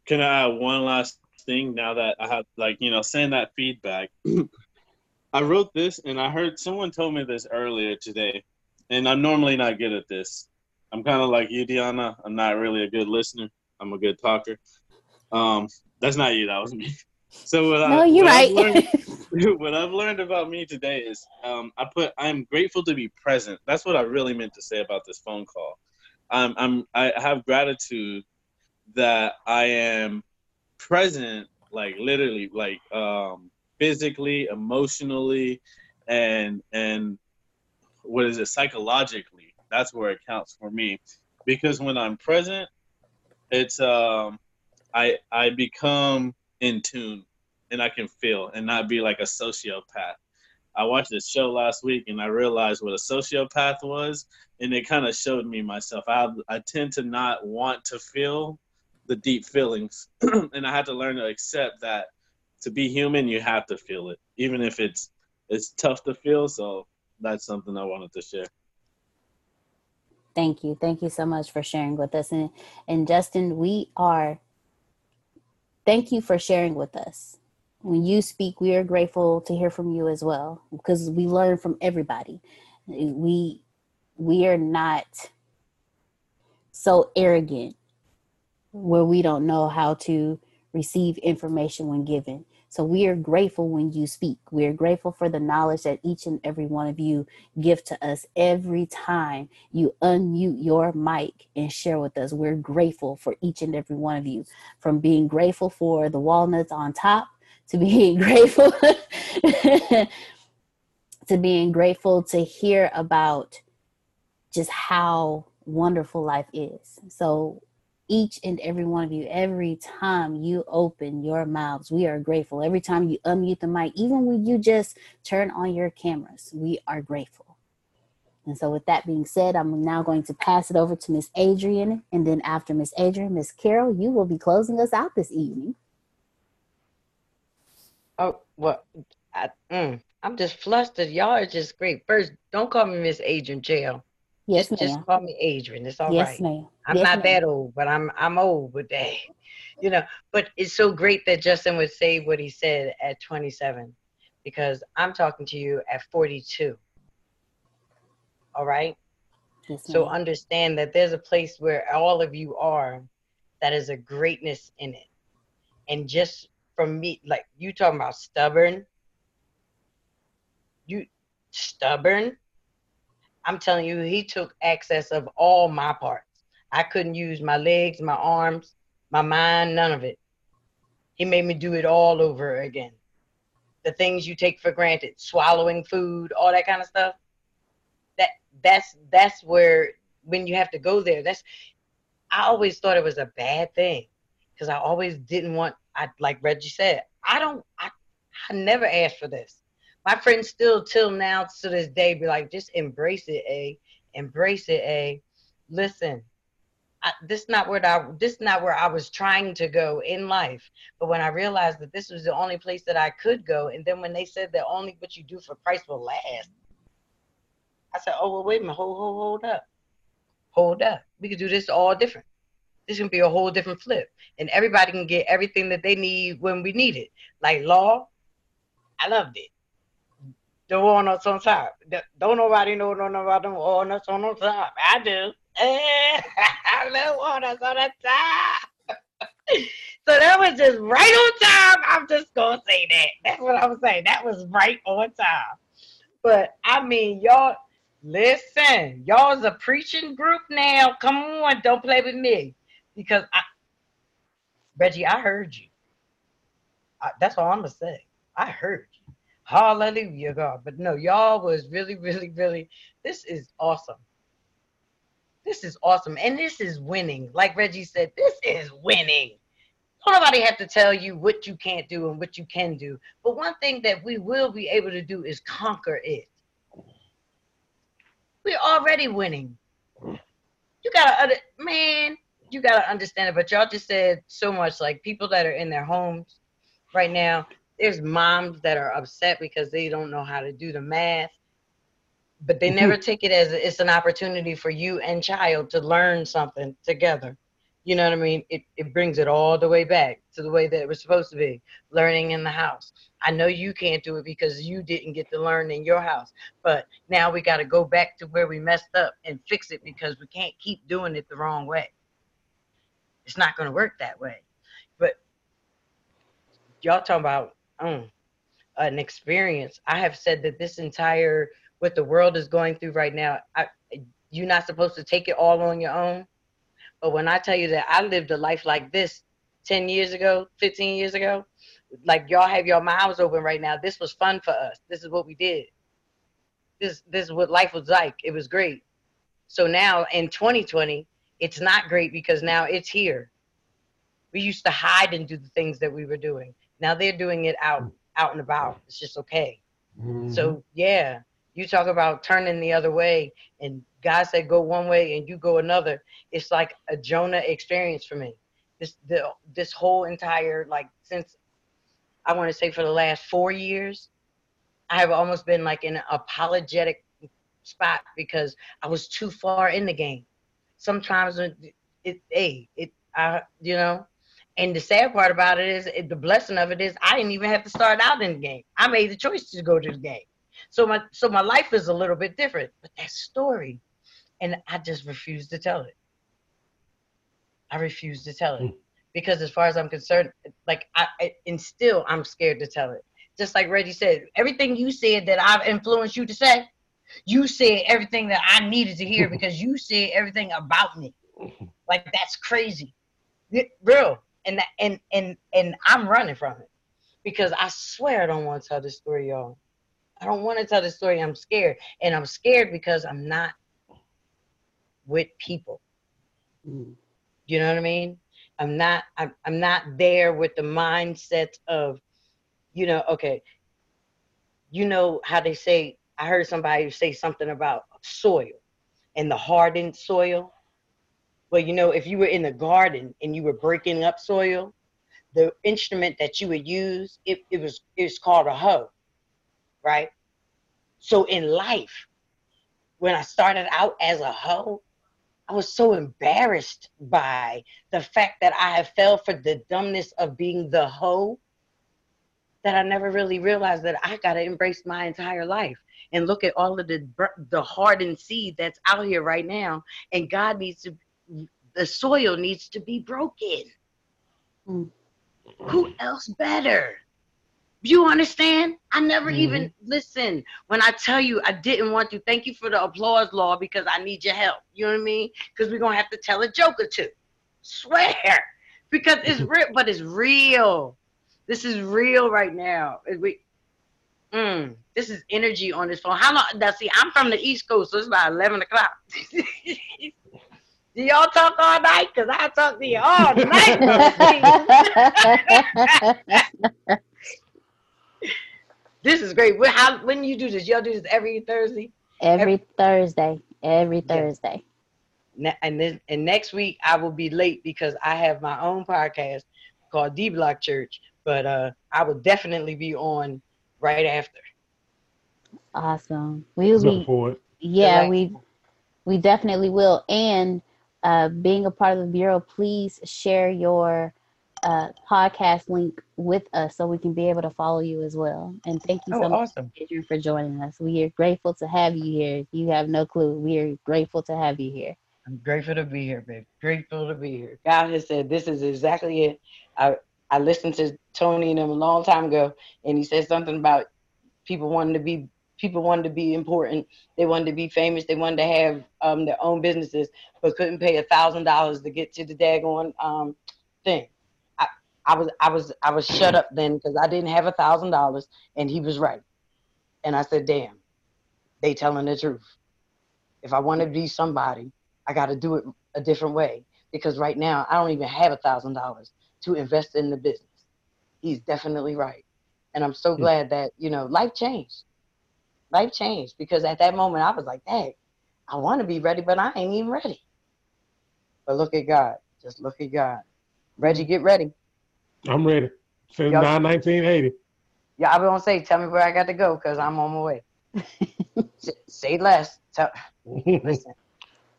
Can I add one last thing now that I have, like, you know, saying that feedback? [clears throat] I wrote this and I heard someone told me this earlier today, and I'm normally not good at this. I'm kind of like you, Deanna. I'm not really a good listener. I'm a good talker. Um, that's not you. That was me. [laughs] So what no, I, you're what right. I've learned, [laughs] [laughs] what I've learned about me today is um, I put I'm grateful to be present. That's what I really meant to say about this phone call. I'm I'm I have gratitude that I am present, like literally, like um, physically, emotionally, and and what is it psychologically? That's where it counts for me, because when I'm present, it's um, I I become in tune and I can feel and not be like a sociopath. I watched this show last week and I realized what a sociopath was, and it kind of showed me myself. I I tend to not want to feel the deep feelings, [clears throat] and I had to learn to accept that to be human, you have to feel it, even if it's it's tough to feel. So that's something I wanted to share. Thank you. Thank you so much for sharing with us. And and Justin, we are thank you for sharing with us. When you speak, we are grateful to hear from you as well because we learn from everybody. We we are not so arrogant where we don't know how to receive information when given. So we are grateful when you speak. We are grateful for the knowledge that each and every one of you give to us every time you unmute your mic and share with us. We're grateful for each and every one of you, from being grateful for the walnuts on top to [laughs] being grateful [laughs] to being grateful to hear about just how wonderful life is. So each and every one of you, every time you open your mouths, we are grateful. Every time you unmute the mic, even when you just turn on your cameras, we are grateful. And so, with that being said, I'm now going to pass it over to Miss Adrian. And then, after Miss Adrian, Miss Carol, you will be closing us out this evening. Oh, well, I, mm, I'm just flustered. Y'all are just great. First, don't call me Miss Adrian Jail. Yes, just, ma'am. just call me Adrian. It's all yes, right. ma'am. I'm Yes, not ma'am. that old, but I'm I'm old with that. [laughs] You know, but it's so great that Justin would say what he said at 27 because I'm talking to you at 42. All right? Yes, So understand that there's a place where all of you are that is a greatness in it. And just from me, like you talking about stubborn, you stubborn. I'm telling you, he took access of all my parts. I couldn't use my legs, my arms, my mind, none of it. He made me do it all over again. The things you take for granted, swallowing food, all that kind of stuff. That that's that's where when you have to go there. That's I always thought it was a bad thing because I always didn't want. I like Reggie said, I don't. I, I never asked for this. My friends still till now to this day be like, just embrace it, a embrace it, a listen. I, this not where I this not where I was trying to go in life. But when I realized that this was the only place that I could go, and then when they said that only what you do for Christ will last, I said, oh well, wait a minute, hold, hold, hold up, hold up. We could do this all different. This can be a whole different flip, and everybody can get everything that they need when we need it. Like Law, I loved it. The walnuts on top. Don't nobody know no about them walnuts on the top. I do. [laughs] I love walnuts on the top. [laughs] so that was just right on time. I'm just gonna say that. That's what I'm saying. That was right on time. But I mean, y'all, listen. Y'all's a preaching group now. Come on, don't play with me, because I, Reggie, I heard you. I, that's all I'm gonna say. I heard you. Hallelujah, God. But no, y'all was really, really, really. This is awesome. This is awesome, and this is winning. Like Reggie said, this is winning. Don't nobody have to tell you what you can't do and what you can do. But one thing that we will be able to do is conquer it. We're already winning. You gotta, man, you gotta understand it. But y'all just said so much. Like people that are in their homes right now, there's moms that are upset because they don't know how to do the math, but they mm-hmm. never take it as it's an opportunity for you and child to learn something together. You know what I mean? It, it brings it all the way back to the way that it was supposed to be learning in the house. I know you can't do it because you didn't get to learn in your house, but now we got to go back to where we messed up and fix it because we can't keep doing it the wrong way. It's not going to work that way. But y'all talking about um, an experience. I have said that this entire what the world is going through right now, I, you're not supposed to take it all on your own. But when I tell you that I lived a life like this 10 years ago, 15 years ago, like y'all have your mouths open right now. This was fun for us. This is what we did. This this is what life was like. It was great. So now in 2020, it's not great because now it's here. We used to hide and do the things that we were doing. Now they're doing it out out and about. It's just okay. Mm-hmm. So yeah, you talk about turning the other way, and God said go one way and you go another. It's like a Jonah experience for me. This the this whole entire like since I want to say for the last four years, I have almost been like in an apologetic spot because I was too far in the game. Sometimes it, it hey, it I you know. And the sad part about it is, it, the blessing of it is, I didn't even have to start out in the game. I made the choice to go to the game. So my so my life is a little bit different, but that story, and I just refuse to tell it. I refuse to tell it hmm. because, as far as I'm concerned, like I, I and still I'm scared to tell it. Just like Reggie said, everything you said that I've influenced you to say, you said everything that I needed to hear [laughs] because you said everything about me. [laughs] Like that's crazy, It- real, and that, and and and I'm running from it because I swear I don't want to tell this story, y'all. I don't want to tell this story. I'm scared, and I'm scared because I'm not with people. Mm. You know what I mean? I'm not. I'm, I'm not there with the mindset of, you know. Okay. You know how they say. I heard somebody say something about soil and the hardened soil. Well, you know, if you were in the garden and you were breaking up soil, the instrument that you would use, it, it was it's called a hoe, right? So in life, when I started out as a hoe, I was so embarrassed by the fact that I have fell for the dumbness of being the hoe that I never really realized that I got to embrace my entire life and look at all of the the hardened seed that's out here right now and God needs to the soil needs to be broken. Who else better? You understand? I never even listen when I tell you I didn't want to. Thank you for the applause, Law, because I need your help. You know what I mean? Because we're gonna have to tell a joke or two. Swear, [laughs] because it's [laughs] real, but it's real. This is real right now. Is We, mm, this is energy on this phone. How long? Now, see, I'm from the East Coast, so it's about eleven o'clock. [laughs] Do y'all talk all night? Cause I talk to you all night. [laughs] this is great. When, how, when you do this, y'all do this every Thursday. Every Thursday. Every Thursday. Ne- and then and next week I will be late because I have my own podcast called D Block Church. But uh, I will definitely be on right after. Awesome. We'll be for it. yeah, we we definitely will. And uh being a part of the bureau, please share your uh podcast link with us so we can be able to follow you as well. And thank you Oh, so much awesome. Adrian, for joining us. We are grateful to have you here. You have no clue. We are grateful to have you here. I'm grateful to be here, babe. Grateful to be here. God has said this is exactly it. I I listened to Tony and him a long time ago, and he said something about people wanting to be people wanted to be important. They wanted to be famous. They wanted to have um, their own businesses, but couldn't pay a thousand dollars to get to the daggone um, thing. I, I was I was I was shut up then because I didn't have a thousand dollars, and he was right. And I said, "Damn, they telling the truth. If I want to be somebody, I got to do it a different way because right now I don't even have a thousand dollars to invest in the business." He's definitely right, and I'm so glad that you know life changed. Life changed because at that moment I was like, "Hey, I want to be ready, but I ain't even ready." But look at God. Just look at God. Reggie, get ready. I'm ready. Since Y'all- 9 1980. Yeah, I was gonna say, tell me where I got to go because I'm on my way. [laughs] S- say less. Tell, [laughs] listen,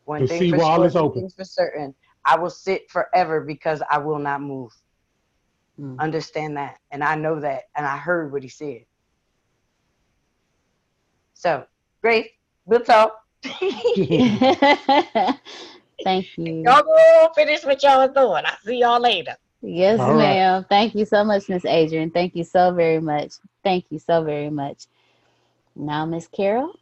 one The thing for seawall sure, is two open. things for certain. I will sit forever because I will not move. Mm. Understand that, and I know that, and I heard what he said. So, Grace, we'll talk. [laughs] Thank [laughs] you. Y'all go finish what y'all was doing. I'll see y'all later. Yes, All right. ma'am. Thank you so much, Miss Adrian. Thank you so very much. Thank you so very much. Now, Miss Carol,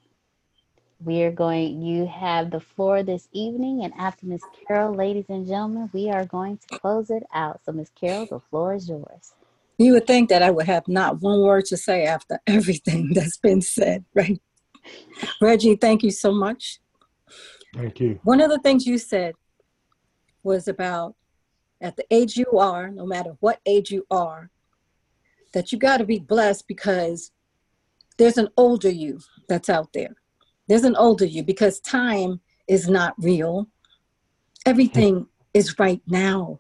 we are going, you have the floor this evening. And after Miss Carol, ladies and gentlemen, we are going to close it out. So, Miss Carol, the floor is yours. You would think that I would have not one word to say after [laughs] everything that's been said, right? Reggie, thank you so much. Thank you. One of the things you said was about at the age you are, no matter what age you are, that you got to be blessed because there's an older you that's out there. There's an older you because time is not real. Everything is right now.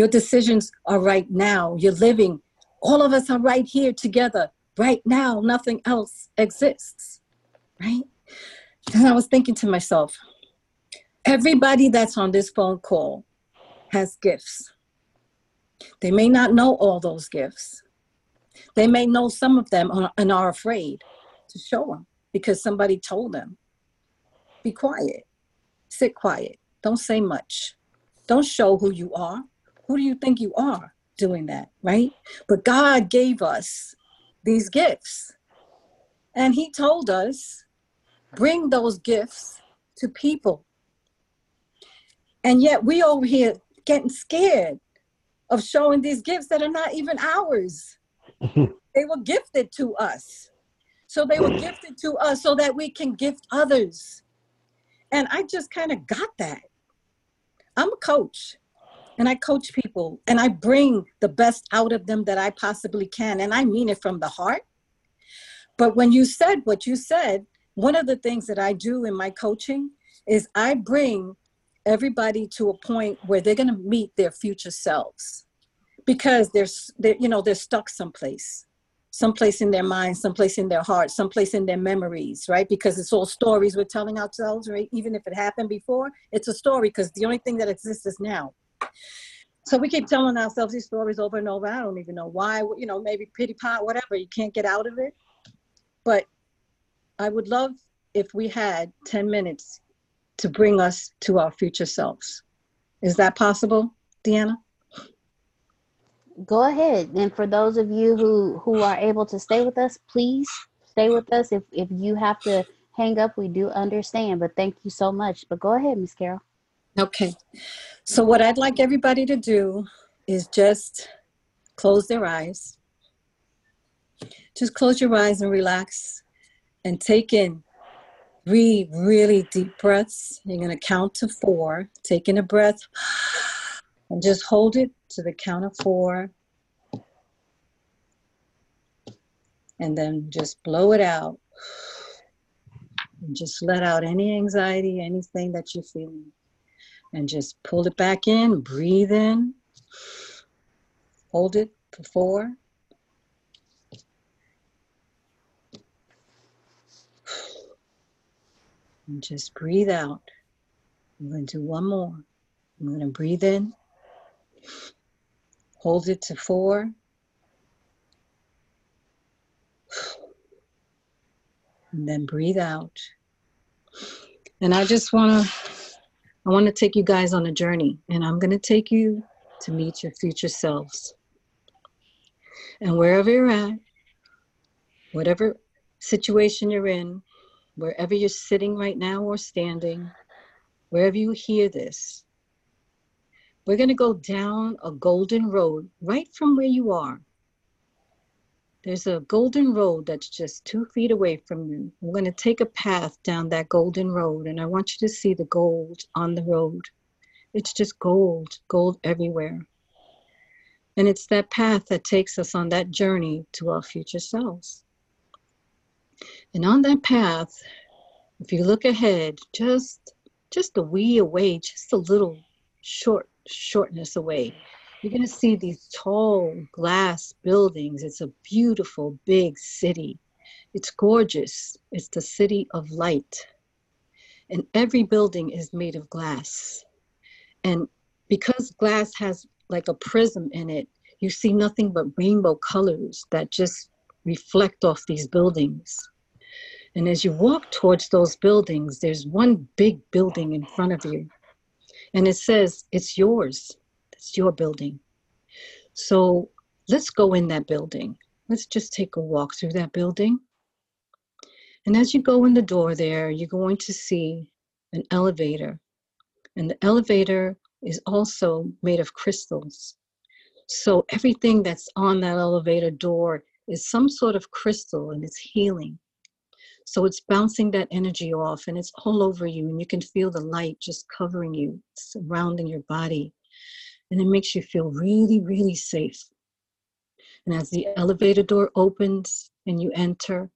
Your decisions are right now. You're living. All of us are right here together. Right now, nothing else exists. Right? And I was thinking to myself, everybody that's on this phone call has gifts. They may not know all those gifts. They may know some of them and are afraid. to show them because somebody told them. Be quiet. Sit quiet. Don't say much. Don't show who you are. Who do you think you are doing that, right? But God gave us these gifts. And He told us, bring those gifts to people. And yet we over here getting scared of showing these gifts that are not even ours. [laughs] they were gifted to us. So they were gifted to us so that we can gift others. And I just kind of got that. I'm a coach and I coach people and I bring the best out of them that I possibly can. And I mean it from the heart. But when you said what you said, one of the things that I do in my coaching is I bring everybody to a point where they're going to meet their future selves because they're, they're you know they're stuck someplace someplace in their mind someplace in their heart someplace in their memories right because it's all stories we're telling ourselves right even if it happened before it's a story because the only thing that exists is now so we keep telling ourselves these stories over and over i don't even know why you know maybe pity pot whatever you can't get out of it but i would love if we had 10 minutes to bring us to our future selves. Is that possible, Deanna? Go ahead. And for those of you who who are able to stay with us, please stay with us. If if you have to hang up, we do understand. But thank you so much. But go ahead, Miss Carol. Okay. So what I'd like everybody to do is just close their eyes. Just close your eyes and relax and take in Breathe really deep breaths. You're going to count to four, taking a breath, and just hold it to the count of four. And then just blow it out. And just let out any anxiety, anything that you're feeling. And just pull it back in, breathe in, hold it for four. And just breathe out. I'm going to do one more. I'm going to breathe in, hold it to four. And then breathe out. And I just want to I want to take you guys on a journey and I'm going to take you to meet your future selves. And wherever you're at, whatever situation you're in, wherever you're sitting right now or standing, wherever you hear this, we're going to go down a golden road right from where you are. There's a golden road that's just two feet away from you. We're going to take a path down that golden road, and I want you to see the gold on the road. It's just gold, gold everywhere. And it's that path that takes us on that journey to our future selves. And on that path, if you look ahead, just just a wee away, just a little short shortness away, you're going to see these tall glass buildings. It's a beautiful big city. It's gorgeous. It's the city of light. And every building is made of glass. And because glass has like a prism in it, you see nothing but rainbow colors that just reflect off these buildings. And as you walk towards those buildings, there's one big building in front of you. And it says, It's yours. It's your building. So let's go in that building. Let's just take a walk through that building. And as you go in the door there, you're going to see an elevator. And the elevator is also made of crystals. So everything that's on that elevator door is some sort of crystal and it's healing. So it's bouncing that energy off and it's all over you, and you can feel the light just covering you, surrounding your body. And it makes you feel really, really safe. And as the elevator door opens and you enter,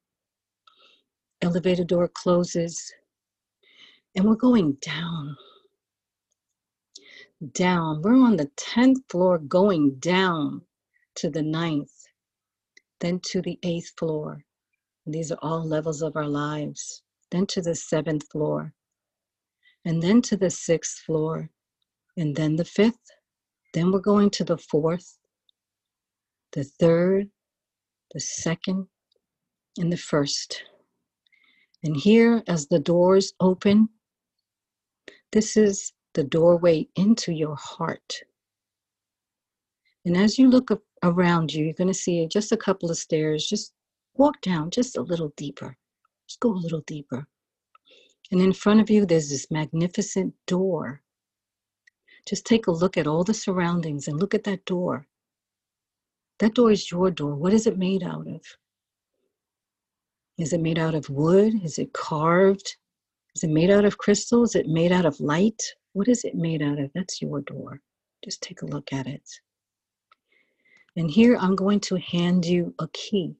elevator door closes, and we're going down. Down. We're on the 10th floor going down to the ninth, then to the eighth floor. These are all levels of our lives. Then to the seventh floor, and then to the sixth floor, and then the fifth. Then we're going to the fourth, the third, the second, and the first. And here, as the doors open, this is the doorway into your heart. And as you look around you, you're going to see just a couple of stairs. Just walk down just a little deeper. Just go a little deeper. And in front of you, there's this magnificent door. Just take a look at all the surroundings and look at that door. That door is your door. What is it made out of? Is it made out of wood? Is it carved? Is it made out of crystal? Is it made out of light? What is it made out of? That's your door. Just take a look at it. And here I'm going to hand you a key.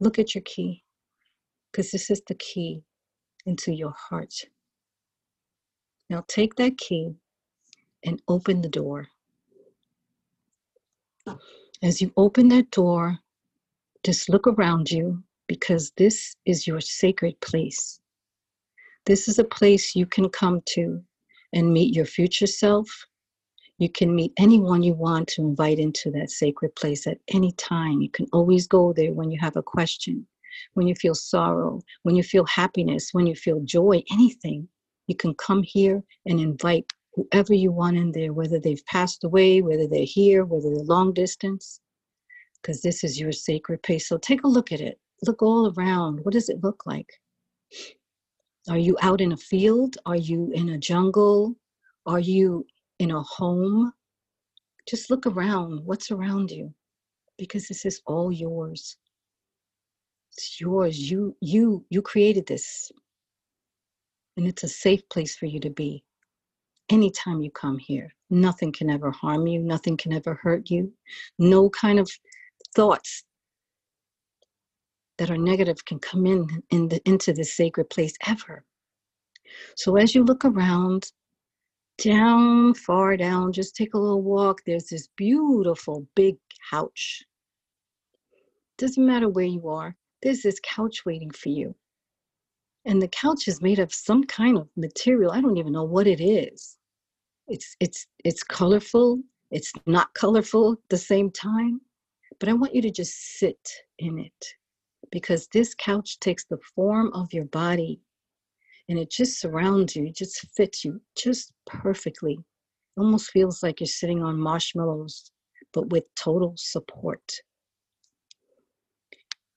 Look at your key, because this is the key into your heart. Now take that key and open the door. As you open that door, just look around you because this is your sacred place. This is a place you can come to and meet your future self. You can meet anyone you want to invite into that sacred place at any time. You can always go there when you have a question, when you feel sorrow, when you feel happiness, when you feel joy, anything. You can come here and invite whoever you want in there, whether they've passed away, whether they're here, whether they're long distance, because this is your sacred place. So take a look at it. Look all around. What does it look like? Are you out in a field? Are you in a jungle? Are you in a home? Just look around. What's around you? Because this is all yours. It's yours. You you you created this. And it's a safe place for you to be. Anytime you come here, nothing can ever harm you, nothing can ever hurt you. No kind of thoughts that are negative can come in, in the, into this sacred place ever. So as you look around, down, far down, just take a little walk. There's this beautiful big couch. Doesn't matter where you are, there's this couch waiting for you. And the couch is made of some kind of material. I don't even know what it is. It's it's it's colorful. It's not colorful at the same time. But I want you to just sit in it because this couch takes the form of your body and it just surrounds you, it just fits you just perfectly. Almost feels like you're sitting on marshmallows, but with total support.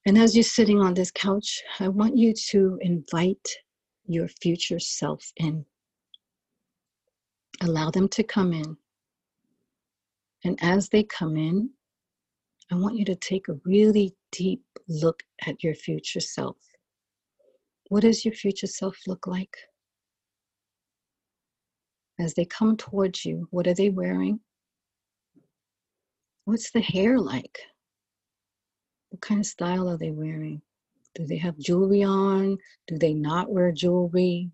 And as you're sitting on this couch, I want you to invite your future self in. Allow them to come in. And as they come in, I want you to take a really deep look at your future self. What does your future self look like? As they come towards you, what are they wearing? What's the hair like? What kind of style are they wearing? Do they have jewelry on? Do they not wear jewelry?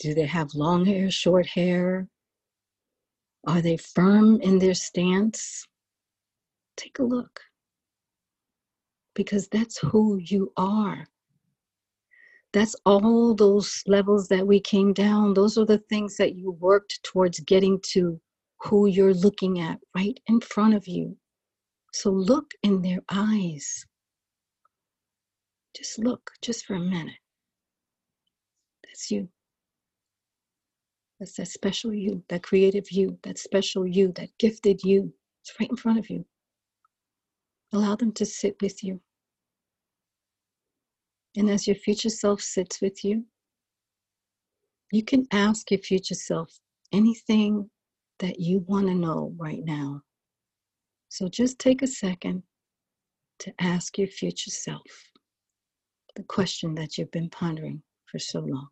Do they have long hair, short hair? Are they firm in their stance? Take a look. Because that's who you are. That's all those levels that we came down. Those are the things that you worked towards getting to who you're looking at right in front of you. So look in their eyes. Just look, just for a minute. That's you. That's that special you, that creative you, that special you, that gifted you. It's right in front of you. Allow them to sit with you. And as your future self sits with you, you can ask your future self anything that you want to know right now. So just take a second to ask your future self the question that you've been pondering for so long.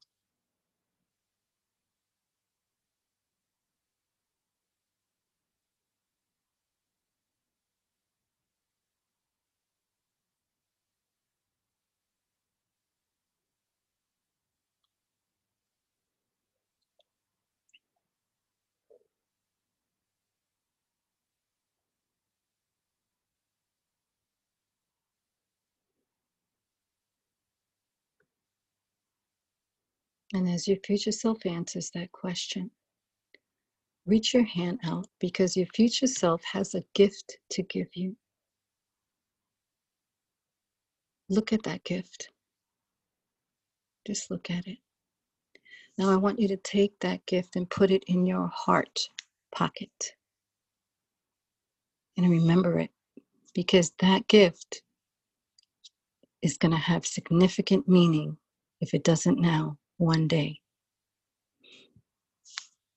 And as your future self answers that question, reach your hand out because your future self has a gift to give you. Look at that gift. Just look at it. Now I want you to take that gift and put it in your heart pocket. And remember it because that gift is going to have significant meaning if it doesn't now, one day.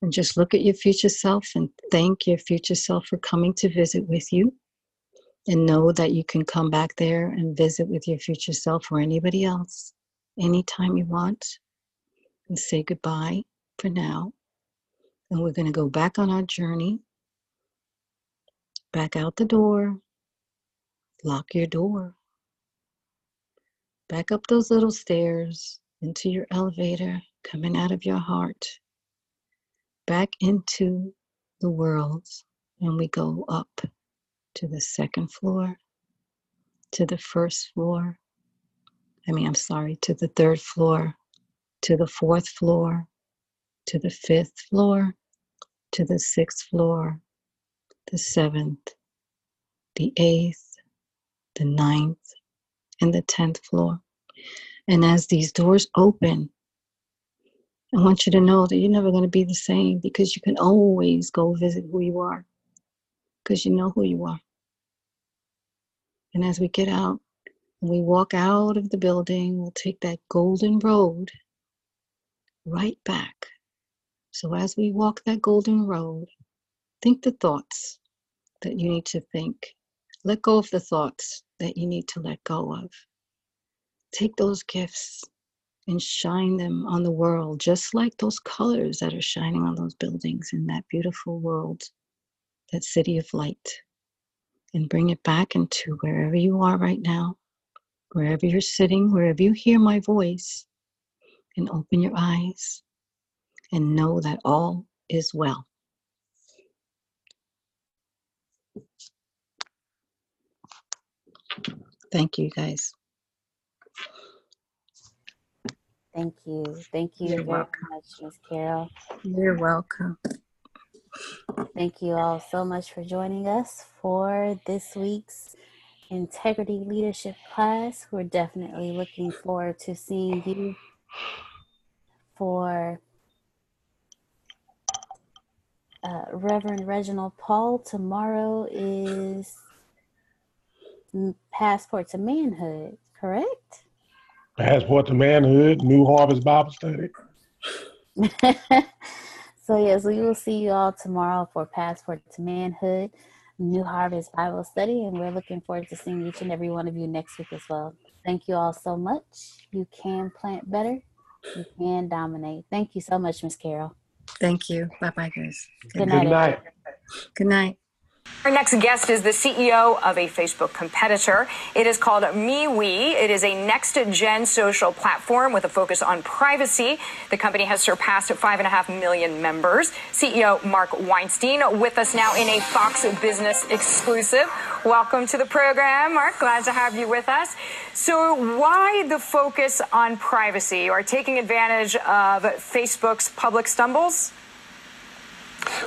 And just look at your future self and thank your future self for coming to visit with you. And know that you can come back there and visit with your future self or anybody else anytime you want and say goodbye for now. And we're going to go back on our journey, back out the door, lock your door, back up those little stairs into your elevator, coming out of your heart, back into the world. And we go up to the second floor, to the first floor. I mean, I'm sorry, to the third floor, to the fourth floor, to the fifth floor, to the sixth floor, the seventh, the eighth, the ninth, and the tenth floor. And as these doors open, I want you to know that you're never going to be the same because you can always go visit who you are because you know who you are. And as we get out, we walk out of the building, we'll take that golden road right back. So as we walk that golden road, think the thoughts that you need to think. Let go of the thoughts that you need to let go of. Take those gifts and shine them on the world, just like those colors that are shining on those buildings in that beautiful world, that city of light. And bring it back into wherever you are right now, wherever you're sitting, wherever you hear my voice, and open your eyes and know that all is well. Thank you, guys. Thank you. Thank you You're very welcome. much, Miss Carol. You're welcome. Thank you all so much for joining us for this week's integrity leadership class. We're definitely looking forward to seeing you for uh, Reverend Reginald Paul. Tomorrow is Passport to Manhood, correct? Passport to Manhood, New Harvest Bible Study. [laughs] so yes, we will see you all tomorrow for Passport to Manhood, New Harvest Bible Study, and we're looking forward to seeing each and every one of you next week as well. Thank you all so much. You can plant better. You can dominate. Thank you so much, Miss Carol. Thank you. Bye bye, guys. Good night, Good night. everyone. Good night. Our next guest is the CEO of a Facebook competitor. It is called MeWe. It is a next gen social platform with a focus on privacy. The company has surpassed five and a half million members. CEO Mark Weinstein with us now in a Fox Business exclusive. Welcome to the program, Mark. Glad to have you with us. So, why the focus on privacy or taking advantage of Facebook's public stumbles?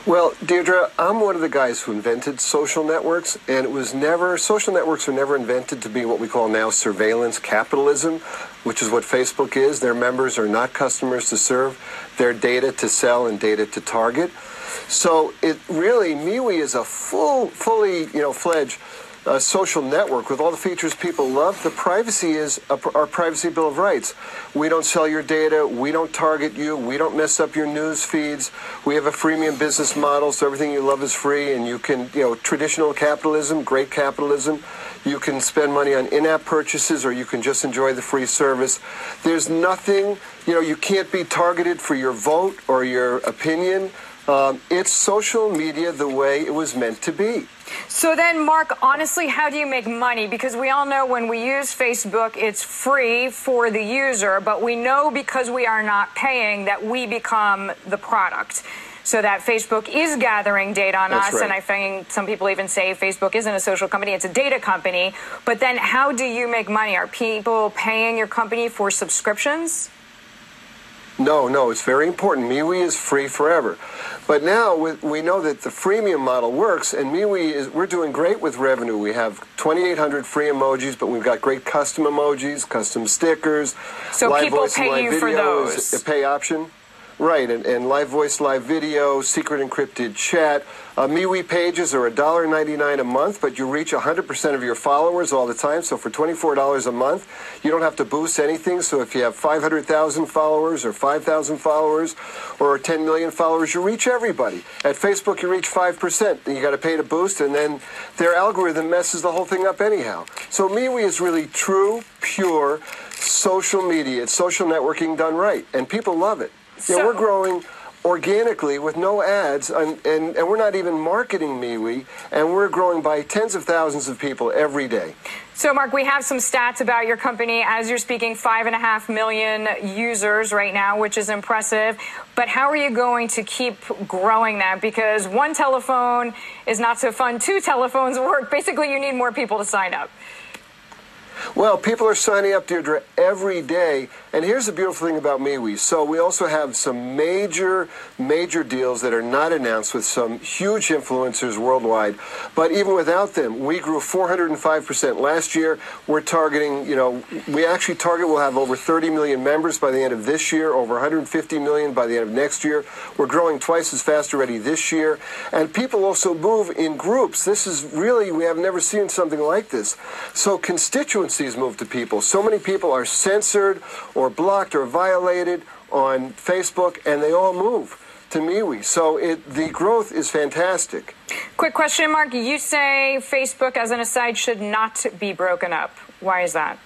Well, Deirdre, I'm one of the guys who invented social networks, and it was never, social networks were never invented to be what we call now surveillance capitalism, which is what Facebook is. Their members are not customers to serve, their data to sell and data to target. So it really, MeWe is a full, fully, you know, fledged uh, social network with all the features people love. The privacy is a, our privacy bill of rights. We don't sell your data. We don't target you. We don't mess up your news feeds. We have a freemium business model, so everything you love is free, and you can, you know, traditional capitalism, great capitalism. You can spend money on in-app purchases, or you can just enjoy the free service. There's nothing, you know, you can't be targeted for your vote or your opinion. Um, it's social media the way it was meant to be. So then, Mark, honestly, how do you make money? Because we all know when we use Facebook, it's free for the user, but we know because we are not paying that we become the product. So that Facebook is gathering data on That's us, right. and I think some people even say Facebook isn't a social company, it's a data company. But then how do you make money? Are people paying your company for subscriptions? No, no, it's very important. MeWe is free forever. But now we, we know that the freemium model works, and MeWe is we're doing great with revenue. We have 2,800 free emojis, but we've got great custom emojis, custom stickers. So live people voice and live you for video is those. a pay option. Right, and, and live voice, live video, secret encrypted chat. Uh, MeWe pages are $1.99 a month, but you reach 100% of your followers all the time. So for $24 a month, you don't have to boost anything. So if you have 500,000 followers or 5,000 followers or 10 million followers, you reach everybody. At Facebook, you reach 5%. And you got to pay to boost, and then their algorithm messes the whole thing up anyhow. So MeWe is really true, pure social media. It's social networking done right, and people love it. Yeah, we're growing organically with no ads, and, and, and we're not even marketing MeWe, and we're growing by tens of thousands of people every day. So, Mark, we have some stats about your company. As you're speaking, five and a half million users right now, which is impressive. But how are you going to keep growing that? Because one telephone is not so fun. Two telephones work. Basically, you need more people to sign up. Well, people are signing up, Deirdre, every day. And here's the beautiful thing about MeWe. So we also have some major, major deals that are not announced with some huge influencers worldwide. But even without them, we grew 405% last year. We're targeting, you know, we actually target we'll have over 30 million members by the end of this year, over 150 million by the end of next year. We're growing twice as fast already this year. And people also move in groups. This is really, we have never seen something like this. So constituencies move to people. So many people are censored or blocked or violated on Facebook, and they all move to MeWe. So it, the growth is fantastic. Quick question, Mark. You say Facebook, as an aside, should not be broken up. Why is that?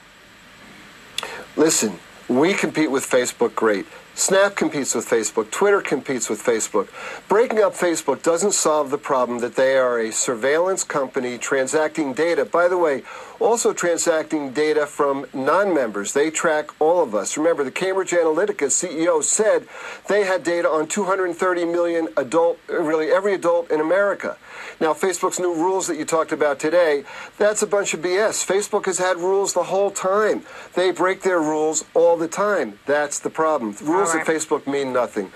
Listen, we compete with Facebook great. Snap competes with Facebook. Twitter competes with Facebook. Breaking up Facebook doesn't solve the problem that they are a surveillance company transacting data. By the way, also transacting data from non members. They track all of us. Remember, the Cambridge Analytica CEO said they had data on 230 million adult, really every adult in America. Now, Facebook's new rules that you talked about today, that's a bunch of BS. Facebook has had rules the whole time. They break their rules all the time. That's the problem. Rules All at. Facebook mean nothing.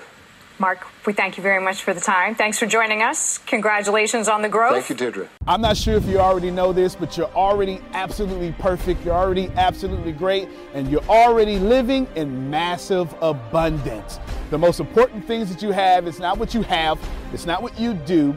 Mark, we thank you very much for the time. Thanks for joining us. Congratulations on the growth. Thank you, Deirdre. I'm not sure if you already know this, but you're already absolutely perfect. You're already absolutely great, and you're already living in massive abundance. The most important things that you have is not what you have, it's not what you do,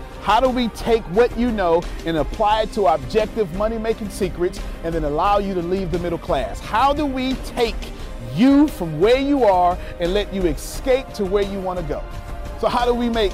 How do we take what you know and apply it to objective money making secrets and then allow you to leave the middle class? How do we take you from where you are and let you escape to where you want to go? So, how do we make